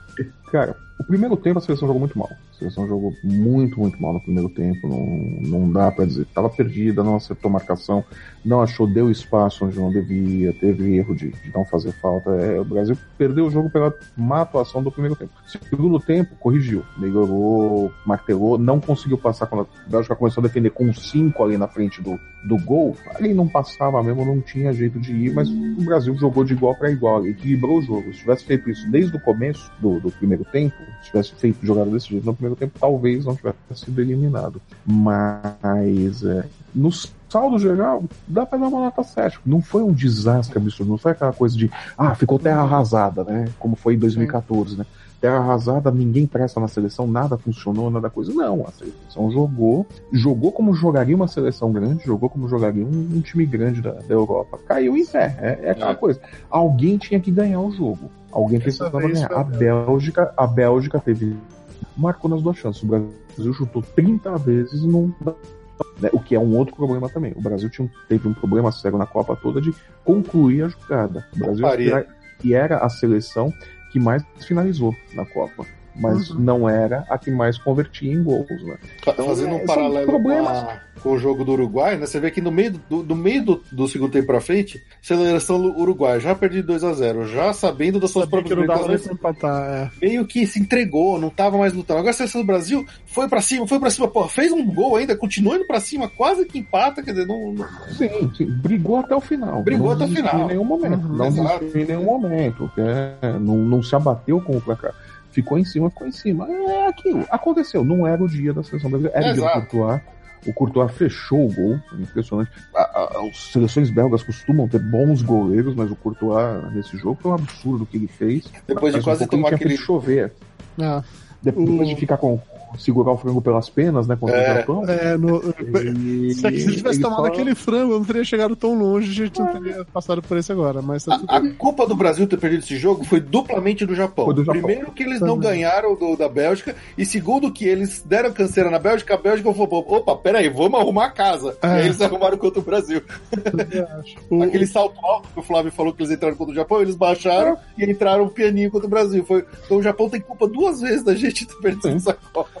Cara, o primeiro tempo a seleção jogou muito mal. A seleção jogou muito, muito mal no primeiro tempo. Não, não dá pra dizer. Tava perdida, não acertou marcação, não achou, deu espaço onde não devia, teve erro de, de não fazer falta. É, o Brasil perdeu o jogo pela má atuação do primeiro tempo. Segundo tempo, corrigiu, melhorou, martelou, não conseguiu passar quando a Bélgica começou a defender com cinco ali na frente do, do gol. Ali não passava mesmo, não tinha jeito de ir, mas o Brasil jogou de igual para igual, equilibrou o jogo. Se tivesse feito isso desde o começo do, do primeiro tempo, se tivesse feito jogado desse jeito no primeiro tempo, talvez não tivesse sido eliminado. Mas é, no saldo geral, dá pra dar uma nota 7. Não foi um desastre absurdo, não foi aquela coisa de ah, ficou terra arrasada, né? Como foi em 2014, né? Terra arrasada, ninguém presta na seleção, nada funcionou, nada coisa. Não, a seleção jogou, jogou como jogaria uma seleção grande, jogou como jogaria um, um time grande da, da Europa. Caiu em pé, é, é aquela
É.
coisa. Alguém tinha que ganhar o jogo. Alguém
Essa
precisava ganhar. A Bélgica, a Bélgica teve marcou nas duas chances. O Brasil chutou 30 vezes e não né, o que é um outro problema também. O Brasil tinha teve um problema sério na Copa toda de concluir a jogada. O Brasil era, que era a seleção que mais finalizou na Copa, mas
Uhum.
não era a que mais convertia em gols. Né?
Fazendo
é,
um
são
paralelo com, a- com o jogo do Uruguai, né? Você vê que no meio do, do meio do, do segundo tempo pra frente, seleção do Uruguai já perdi 2 a 0 já sabendo das suas próprias limitações,
empatar, é.
meio que se entregou, não tava mais lutando. Agora a seleção do Brasil foi pra cima, foi pra cima, pô, fez um gol ainda, continua indo pra cima, quase que empata, quer dizer, não, não-
Sim, sim, brigou até o final.
Brigou
não
até o final.
Em nenhum momento.
Uhum,
não em nenhum momento. é, não, não se abateu com o placar. Ficou em cima, ficou em cima. É aquilo. Aconteceu. Não era o dia da seleção brasileira. Era o dia do. Courtois. O Courtois fechou o gol. Impressionante. A- a- as seleções belgas costumam ter bons goleiros, mas o Courtois nesse jogo foi um absurdo o que ele fez.
depois de
Mas um
quase
ele
tomar aquele.
chover.
Ah,
Depois
O-
de ficar com segurar o frango pelas penas, né, contra
É.
o Japão.
é, no,
ele-
se a gente tivesse tomado
só-
aquele frango, eu não teria chegado tão longe, a gente não teria passado por esse agora, mas tá tudo
A, a culpa do Brasil ter perdido esse jogo foi duplamente do Japão.
Foi do Japão.
Primeiro que eles não
Também.
ganharam do, da Bélgica, e segundo que eles deram canseira na Bélgica, a Bélgica falou, opa, peraí, vamos arrumar a casa.
É.
E aí eles arrumaram contra o Brasil.
O-
Aquele salto alto que o Flávio falou que eles entraram contra o Japão, eles baixaram e entraram pianinho contra o Brasil. Foi, então o Japão tem culpa duas vezes da gente ter perdido essa Copa.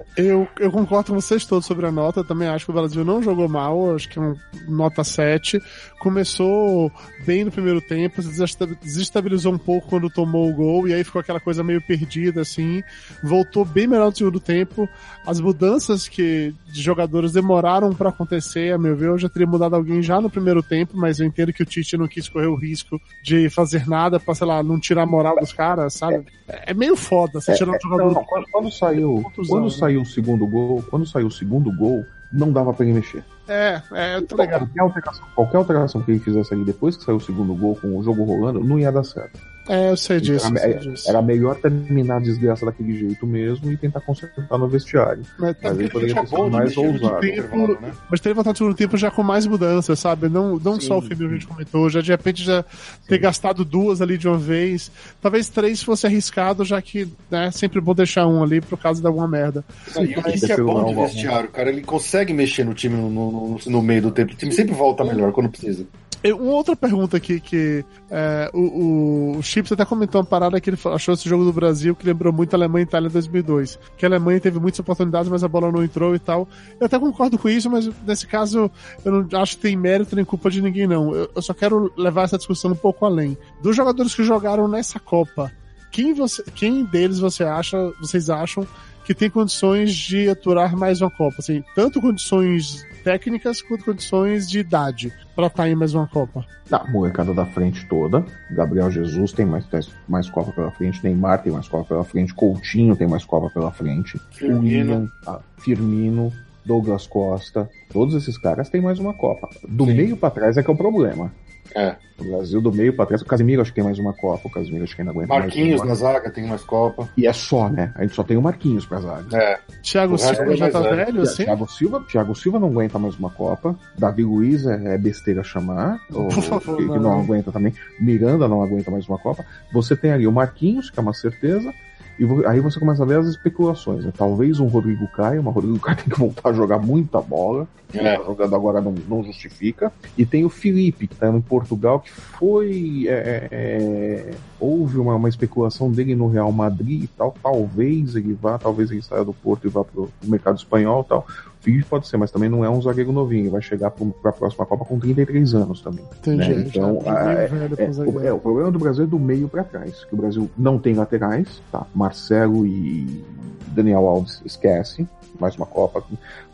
Eu, eu concordo com vocês todos sobre a nota. Também acho que o Brasil não jogou mal. Acho que é um nota 7. Começou bem no primeiro tempo, se desesta- desestabilizou um pouco quando tomou o gol, e aí ficou aquela coisa meio perdida, assim. Voltou bem melhor no segundo tempo. As mudanças que de jogadores demoraram pra acontecer, a meu ver, eu já teria mudado alguém já no primeiro tempo, mas eu entendo que o Tite não quis correr o risco de fazer nada pra, sei lá, não tirar a moral dos caras, sabe? É, é meio foda você tirar um jogador.
Não, quando, quando saiu, quando
né?
saiu o segundo gol, quando saiu o segundo gol, não dava pra ele mexer.
É, é, eu tô ligado.
Qualquer alteração, qualquer alteração que ele fizesse ali depois que saiu o segundo gol com o jogo rolando, não ia dar certo.
É, eu sei disso. eu sei
Era,
disso.
era melhor terminar a desgraça daquele jeito mesmo e tentar consertar no vestiário.
Mas,
Mas ele poderia ter sido mais ousado.
intervalo, né?
mas teria voltado no segundo tempo já com mais mudanças, sabe? Não, não
Sim,
só o filme que a gente comentou, já de repente já ter gastado duas ali de uma vez. Talvez três fosse arriscado, já que né, é sempre bom deixar um ali por causa de alguma merda.
Não, e o que, que é bom de vestiário, cara? Ele consegue mexer no time no, no- no meio do tempo. O time sempre volta melhor quando precisa.
Uma outra pergunta aqui que é, o, o, o Chips até comentou uma parada que ele achou esse jogo do Brasil que lembrou muito a Alemanha e Itália em 2002. Que a Alemanha teve muitas oportunidades, mas a bola não entrou e tal. Eu até concordo com isso, mas nesse caso eu não acho que tem mérito nem culpa de ninguém, não. Eu, eu só quero levar essa discussão um pouco além. Dos jogadores que jogaram nessa Copa, quem, você, quem deles você acha, vocês acham que tem condições de aturar mais uma Copa? Assim, tanto condições técnicas quanto condições de idade pra estar em mais uma Copa.
A molecada da frente toda. Gabriel Jesus tem mais, tem mais Copa pela frente. Neymar tem mais Copa pela frente. Coutinho tem mais Copa pela frente.
Firmino.
William, ah, Firmino, Douglas Costa. Todos esses caras têm mais uma Copa. Do
Sim.
meio pra trás é que é o problema.
É.
O Brasil do meio pra trás. O Casimiro acho que tem mais uma Copa. O Casimiro acho que ainda aguenta
Marquinhos
mais
na zaga tem mais Copa.
E é só, né? A gente só tem o Marquinhos pra zaga.
É.
Thiago Silva
é
já tá
velho.
velho, assim?
Thiago Silva, Thiago Silva não aguenta mais uma Copa. Davi Luiz é, é besteira chamar. ou-
Por favor,
que, que
não.
não aguenta também. Miranda não aguenta mais uma Copa. Você tem ali o Marquinhos, que é uma certeza. E aí você começa a ver as especulações. Né? Talvez um Rodrigo Caio, mas Rodrigo Caio tem que voltar a jogar muita bola.
É.
Tá jogando agora não, não justifica. E tem o Felipe, que está em Portugal, que foi. é, é, é, houve uma, uma especulação dele no Real Madrid e tal. Talvez ele vá, talvez ele saia do Porto e vá para o mercado espanhol e tal. O Felipe pode ser, mas também não é um zagueiro novinho. Vai chegar para a próxima Copa com 33 anos também.
Entendi.
né? Então,
tá meio
é-
velho
É,
zagueiro.
é, o problema do Brasil é do meio para trás. Que o Brasil não tem laterais, tá? Marcelo e Daniel Alves esquece. Mais uma Copa.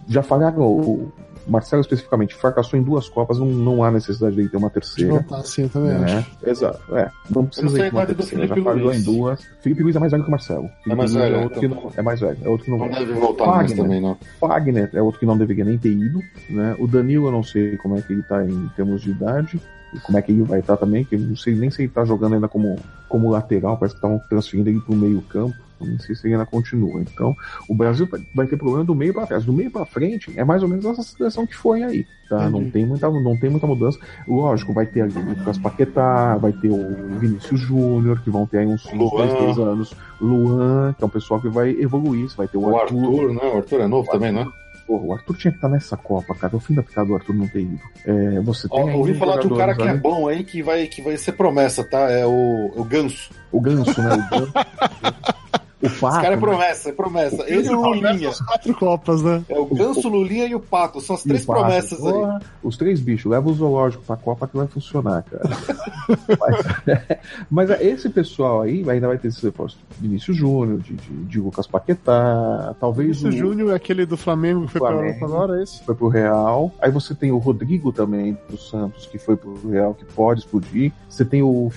Já falaram, o Marcelo especificamente fracassou em duas Copas, não, não há necessidade dele ter uma
De
terceira.
voltar assim, eu também
né?
acho.
Exato, é. Não precisa com uma terceira. Já
Felipe
falhou
Luiz.
em duas. Felipe Luiz é mais velho que o Marcelo. Felipe
mais
Luiz
velho,
é outro
então.
que não. É mais velho, é outro que não
Não
vai.
deve voltar mais
Fagner.
também, não.
Fagner é outro que não deveria nem ter ido, né? O Danilo eu não sei como é que ele tá em termos de idade, e como é que ele vai estar também, que eu não sei nem se ele tá jogando ainda como, como lateral, parece que estavam transferindo ele pro meio campo, não sei se ainda continua. Então, o Brasil vai- ter problema do meio para trás. Do meio para frente é mais ou menos essa seleção que foi aí, tá? Não tem muita, não tem muita mudança. Lógico, vai ter ali o Lucas Paquetá, vai ter o Vinícius Júnior, que vão ter aí uns 5,
Luan.
3, 3 anos. Luan, que é um pessoal que vai evoluir, vai ter o,
O
Arthur,
Arthur, né? O Arthur é novo também, né?
Porra, o Arthur tinha que estar nessa Copa, cara. O fim da picada do Arthur não ter ido. É, você tem
Ó, ouvi falar de um cara que é bom aí, que vai, que vai ser promessa, tá? É o, o Ganso.
O Ganso, né? O Ganso. o Pato.
Esse cara é
né?
promessa, é promessa. Ele e o Lulinha.
As quatro Copas, né?
É o Ganso, Lulinha e o Pato. São as
o
três
Pato.
promessas aí.
Porra, Os três bichos, leva o zoológico pra Copa que vai funcionar, cara. mas, mas é, esse pessoal aí ainda vai ter esse reforço. Vinícius Júnior, de, de, de Lucas Paquetá, talvez
Esse
o
Júnior é aquele do Flamengo que foi pra
Flamengo.
Europa agora, é esse?
foi pro Real. Aí você tem o Rodrigo também, do Santos, que foi pro Real, que pode explodir. Você tem o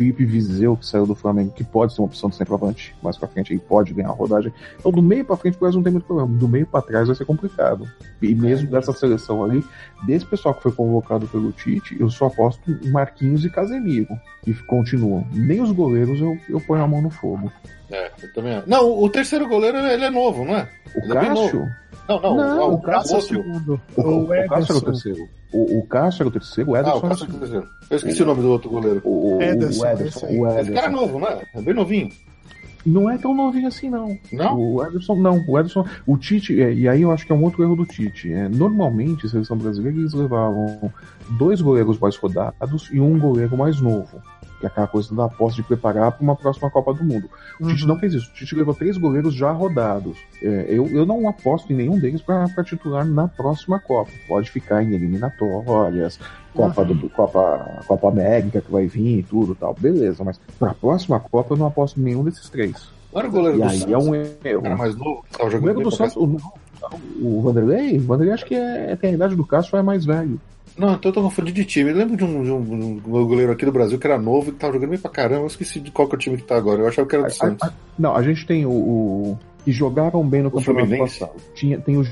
Felipe Viseu, que saiu do Flamengo, que pode ser uma opção de centroavante. Mais pra frente aí pode ganhar a rodagem. Então, do meio pra frente, o Brasil não tem muito problema. Do meio pra trás vai ser complicado. E mesmo dessa seleção ali, desse pessoal que foi convocado pelo Tite, eu só aposto Marquinhos e Casemiro, que continuam. Nem os goleiros eu, eu ponho a mão no fogo.
É, eu também. Não, o terceiro goleiro ele é novo, não é?
O
Ele é
Cássio?
Não, não,
Não,
o,
o Cássio
é o segundo.
O, o,
O
Cássio era o
Ederson.
terceiro. O, o Cássio era o terceiro, o
Ah,
Ederson
o
era o
Cássio é o terceiro. Eu esqueci o nome do outro goleiro.
O, o,
Ederson,
o Ederson, o
Esse cara é
Ederson.
novo, não é? É bem novinho.
Não é tão novinho assim, não.
Não?
O Ederson, não. O Ederson, o Tite, é, e aí eu acho que é um outro erro do Tite. É, normalmente, a seleção brasileira, eles levavam dois goleiros mais rodados e um goleiro mais novo. Que é aquela coisa da aposta de preparar para uma próxima Copa do Mundo. O Tite
Uhum.
não fez isso. O Tite levou três goleiros já rodados. É, eu, eu não aposto em nenhum deles para titular na próxima Copa. Pode ficar em eliminatórias, Copa, do, Copa, Copa América que vai vir e tudo e tal. Beleza, mas para a próxima Copa eu não aposto em nenhum desses três.
Não era o goleiro
E
do
aí
Santos.
é um erro.
cara mais novo que tava
O
jogando bem
do Santos, o, o Vanderlei, o Vanderlei acho que é, tem a idade do Cássio, é mais velho.
Não, então eu tô confundindo de time. Eu lembro de um, de um- um goleiro aqui do Brasil que era novo e que tava jogando bem pra caramba. Eu esqueci de qual que é o time que tá agora. Eu achava que era do
A-
Santos.
a- não, a gente tem o, o, que jogaram bem no
O
campeonato
Fluminense?
passado. Tinha, tem o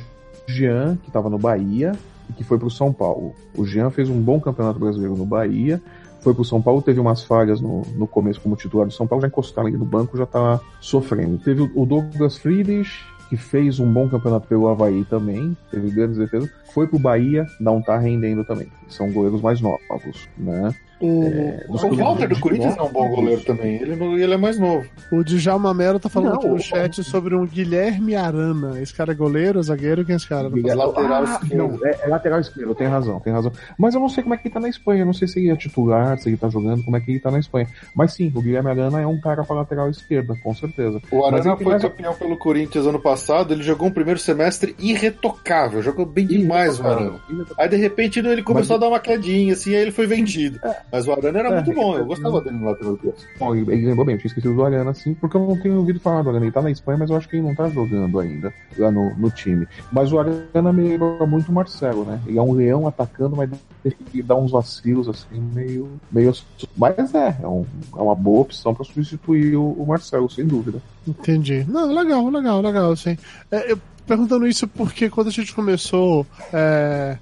Jean, que estava no Bahia, e que foi pro São Paulo. O Jean fez um bom campeonato brasileiro no Bahia, foi pro São Paulo, teve umas falhas no, no começo como titular do São Paulo, já encostaram ele no banco, já tá sofrendo. Teve o- o Douglas Friedrich, que fez um bom campeonato pelo Havaí também, teve grandes defesas, foi pro Bahia, não tá rendendo também. São goleiros mais novos, né?
O,
dos
O Walter do Corinthians é um bom goleiro também. Ele, não- ele é mais novo.
o Djalma Mero tá falando
Não,
aqui no chat sobre um Guilherme Arana. Esse cara é goleiro, zagueiro? Quem é esse cara?
É lateral
Ah,
esquerdo.
Não, é, é lateral esquerdo, tem razão, tem razão. Mas eu não sei como é que ele tá na Espanha, eu não sei se ele é titular, se ele tá jogando, como é que ele tá na Espanha. Mas sim, o Guilherme Arana é um cara pra lateral esquerda, com certeza.
O
Mas
Arana foi
mais-
campeão pelo Corinthians ano passado. Ele jogou um primeiro semestre irretocável. Jogou bem demais o Arana. Aí de repente ele começou a dar uma quedinha, assim, aí ele foi vendido. Mas o Arana era
É.
muito bom, eu gostava dele no lateral esquerdo.
Bom, ele, lembrou bem, eu tinha esquecido do Arana, sim, porque eu não tenho ouvido falar do Arana. Ele tá na Espanha, mas eu acho que ele não tá jogando ainda lá no, no time. Mas o Arana me lembra muito o Marcelo, né? Ele é um leão atacando, mas ele dá uns vacilos assim, meio. meio... Mas é, é, um- é uma boa opção pra substituir o, o Marcelo, sem dúvida.
Entendi. Não, legal, legal, legal, sim. É, eu perguntando isso porque quando a gente começou é,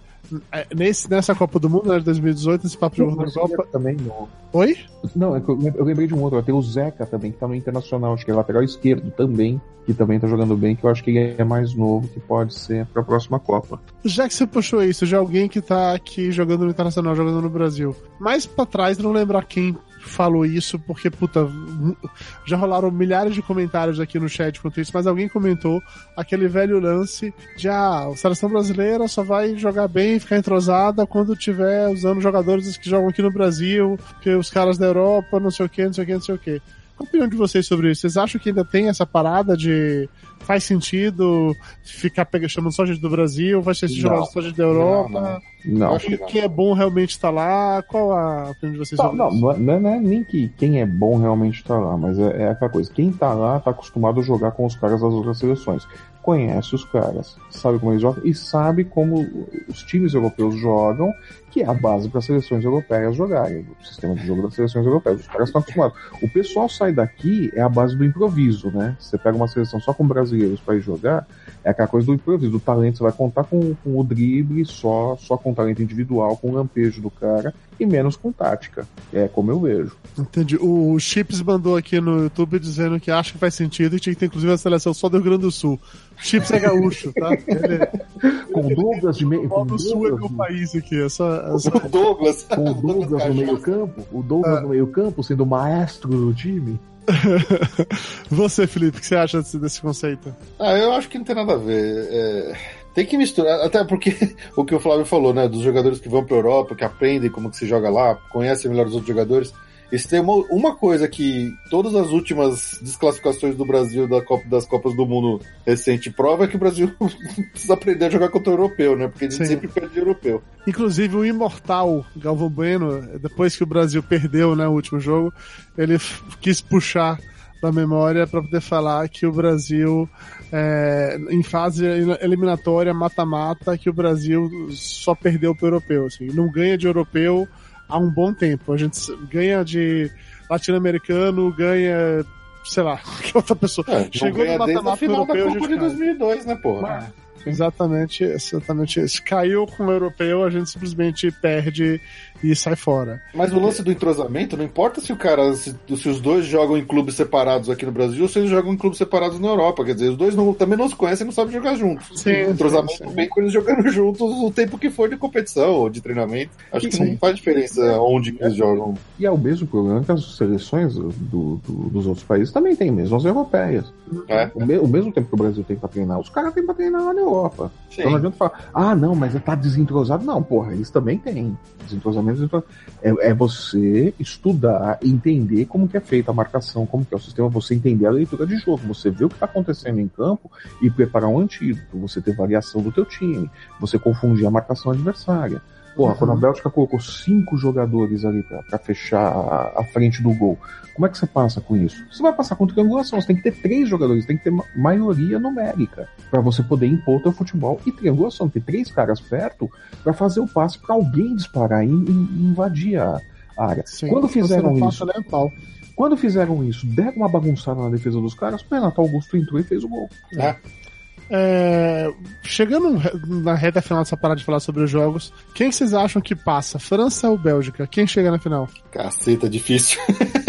nesse, nessa Copa do Mundo, né, de 2018, nesse papo de
O
Gordo da
Marcelo
Copa.
também não.
Oi?
Não, é que eu lembrei de um outro. Tem o Zeca também, que tá no Internacional, acho que é lateral esquerdo também, que também tá jogando bem, que eu acho que ele é mais novo, que pode ser pra próxima Copa.
Já que você puxou isso, de alguém que tá aqui jogando no Internacional, jogando no Brasil. Mais pra trás, não lembrar quem falou isso, porque, puta, já rolaram milhares de comentários aqui no chat quanto isso, mas alguém comentou aquele velho lance de, ah, a seleção brasileira só vai jogar bem, ficar entrosada quando tiver usando jogadores que jogam aqui no Brasil, que os caras da Europa, não sei o que, não sei o que, não sei o que. Qual a opinião de vocês sobre isso? Vocês acham que ainda tem essa parada de faz sentido ficar pegando, chamando só gente do Brasil, vai ser jogadores só gente da Europa?
Não, não.
Não.
Acho que não.
Quem é bom realmente está lá? Qual a opinião de vocês
Não,
sobre
não,
isso?
não é, não é- nem que quem é bom realmente tá lá, mas é, é aquela coisa. Quem tá lá tá acostumado a jogar com os caras das outras seleções. Conhece os caras, sabe como eles jogam e sabe como os times europeus jogam, que é a base para as seleções europeias jogarem. O sistema de jogo das seleções europeias. Os caras estão acostumados. O pessoal sai daqui é a base do improviso, né? Você pega uma seleção só com brasileiros para ir jogar, é aquela coisa do improviso, do talento. Você vai contar com, com o drible, só, só com o talento individual, com o lampejo do cara e menos com tática. É como eu vejo.
Entendi. O Chips mandou aqui no YouTube dizendo que acha que faz sentido e tinha que ter inclusive a seleção só do Rio Grande do Sul. Chips é gaúcho, tá? Ele,
Com o Douglas de meio.
o
Com o
do Sul é
Douglas,
meu país aqui. É só, é
O Douglas.
com o Douglas no meio campo, o Douglas no meio campo sendo o maestro do time.
Você, Felipe, o que você acha desse, desse conceito?
Ah, eu acho que não tem nada a ver. É, Tem que misturar, até porque o que o Flávio falou, né? Dos jogadores que vão pra Europa, que aprendem como que se joga lá, conhecem melhor os outros jogadores. Isso tem uma, uma coisa que todas as últimas desclassificações do Brasil da Copa, das Copas do Mundo recente prova é que o Brasil precisa aprender a jogar contra o europeu, né? Porque a gente
Sim.
sempre perde o europeu.
Inclusive o imortal Galvão Bueno, depois que o Brasil perdeu né, o último jogo, ele quis puxar da memória para poder falar que o Brasil, é, em fase eliminatória, mata-mata, que o Brasil só perdeu para o europeu. Assim, não ganha de europeu há um bom tempo. A gente ganha de latino-americano, ganha, sei lá, que outra pessoa.
É,
Chegou no mata-mata
final da
europeu, a
Copa de
cai.
2002, né, porra?
Exatamente, exatamente isso. Caiu com o europeu, a gente simplesmente perde e sai fora.
Mas o lance do entrosamento, não importa se o cara, se, se os dois jogam em clubes separados aqui no Brasil ou se eles jogam em clubes separados na Europa. Quer dizer, os dois não- também não se conhecem e não sabem jogar juntos.
Sim,
o entrosamento
sim, sim.
vem com eles jogando juntos o tempo que for de competição ou de treinamento. Acho que
Sim.
não faz diferença onde que eles jogam.
E é o mesmo problema que as seleções do- do- dos outros países também têm, mesmo as europeias.
É.
O, me- o mesmo tempo que o Brasil tem pra treinar, os caras têm pra treinar lá na Europa. Então não adianta falar, ah, não, mas tá desentrosado. Não, porra, eles também têm desentrosamento. Desentro- É, é você estudar, entender como que é feita a marcação, como que é o sistema, você entender a leitura de jogo, você ver o que tá acontecendo em campo e preparar um antídoto, você ter variação do teu time, você confundir a marcação adversária. Porra,
Uhum.
quando a Bélgica colocou cinco jogadores ali pra, pra fechar a, a frente do gol, como é que você passa com isso? Você vai passar com triangulação, você tem que ter três jogadores, tem que ter ma- maioria numérica pra você poder impor o teu futebol e triangulação, ter três caras perto pra fazer o passe pra alguém disparar e, e- invadir a, área.
Sim,
Quando fizeram
passa,
isso,
pau.
quando fizeram isso, deram uma bagunçada na defesa dos caras, o Renato Augusto entrou e fez o gol.
É, chegando na reta final dessa parada de falar sobre os jogos, quem vocês acham que passa? França ou Bélgica? Quem chega na final?
Caceta, difícil.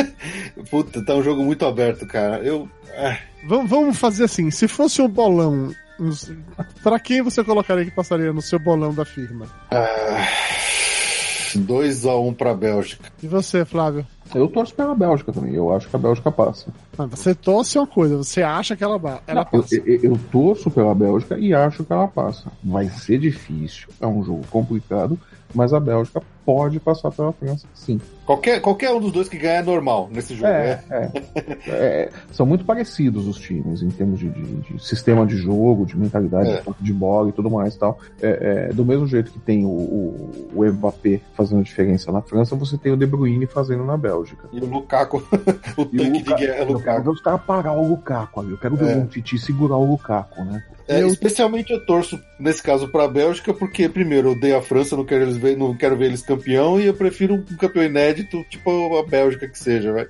Puta, tá um jogo muito aberto, cara. Eu. ah,
Vamos, fazer assim: se fosse um bolão, pra quem você colocaria que passaria no seu bolão da firma?
ah, 2x1 pra Bélgica.
E você, Flávio?
Eu torço pela Bélgica também, eu acho que a Bélgica passa.
Ah, Você torce uma coisa, você acha que ela, ela
Eu,
passa.
eu- eu torço pela Bélgica e acho que ela passa. Vai ser difícil, é um jogo complicado, mas a Bélgica pode passar pela França, sim.
Qualquer, qualquer um dos dois que ganhar é normal nesse jogo.
É,
né?
é. É, são muito parecidos os times em termos de, de- de sistema de jogo, de mentalidade,
É.
de bola e tudo mais e tal. É, é, do mesmo jeito que tem o, o, o Mbappé fazendo diferença na França, você tem o De Bruyne fazendo na Bélgica.
E o Lukaku, o
E o
tanque de guerra
eu quero
Lukaku.
ver os caras parar o Lukaku ali. Eu quero ver
É.
o Titi segurar o Lukaku, né?
É,
Eu-
Especialmente eu torço, nesse caso, pra Bélgica, porque, primeiro, eu odeio a França, não quero, eles ver, não quero ver eles campeão, e eu prefiro um campeão inédito, tipo a Bélgica que seja, vai.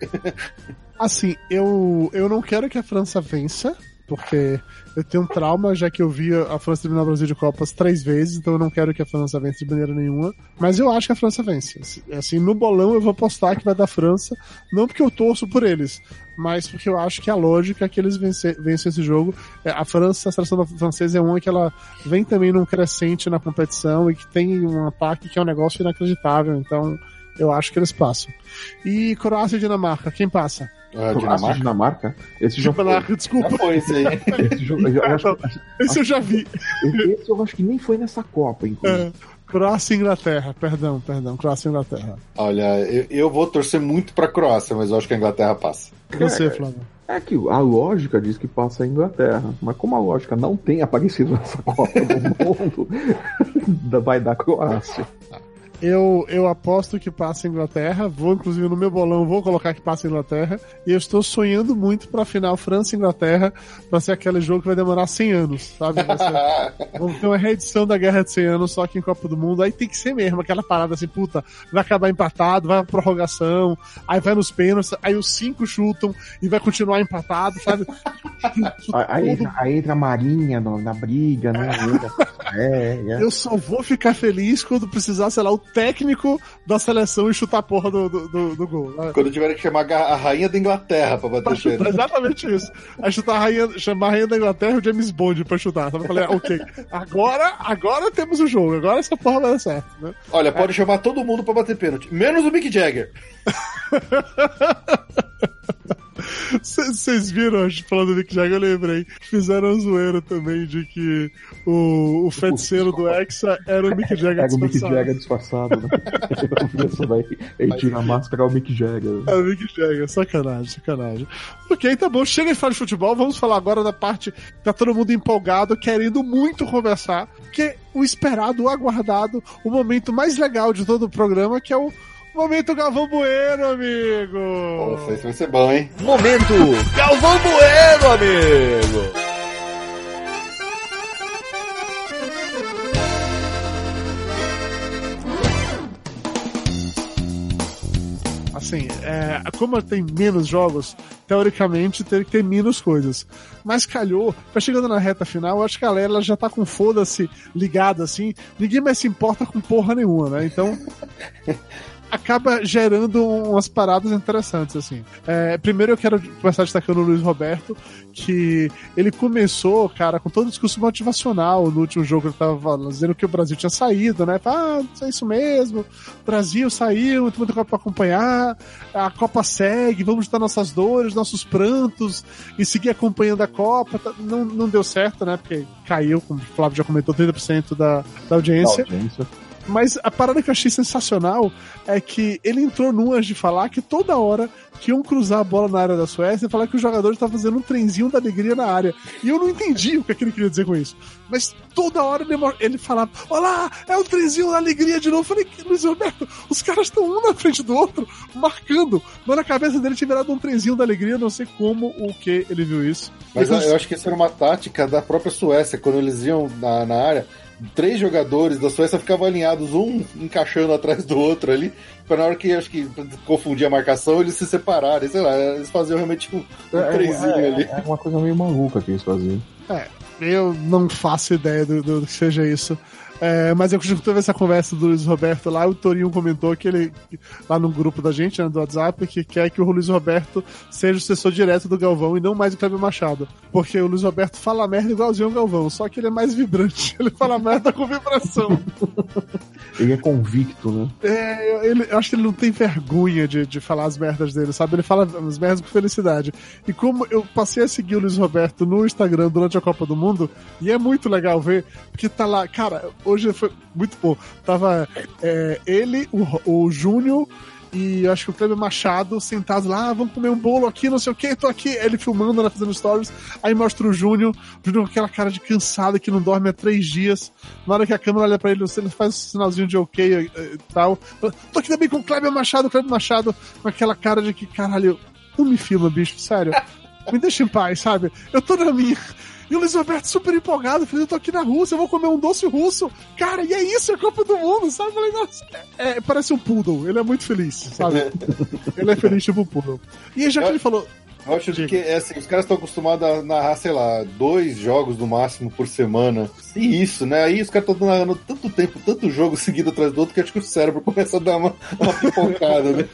Assim, eu, eu não quero que a França vença, porque eu tenho um trauma, já que eu vi a França eliminar o Brasil de Copas três vezes, então eu não quero que a França vença de maneira nenhuma. Mas eu acho que a França vence. Assim, Assim, no bolão eu vou apostar que vai dar França, não porque eu torço por eles, mas porque eu acho que a lógica é que eles vencem esse jogo. É, A França, a seleção francesa é uma que ela vem também num crescente na competição e que tem um ataque que é um negócio inacreditável, então eu acho que eles passam. E Croácia e Dinamarca, quem passa?
A
Croácia e
Dinamarca?
Dinamarca? Esse jogo.
Dinamarca, desculpa,
Já foi esse aí.
Esse jogo eu, eu acho,
esse eu já vi.
esse eu acho que nem foi nessa Copa, inclusive.
É, Croácia e Inglaterra, perdão, perdão, Croácia e Inglaterra.
Olha, eu, eu vou torcer muito pra Croácia, mas eu acho que a Inglaterra passa.
Você, Flávio.
É que a lógica diz que passa a Inglaterra, mas como a lógica não tem aparecido nessa Copa do Mundo, vai dar Croácia.
Eu, eu aposto que passa a Inglaterra, vou inclusive no meu bolão, vou colocar que passa a Inglaterra, e eu estou sonhando muito pra final França e Inglaterra, pra ser aquele jogo que vai demorar 100 anos, sabe? Ser- Vamos ter uma reedição da Guerra de 100 anos só que em Copa do Mundo. Aí tem que ser mesmo aquela parada assim, puta, vai acabar empatado, vai pra prorrogação, aí vai nos pênaltis, aí os cinco chutam e vai continuar empatado, sabe?
Aí, aí entra a Marinha no- na briga, né? É, é.
Eu só vou ficar feliz quando precisar, sei lá, o técnico da seleção e chutar a porra do, do, do- do gol. né?
Quando tiverem que chamar a rainha da Inglaterra pra
Pra
bater
chutar,
pênalti.
exatamente isso. Aí chutar a rainha, chamar a rainha da Inglaterra e o James Bond pra chutar. Sabe? Eu falei, ah, ok, agora, agora temos o jogo, agora essa porra vai dar certo, né?
Olha, pode chamar todo mundo pra bater pênalti, menos o Mick Jagger.
Vocês viram, acho, falando do Mick Jagger, eu lembrei. Fizeram um zoeiro também de que o, o feiticeiro do Hexa era o Mick Jagger
Pega o Mick
disfarçado.
Jagger disfarçado, né? Ele tira a máscara ao Mick Jagger.
É o Mick Jagger, sacanagem, sacanagem. Ok, tá bom, chega de falar de futebol, vamos falar agora da parte que tá todo mundo empolgado, querendo muito conversar, que é o esperado, o aguardado, o momento mais legal de todo o programa, que é o momento Galvão Bueno, amigo!
Nossa, isso vai ser bom, hein?
Momento Galvão Bueno, amigo.
Assim, é, como tem menos jogos, teoricamente teria que ter menos coisas. Mas calhou, tá chegando na reta final, eu acho que a galera já tá com foda-se ligada assim, ninguém mais se importa com porra nenhuma, né? Então. acaba gerando umas paradas interessantes, assim. É, primeiro eu quero começar destacando o Luiz Roberto, que ele começou, cara, com todo o discurso motivacional no último jogo, ele tava dizendo que o Brasil tinha saído, né? Ah, é isso mesmo, o Brasil saiu, tem muita Copa pra acompanhar, a Copa segue, vamos juntar nossas dores, nossos prantos e seguir acompanhando a Copa. Tá- Não, não deu certo, né? Porque caiu, como o Flávio já comentou, 30% da, da audiência.
Audiência.
Mas a parada que eu achei sensacional é que ele entrou numas de falar que toda hora que iam cruzar a bola na área da Suécia e falar que o jogador estava fazendo um trenzinho da alegria na área. E eu não entendi o que, é que ele queria dizer com isso. Mas toda hora ele, ele falava: Olá, é o trenzinho da alegria de novo. Eu falei, Luiz Roberto, os caras estão um na frente do outro, marcando. Mas na cabeça dele tinha virado um trenzinho da alegria, não sei como o que ele viu isso.
Mas eu, eu acho que isso era uma tática da própria Suécia, quando eles iam na, na área três jogadores da Suécia ficavam alinhados, um encaixando atrás do outro ali, para na hora que acho que confundir a marcação, eles se separarem, sei lá, eles faziam realmente um, um é, trezinho
é,
ali.
É uma coisa meio maluca que eles faziam.
É, eu não faço ideia do, do que seja isso. É, mas eu teve essa conversa do Luiz Roberto lá, o Torinho comentou que ele, lá no grupo da gente, né, do WhatsApp, que quer que o Luiz Roberto seja o sucessor direto do Galvão e não mais o Kleber Machado. Porque o Luiz Roberto fala merda igualzinho ao Galvão, só que ele é mais vibrante. Ele fala merda com vibração.
ele é convicto, né?
É, ele, eu acho que ele não tem vergonha de, de falar as merdas dele, sabe? Ele fala as merdas com felicidade. E como eu passei a seguir o Luiz Roberto no Instagram durante a Copa do Mundo, e é muito legal ver, porque tá lá, cara, hoje foi muito bom. Tava é, ele, o, o Júnior e acho que o Kleber Machado sentados lá, ah, vamos comer um bolo aqui, não sei o que, tô aqui, ele filmando, né, fazendo stories, aí mostra o Júnior, o Júnior com aquela cara de cansado que não dorme há três dias, na hora que a câmera olha pra ele, ele faz um sinalzinho de ok e, e tal, tô aqui também com o Kleber Machado, o Kleber Machado. Com aquela cara de que, caralho, não me filma, bicho, sério, me deixa em paz, sabe, eu tô na minha, e o Luiz Roberto super empolgado, falei, eu tô aqui na Rússia, eu vou comer um doce russo. Cara, e é isso, é Copa do Mundo, sabe? Eu falei, nossa, é, é, parece um poodle, ele é muito feliz, sabe? ele é feliz tipo um poodle. E já que ele falou...
Eu acho que é assim, os caras estão acostumados a narrar, sei lá, dois jogos no máximo por semana. E isso, né? Aí os caras estão narrando tanto tempo, tanto jogo seguido atrás do outro, que acho que o cérebro começa a dar uma, uma pipocada, né?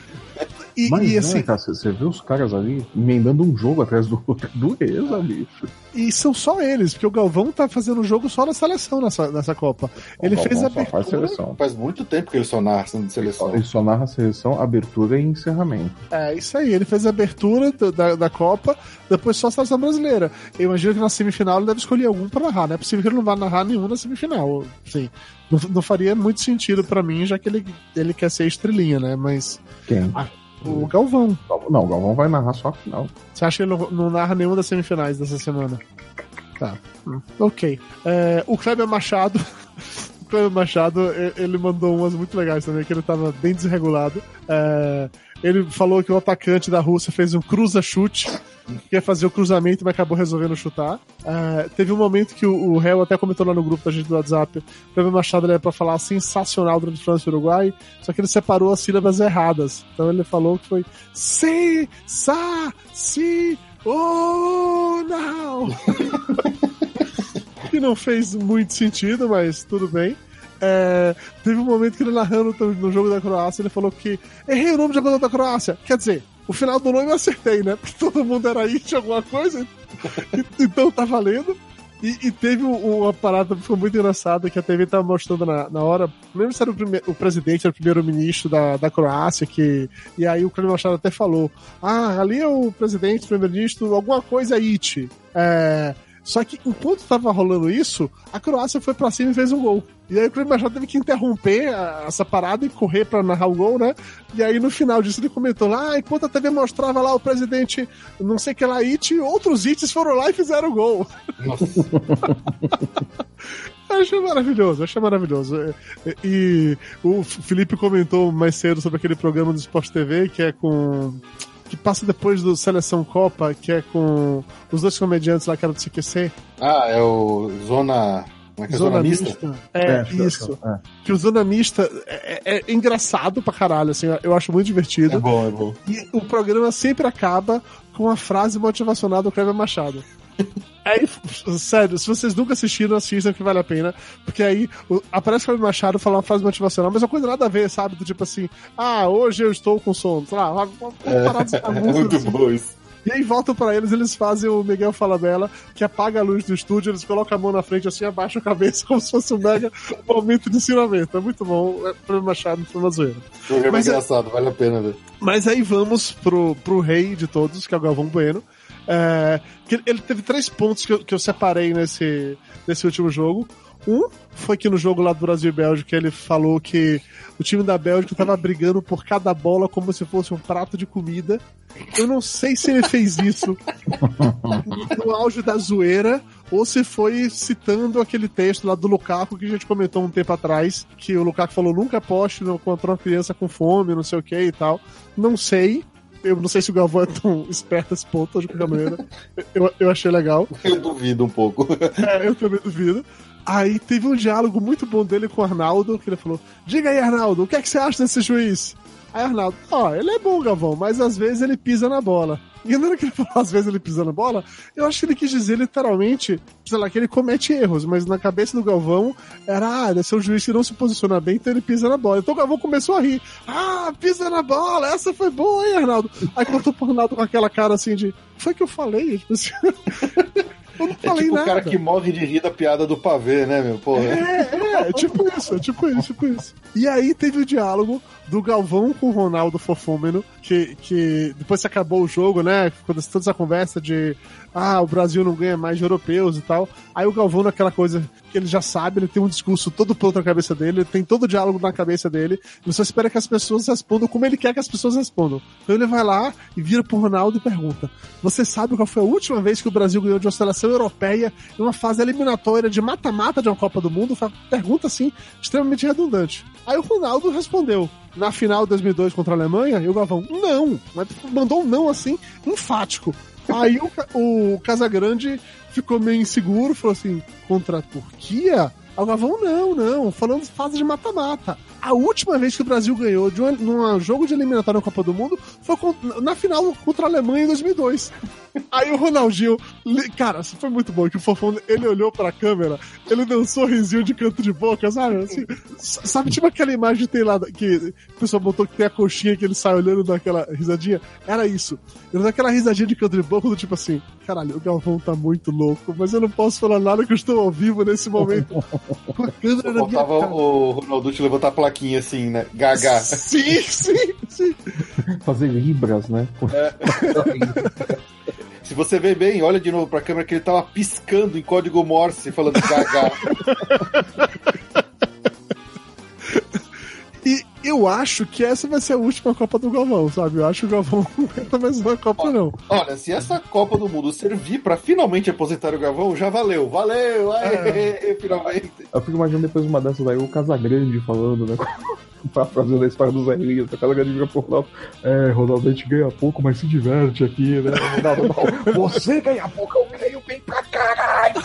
E, Mas e assim, cara, você vê os caras ali emendando um jogo atrás do outro. Dureza, bicho.
E são só eles, porque o Galvão tá fazendo um jogo só na seleção nessa, nessa Copa. Ele fez a abertura.
Faz, seleção. faz muito tempo que ele só narra seleção.
Ele só narra seleção, abertura e encerramento.
É, isso aí. Ele fez a abertura da, da Copa, depois só a seleção brasileira. Eu imagino que na semifinal ele deve escolher algum pra narrar. Não é possível que ele não vá narrar nenhum na semifinal. Sim. Não, não faria muito sentido para mim, já que ele, ele quer ser estrelinha, né? Mas.
Quem?
Ah, o Galvão.
Não, o Galvão vai narrar só a final.
Você acha que ele não, não narra nenhuma das semifinais dessa semana? Tá. Hum, ok. É, o Kleber Machado. o Kleber Machado, ele mandou umas muito legais também, que ele tava bem desregulado. É, ele falou que o atacante da Rússia fez um cruza-chute quer fazer o cruzamento, mas acabou resolvendo chutar. Uh, teve um momento que o, réu até comentou lá no grupo da gente do WhatsApp, o Kleber Machado era pra falar sensacional durante França e Uruguai, só que ele separou as sílabas erradas. Então ele falou que foi se, sa, si, oh, não! que não fez muito sentido, mas tudo bem. É, teve um momento que ele narrando no jogo da Croácia, ele falou que errei o nome do jogador da Croácia. Quer dizer, o final do nome eu acertei, né? Porque todo mundo era it alguma coisa. então tá valendo. E, e, teve uma parada que foi muito engraçada que a TV tava mostrando na, na hora. Não lembro se era o, o presidente, era o primeiro-ministro da, da Croácia, que. E aí o Cleber Machado até falou: Ah, ali é o presidente, primeiro-ministro, alguma coisa it. É. Só que enquanto tava rolando isso, a Croácia foi pra cima e fez um gol. E aí o Cleber Machado teve que interromper a, essa parada e correr para narrar o gol, né? E aí no final disso ele comentou lá, ah, enquanto a TV mostrava lá o presidente não sei que lá it, outros its foram lá e fizeram o gol. Nossa. achei maravilhoso, achei maravilhoso. E, e, o Felipe comentou mais cedo sobre aquele programa do Sport TV que é com que passa depois do Seleção Copa, que é com os dois comediantes lá que era do CQC.
Ah, é o Zona. Como é que é? Zona, Zona Mista? mista?
É, é, isso. É. Que o Zona Mista é, é, é, engraçado pra caralho, assim, eu acho muito divertido.
É bom, é bom.
E o programa sempre acaba com a frase motivacional do Kleber Machado. Aí, sério, se vocês nunca assistiram, assistam que vale a pena. Porque aí o, aparece o Fábio Machado falar uma frase motivacional, mas é uma coisa nada a ver, sabe? Do tipo assim, ah, hoje eu estou com sono. Sei lá, uma, uma,
é, muito assim. bom isso.
E aí voltam para eles, eles fazem o Miguel fala dela, que apaga a luz do estúdio, eles colocam a mão na frente assim, abaixa a cabeça, como se fosse um mega momento de ensinamento. É muito bom, é pra Machado foi uma zoeira.
É mas, engraçado, vale a pena ver.
Mas aí vamos pro, pro rei de todos, que é o Galvão Bueno. É, que ele teve três pontos que eu, que eu separei nesse, nesse último jogo. Um foi que no jogo lá do Brasil e Bélgica ele falou que o time da Bélgica tava brigando por cada bola como se fosse um prato de comida. Eu não sei se ele fez isso no auge da zoeira ou se foi citando aquele texto lá do Lukaku que a gente comentou um tempo atrás, que o Lukaku falou nunca poste contra uma criança com fome, não sei o que e tal. Não sei, eu não sei se o Galvão é tão esperto a esse ponto, de qualquer maneira. Eu, eu achei legal.
Eu duvido um pouco.
É, eu também duvido. Aí teve um diálogo muito bom dele com o Arnaldo, que ele falou: Diga aí, Arnaldo, o que é que você acha desse juiz? Aí, Arnaldo, ó, oh, ele é bom, Galvão, mas às vezes ele pisa na bola. E na que ele falou, às vezes ele pisa na bola, eu acho que ele quis dizer literalmente, sei lá, que ele comete erros, mas na cabeça do Galvão era, ah, deve ser um juiz que não se posiciona bem, então ele pisa na bola. Então o Galvão começou a rir. Ah, pisa na bola, essa foi boa, hein, Arnaldo? Aí contou pro Arnaldo com aquela cara assim de, foi que eu falei? Tipo assim.
Eu não falei é tipo nada. o cara que morre de rir da piada do pavê, né, meu? Porra.
É, é, é, tipo isso, é tipo isso, tipo isso. E aí teve o diálogo do Galvão com o Ronaldo Fofômeno, que, que depois que acabou o jogo, né? Quando toda essa conversa de ah, o Brasil não ganha mais de europeus e tal. Aí o Galvão, naquela coisa que ele já sabe, ele tem um discurso todo pronto na cabeça dele, ele tem todo o diálogo na cabeça dele, e você espera que as pessoas respondam como ele quer que as pessoas respondam. Então ele vai lá e vira pro Ronaldo e pergunta: Você sabe qual foi a última vez que o Brasil ganhou de uma seleção europeia em uma fase eliminatória de mata-mata de uma Copa do Mundo? Pergunta assim, extremamente redundante. Aí o Ronaldo respondeu: na final de 2002 contra a Alemanha, e o Galvão, não, mas mandou um não assim, enfático. Aí o, o Casagrande ficou meio inseguro, falou assim: contra a Turquia? Aí o não, não, falando fase de mata-mata. A última vez que o Brasil ganhou de um, num jogo de eliminatório na Copa do Mundo foi na final contra a Alemanha em 2002. Aí o Ronaldinho, cara, isso foi muito bom, que o Fofão, ele olhou pra câmera, ele deu um sorrisinho de canto de boca, sabe? Assim, sabe, tipo aquela imagem que tem lá, que o pessoal botou que tem a coxinha que ele sai olhando daquela risadinha? Era isso. Ele deu aquela risadinha de canto de boca, do tipo assim, caralho, o Galvão tá muito louco, mas eu não posso falar nada que eu estou ao vivo nesse momento.
Com a câmera na minha cara. o Ronaldo te levantar a plaquinha assim, né? Gaga.
Sim, sim, sim.
Fazer libras, né? É.
Se você vê bem, olha de novo pra câmera que ele tava piscando em código Morse, falando gaga.
e eu acho que essa vai ser a última Copa do Galvão, sabe? Eu acho que o Galvão não aguenta mais uma Copa, não.
Olha, se essa Copa do Mundo servir para finalmente aposentar o Galvão, já valeu. Valeu! Aê, é. finalmente.
Eu fico imaginando depois uma dessas aí, o Casagrande falando, né? fazendo a história do Zé Lins, o Casagrande vira pro Ronaldo. É, Ronaldo, a gente ganha pouco, mas se diverte aqui, né? Ronaldo, não, você ganha pouco, eu ganho bem pra caralho!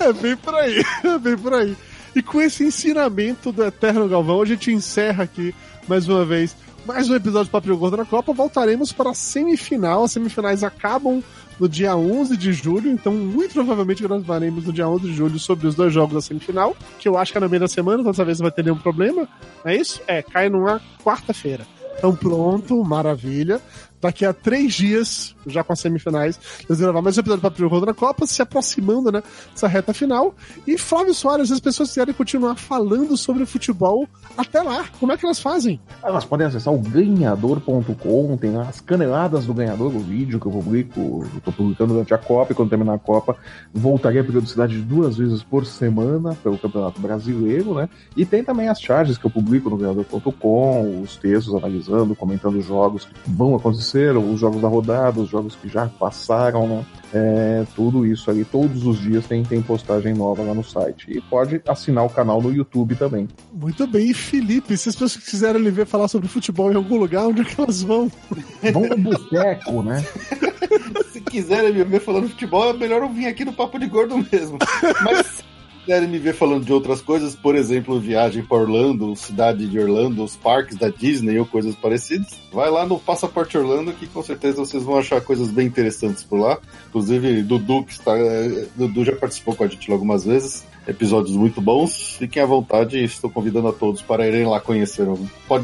é bem por aí, é bem por aí. E com esse ensinamento do Eterno Galvão, a gente encerra aqui mais uma vez mais um episódio do Papo Gordo na Copa. Voltaremos para a semifinal. As semifinais acabam no dia 11 de julho, então muito provavelmente gravaremos no dia 11 de julho sobre os dois jogos da semifinal, que eu acho que é no meio da semana, então dessa vez não vai ter nenhum problema. É isso? É, cai numa quarta-feira. Então pronto, maravilha daqui a três dias, já com as semifinais, nós gravar mais um episódio do Papo Rodo na Copa, se aproximando, né, dessa reta final. E Flávio Soares, as pessoas quiserem continuar falando sobre futebol até lá, como é que elas fazem?
Elas podem acessar o ganhador.com, tem as caneladas do ganhador, o vídeo que eu publico, eu tô publicando durante a Copa, e quando terminar a Copa, voltaria a periodicidade de duas vezes por semana pelo Campeonato Brasileiro, né? E tem também as charges que eu publico no ganhador.com, os textos analisando, comentando jogos que vão acontecer aconteceram, os jogos da rodada, os jogos que já passaram, né? É, tudo isso ali, todos os dias tem, tem postagem nova lá no site. E pode assinar o canal no YouTube também.
Muito bem, e Felipe, se as pessoas quiserem lhe ver falar sobre futebol em algum lugar, onde é que elas vão?
Vão no boteco, né?
se quiserem me ver falando futebol, é melhor eu vir aqui no Papo de Gordo mesmo. Mas quiserem me ver falando de outras coisas, por exemplo, viagem para Orlando, cidade de Orlando, os parques da Disney ou coisas parecidas, vai lá no Passaporte Orlando que com certeza vocês vão achar coisas bem interessantes por lá. Inclusive, Dudu, que está, eh, Dudu já participou com a gente algumas vezes, episódios muito bons. Fiquem à vontade, estou convidando a todos para irem lá conhecer o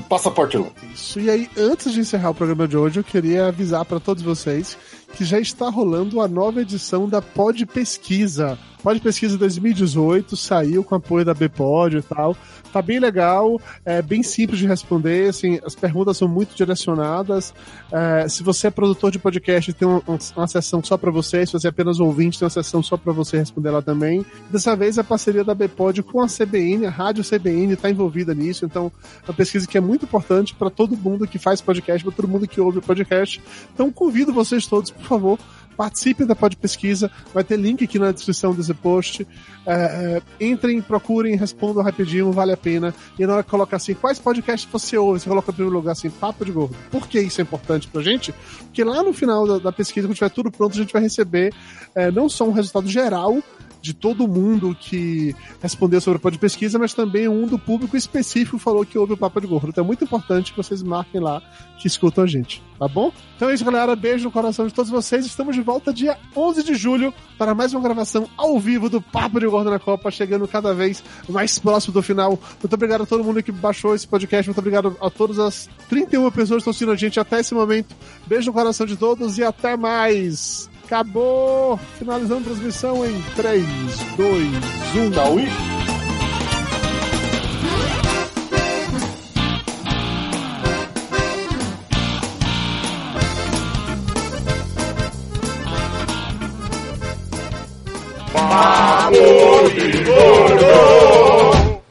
Passaporte Orlando.
Isso, e aí, antes de encerrar o programa de hoje, eu queria avisar para todos vocês que já está rolando a nova edição da Pod Pesquisa, Pode Pesquisa 2018, saiu com apoio da Bpod e tal. Tá bem legal, é bem simples de responder, assim, as perguntas são muito direcionadas. É, se você é produtor de podcast, tem uma, uma sessão só para você, se você é apenas ouvinte, tem uma sessão só para você responder lá também. Dessa vez a parceria da Bpod com a CBN, a Rádio CBN está envolvida nisso, então é uma pesquisa que é muito importante para todo mundo que faz podcast, para todo mundo que ouve podcast. Então convido vocês todos, por favor, participe da Pod Pesquisa, vai ter link aqui na descrição desse post. É, é, entrem, procurem, respondam rapidinho, vale a pena. E na hora que coloca assim, quais podcasts você ouve? Você coloca em primeiro lugar assim, Papo de Gordo. Por que isso é importante pra gente? Porque lá no final da, da pesquisa, quando tiver tudo pronto, a gente vai receber é, não só um resultado geral, de todo mundo que respondeu sobre o Pod Pesquisa, mas também um do público específico falou que ouve o Papo de Gordo. Então é muito importante que vocês marquem lá que escutam a gente, tá bom? Então é isso, galera. Beijo no coração de todos vocês. Estamos de volta dia 11 de julho para mais uma gravação ao vivo do Papo de Gordo na Copa, chegando cada vez mais próximo do final. Muito obrigado a todo mundo que baixou esse podcast. Muito obrigado a todas as 31 pessoas que estão assistindo a gente até esse momento. Beijo no coração de todos e até mais! Acabou! Finalizando a transmissão em 3, 2, 1.
Tchau.
Papo de Gordo!